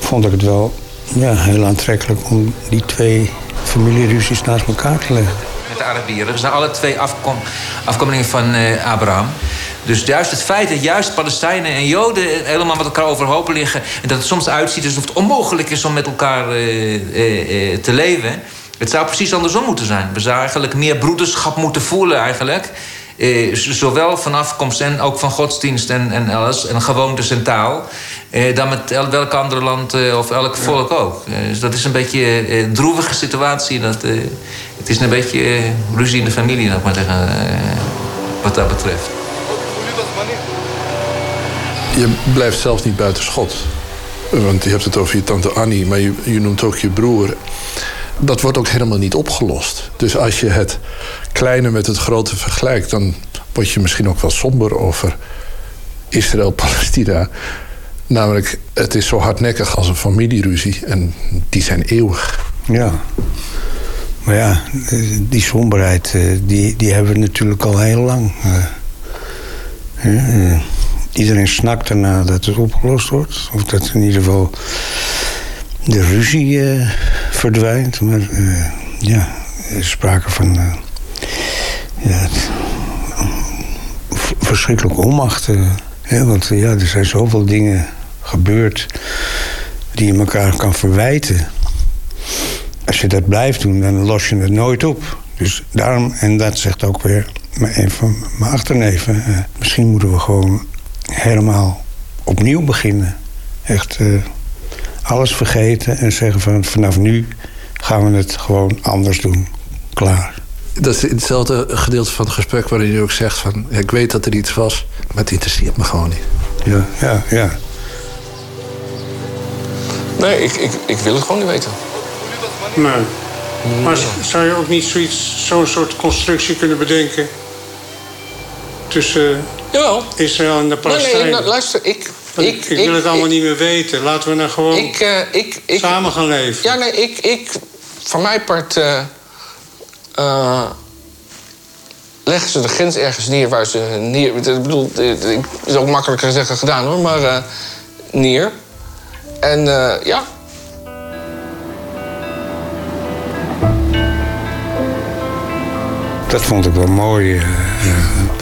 vond ik het wel ja, heel aantrekkelijk om die twee familieruzies naast elkaar te leggen. Met de Arabieren. Ze zijn alle twee afkom afkomelingen van uh, Abraham. Dus juist het feit dat juist Palestijnen en Joden helemaal met elkaar overhoop liggen... en dat het soms uitziet alsof het onmogelijk is om met elkaar uh, uh, te leven... het zou precies andersom moeten zijn. We zouden eigenlijk meer broederschap moeten voelen eigenlijk... Eh, zowel van afkomst en ook van godsdienst en, en alles, en gewoontes en taal, eh, dan met el welk ander land eh, of elk volk ook. Eh, dus dat is een beetje een droevige situatie. Dat, het is een beetje ruzie in de familie, nog maar zeggen, wat dat betreft. Je blijft zelfs niet buiten schot. Want je hebt het over je tante Annie, maar je, je noemt ook je broer. Dat wordt ook helemaal niet opgelost. Dus als je het kleine met het grote vergelijkt, dan word je misschien ook wel somber over Israël-Palestina. Namelijk, het is zo hardnekkig als een familieruzie en die zijn eeuwig. Ja. Maar ja, die somberheid, eh, die, die hebben we natuurlijk al heel lang. Eh, eh, iedereen snakt erna dat het opgelost wordt. Of dat in ieder geval de ruzie verdwijnt. Maar ja, er sprake van ja, verschrikkelijke onmacht. Hè, want ja, er zijn zoveel dingen gebeurd die je elkaar kan verwijten. Als je dat blijft doen, dan los je het nooit op. Dus daarom, en dat zegt ook weer een van mijn achterneven... Eh, misschien moeten we gewoon helemaal opnieuw beginnen. Echt eh, alles vergeten en zeggen van vanaf nu gaan we het gewoon anders doen. Klaar. Dat is hetzelfde gedeelte van het gesprek waarin je ook zegt van... Ja, ik weet dat er iets was, maar het interesseert me gewoon niet. Ja, ja, ja. Nee, ik, ik, ik wil het gewoon niet weten. Nee. Maar zou je ook niet zoiets, zo'n soort constructie kunnen bedenken... tussen Jawel. Israël en de Palestijnen? Nee, nee, nou, luister, ik... Ik, ik, wil het allemaal niet meer weten. Laten we nou gewoon ik, uh, ik, ik, samen gaan leven. Ja, nee, ik, ik van mijn part... Uh, uh, leggen ze de grens ergens neer waar ze neer. Ik bedoel, het is ook makkelijker gezegd dan gedaan hoor, maar uh, neer. En uh, ja. Dat vond ik wel mooi. Uh,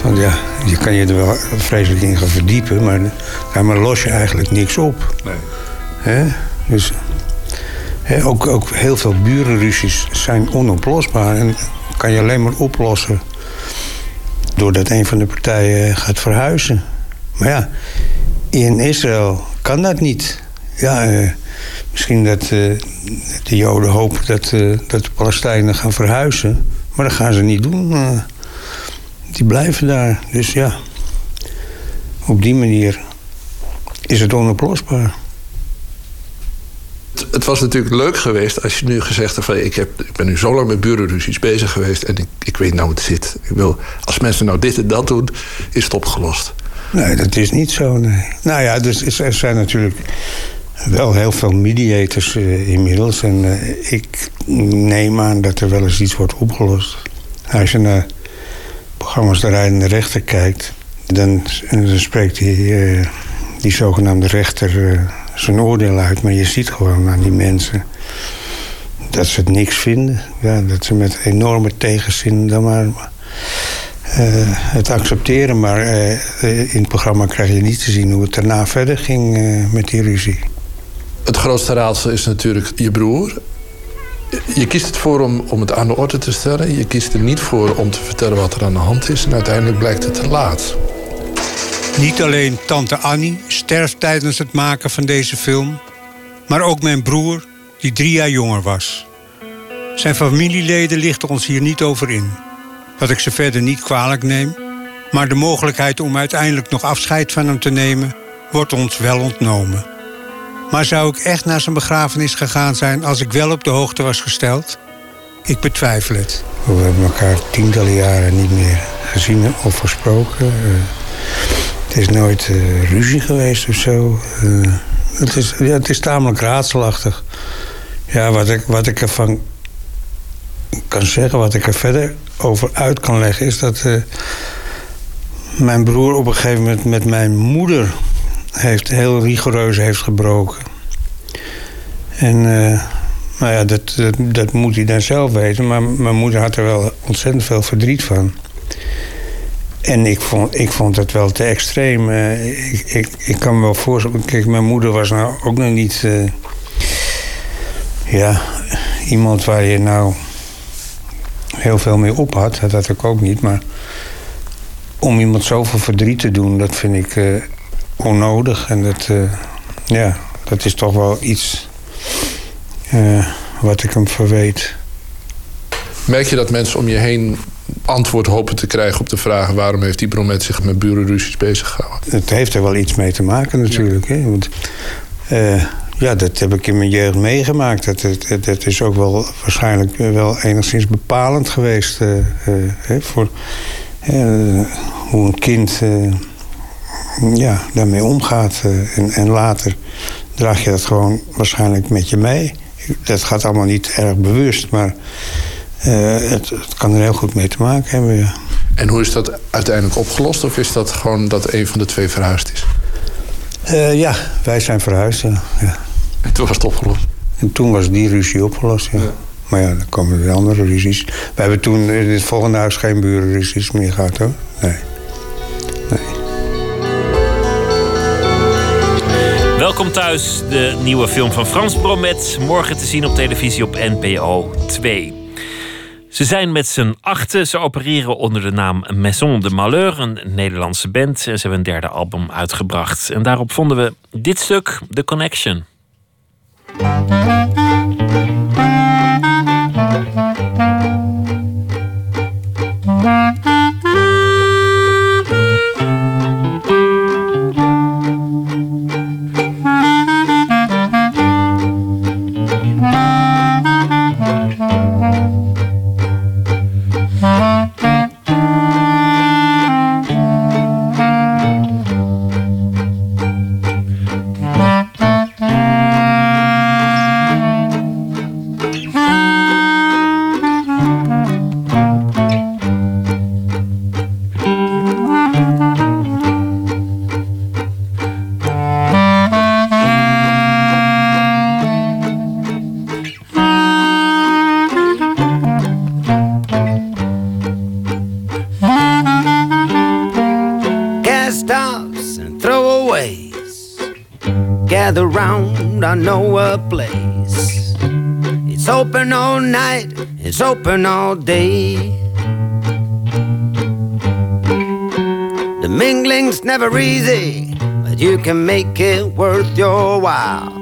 van, ja, je kan je er wel vreselijk in gaan verdiepen, maar daarmee los je eigenlijk niks op. Nee. Dus ook, ook heel veel burenruzies zijn onoplosbaar en kan je alleen maar oplossen doordat een van de partijen gaat verhuizen. Maar ja, in Israël kan dat niet. Ja, uh, misschien dat uh, de Joden hopen dat, uh, dat de Palestijnen gaan verhuizen. Maar dat gaan ze niet doen. Die blijven daar. Dus ja, op die manier is het onoplosbaar. Het was natuurlijk leuk geweest als je nu gezegd had van ik, heb, ik ben nu zo lang met burenruzies bezig geweest en ik, ik weet nou hoe het zit. Ik wil, als mensen nou dit en dat doen, is het opgelost. Nee, dat is niet zo. Nee. Nou ja, dus er zijn natuurlijk wel heel veel mediators uh, inmiddels. En uh, ik neem aan dat er wel eens iets wordt opgelost. Als je naar programma's De Rijdende Rechter kijkt, dan, dan spreekt die, uh, die zogenaamde rechter zijn oordeel uit. Maar je ziet gewoon aan die mensen dat ze het niks vinden. Ja, dat ze met enorme tegenzin dan maar uh, het accepteren. Maar in het programma krijg je niet te zien hoe het daarna verder ging met die ruzie. Het grootste raadsel is natuurlijk je broer. Je kiest het voor om, om het aan de orde te stellen. Je kiest er niet voor om te vertellen wat er aan de hand is. En uiteindelijk blijkt het te laat. Niet alleen tante Annie sterft tijdens het maken van deze film, maar ook mijn broer, die drie jaar jonger was. Zijn familieleden lichten ons hier niet over in. Wat ik ze verder niet kwalijk neem, maar de mogelijkheid om uiteindelijk nog afscheid van hem te nemen, wordt ons wel ontnomen. Maar zou ik echt naar zijn begrafenis gegaan zijn als ik wel op de hoogte was gesteld? Ik betwijfel het. We hebben elkaar tientallen jaren niet meer gezien of gesproken. Uh, het is nooit uh, ruzie geweest of zo. Uh, het, is, het is tamelijk raadselachtig. Ja, wat ik, wat ik ervan kan zeggen, wat ik er verder over uit kan leggen, is dat mijn broer op een gegeven moment met mijn moeder heeft heel rigoureus heeft gebroken. En uh, nou ja, dat, dat, moet hij dan zelf weten. Maar mijn moeder had er wel ontzettend veel verdriet van. En ik vond, ik vond het wel te extreem. Uh, ik, ik, ik kan me wel voorstellen. Kijk, mijn moeder was nou ook nog niet. Uh, ja, iemand waar je nou heel veel mee op had. Dat had ik ook niet. Maar om iemand zoveel verdriet te doen, dat vind ik onnodig. En dat, ja, dat is toch wel iets wat ik hem verweet. Merk je dat mensen om je heen antwoord hopen te krijgen op de vraag... waarom heeft die Bromet zich met burenruzies bezig gehouden? Het heeft er wel iets mee te maken natuurlijk. Hè? Want, uh, ja, dat heb ik in mijn jeugd meegemaakt. Dat, dat, dat is ook wel waarschijnlijk wel enigszins bepalend geweest... Voor hoe een kind ja, daarmee omgaat. en, en later draag je dat gewoon waarschijnlijk met je mee. Dat gaat allemaal niet erg bewust, maar... Uh, het, het, kan er heel goed mee te maken hebben, ja. En hoe is dat uiteindelijk opgelost? Of is dat gewoon dat een van de twee verhuisd is? Uh, ja, wij zijn verhuisd, ja. En toen was het opgelost? En toen was die ruzie opgelost, ja. ja. Maar ja, dan komen er weer andere ruzies. We hebben toen in het volgende huis geen burenruzies meer gehad, hoor. Nee. Welkom thuis, de nieuwe film van Frans Bromet. Morgen te zien op televisie op NPO 2. Ze zijn met z'n achten. Ze opereren onder de naam Maison de Malheur, een Nederlandse band. Ze hebben een derde album uitgebracht. En daarop vonden we dit stuk, The Connection. All day. The mingling's never easy, but you can make it worth your while.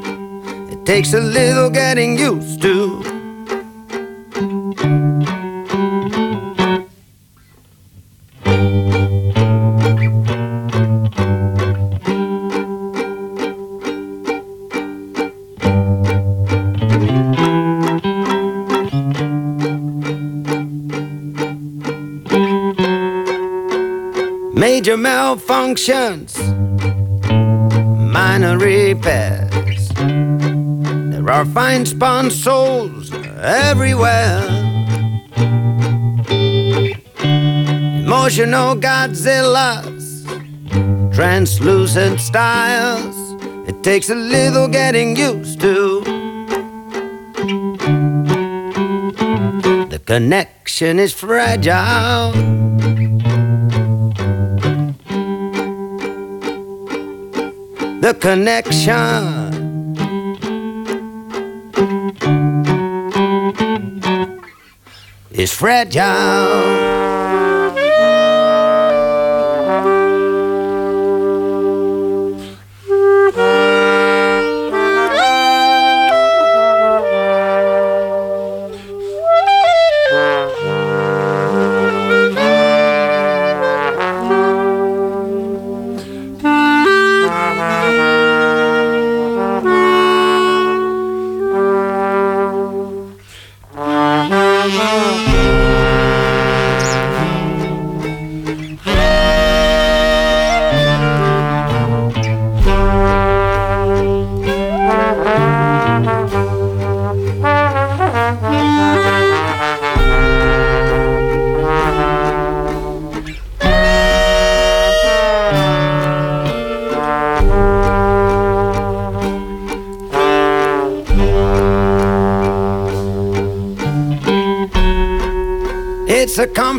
It takes a little getting used to. Malfunctions, minor repairs. There are fine spun souls everywhere. Emotional Godzillas, translucent styles. It takes a little getting used to. The connection is fragile. Connection. Is fragile.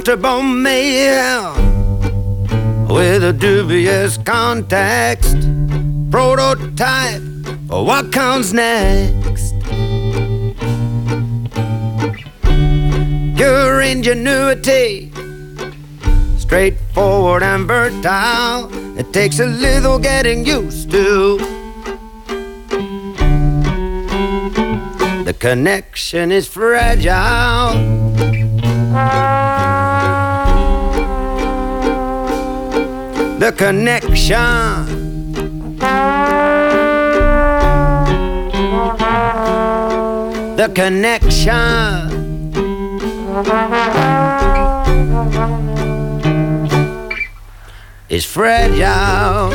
Comfortable meal with a dubious context. Prototype for what comes next. Pure ingenuity, straightforward and fertile. It takes a little getting used to. The connection is fragile. The connection. The connection. Is fragile.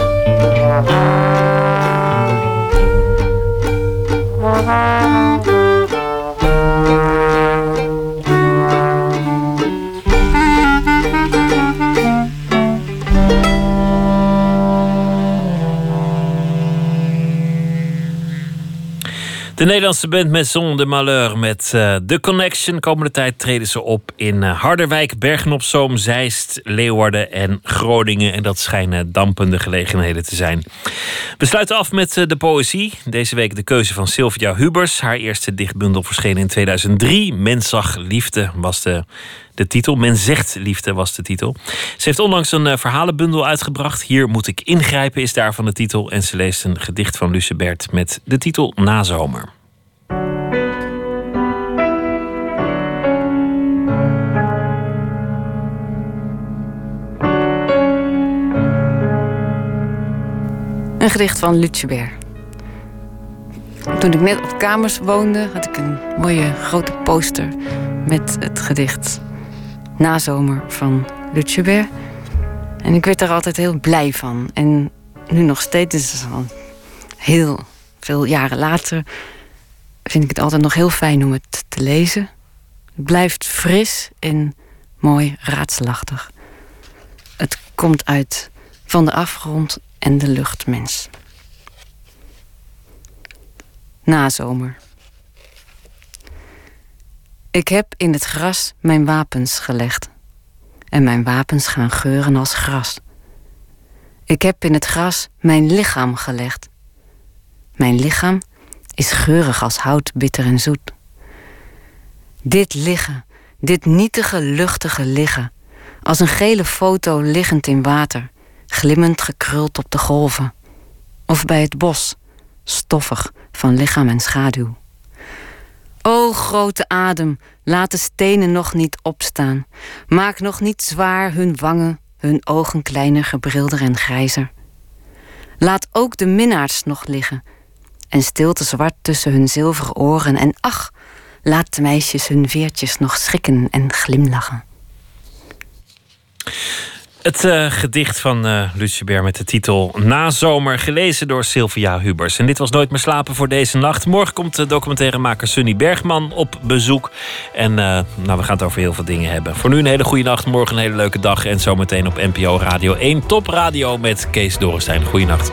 De Nederlandse band Maison de Malheur met uh, The Connection. Komende tijd treden ze op in uh, Harderwijk, Bergen op Zoom, Zeist, Leeuwarden en Groningen. En dat schijnen dampende gelegenheden te zijn. We sluiten af met uh, de poëzie. Deze week de keuze van Sylvia Hubers. Haar eerste dichtbundel verscheen in 2003. Mens zag liefde was de, de titel. Men zegt liefde was de titel. Ze heeft onlangs een verhalenbundel uitgebracht. Hier moet ik ingrijpen is daarvan de titel. En ze leest een gedicht van Lucebert met de titel Nazomer. Een gedicht van Lutjebert. Toen ik net op kamers woonde, had ik een mooie grote poster met het gedicht Nazomer van Lutjebert. En ik werd daar altijd heel blij van. En nu nog steeds, dus al heel veel jaren later, vind ik het altijd nog heel fijn om het te lezen. Het blijft fris en mooi raadselachtig. Het komt uit van de afgrond en de luchtmens. Nazomer. Ik heb in het gras mijn wapens gelegd. En mijn wapens gaan geuren als gras. Ik heb in het gras mijn lichaam gelegd. Mijn lichaam is geurig als hout, bitter en zoet. Dit liggen, dit nietige, luchtige liggen, als een gele foto liggend in water, glimmend gekruld op de golven. Of bij het bos, stoffig van lichaam en schaduw. O grote adem, laat de stenen nog niet opstaan. Maak nog niet zwaar hun wangen, hun ogen kleiner, gebrilder en grijzer. Laat ook de minnaars nog liggen. En stilte zwart tussen hun zilveren oren. En ach, laat de meisjes hun veertjes nog schrikken en glimlachen. Het uh, gedicht van uh, Lucebert met de titel Nazomer, gelezen door Sylvia Hubers. En dit was Nooit meer slapen voor deze nacht. Morgen komt de documentairemaker Sunny Bergman op bezoek. En uh, nou, we gaan het over heel veel dingen hebben. Voor nu een hele goede nacht, morgen een hele leuke dag. En zometeen op NPO Radio 1 Top Radio met Kees Dorrestein. Goeienacht.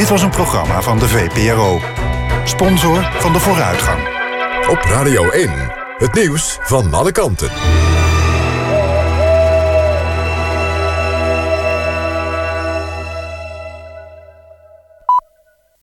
Dit was een programma van de VPRO. Sponsor van de vooruitgang. Op Radio 1, het nieuws van alle kanten.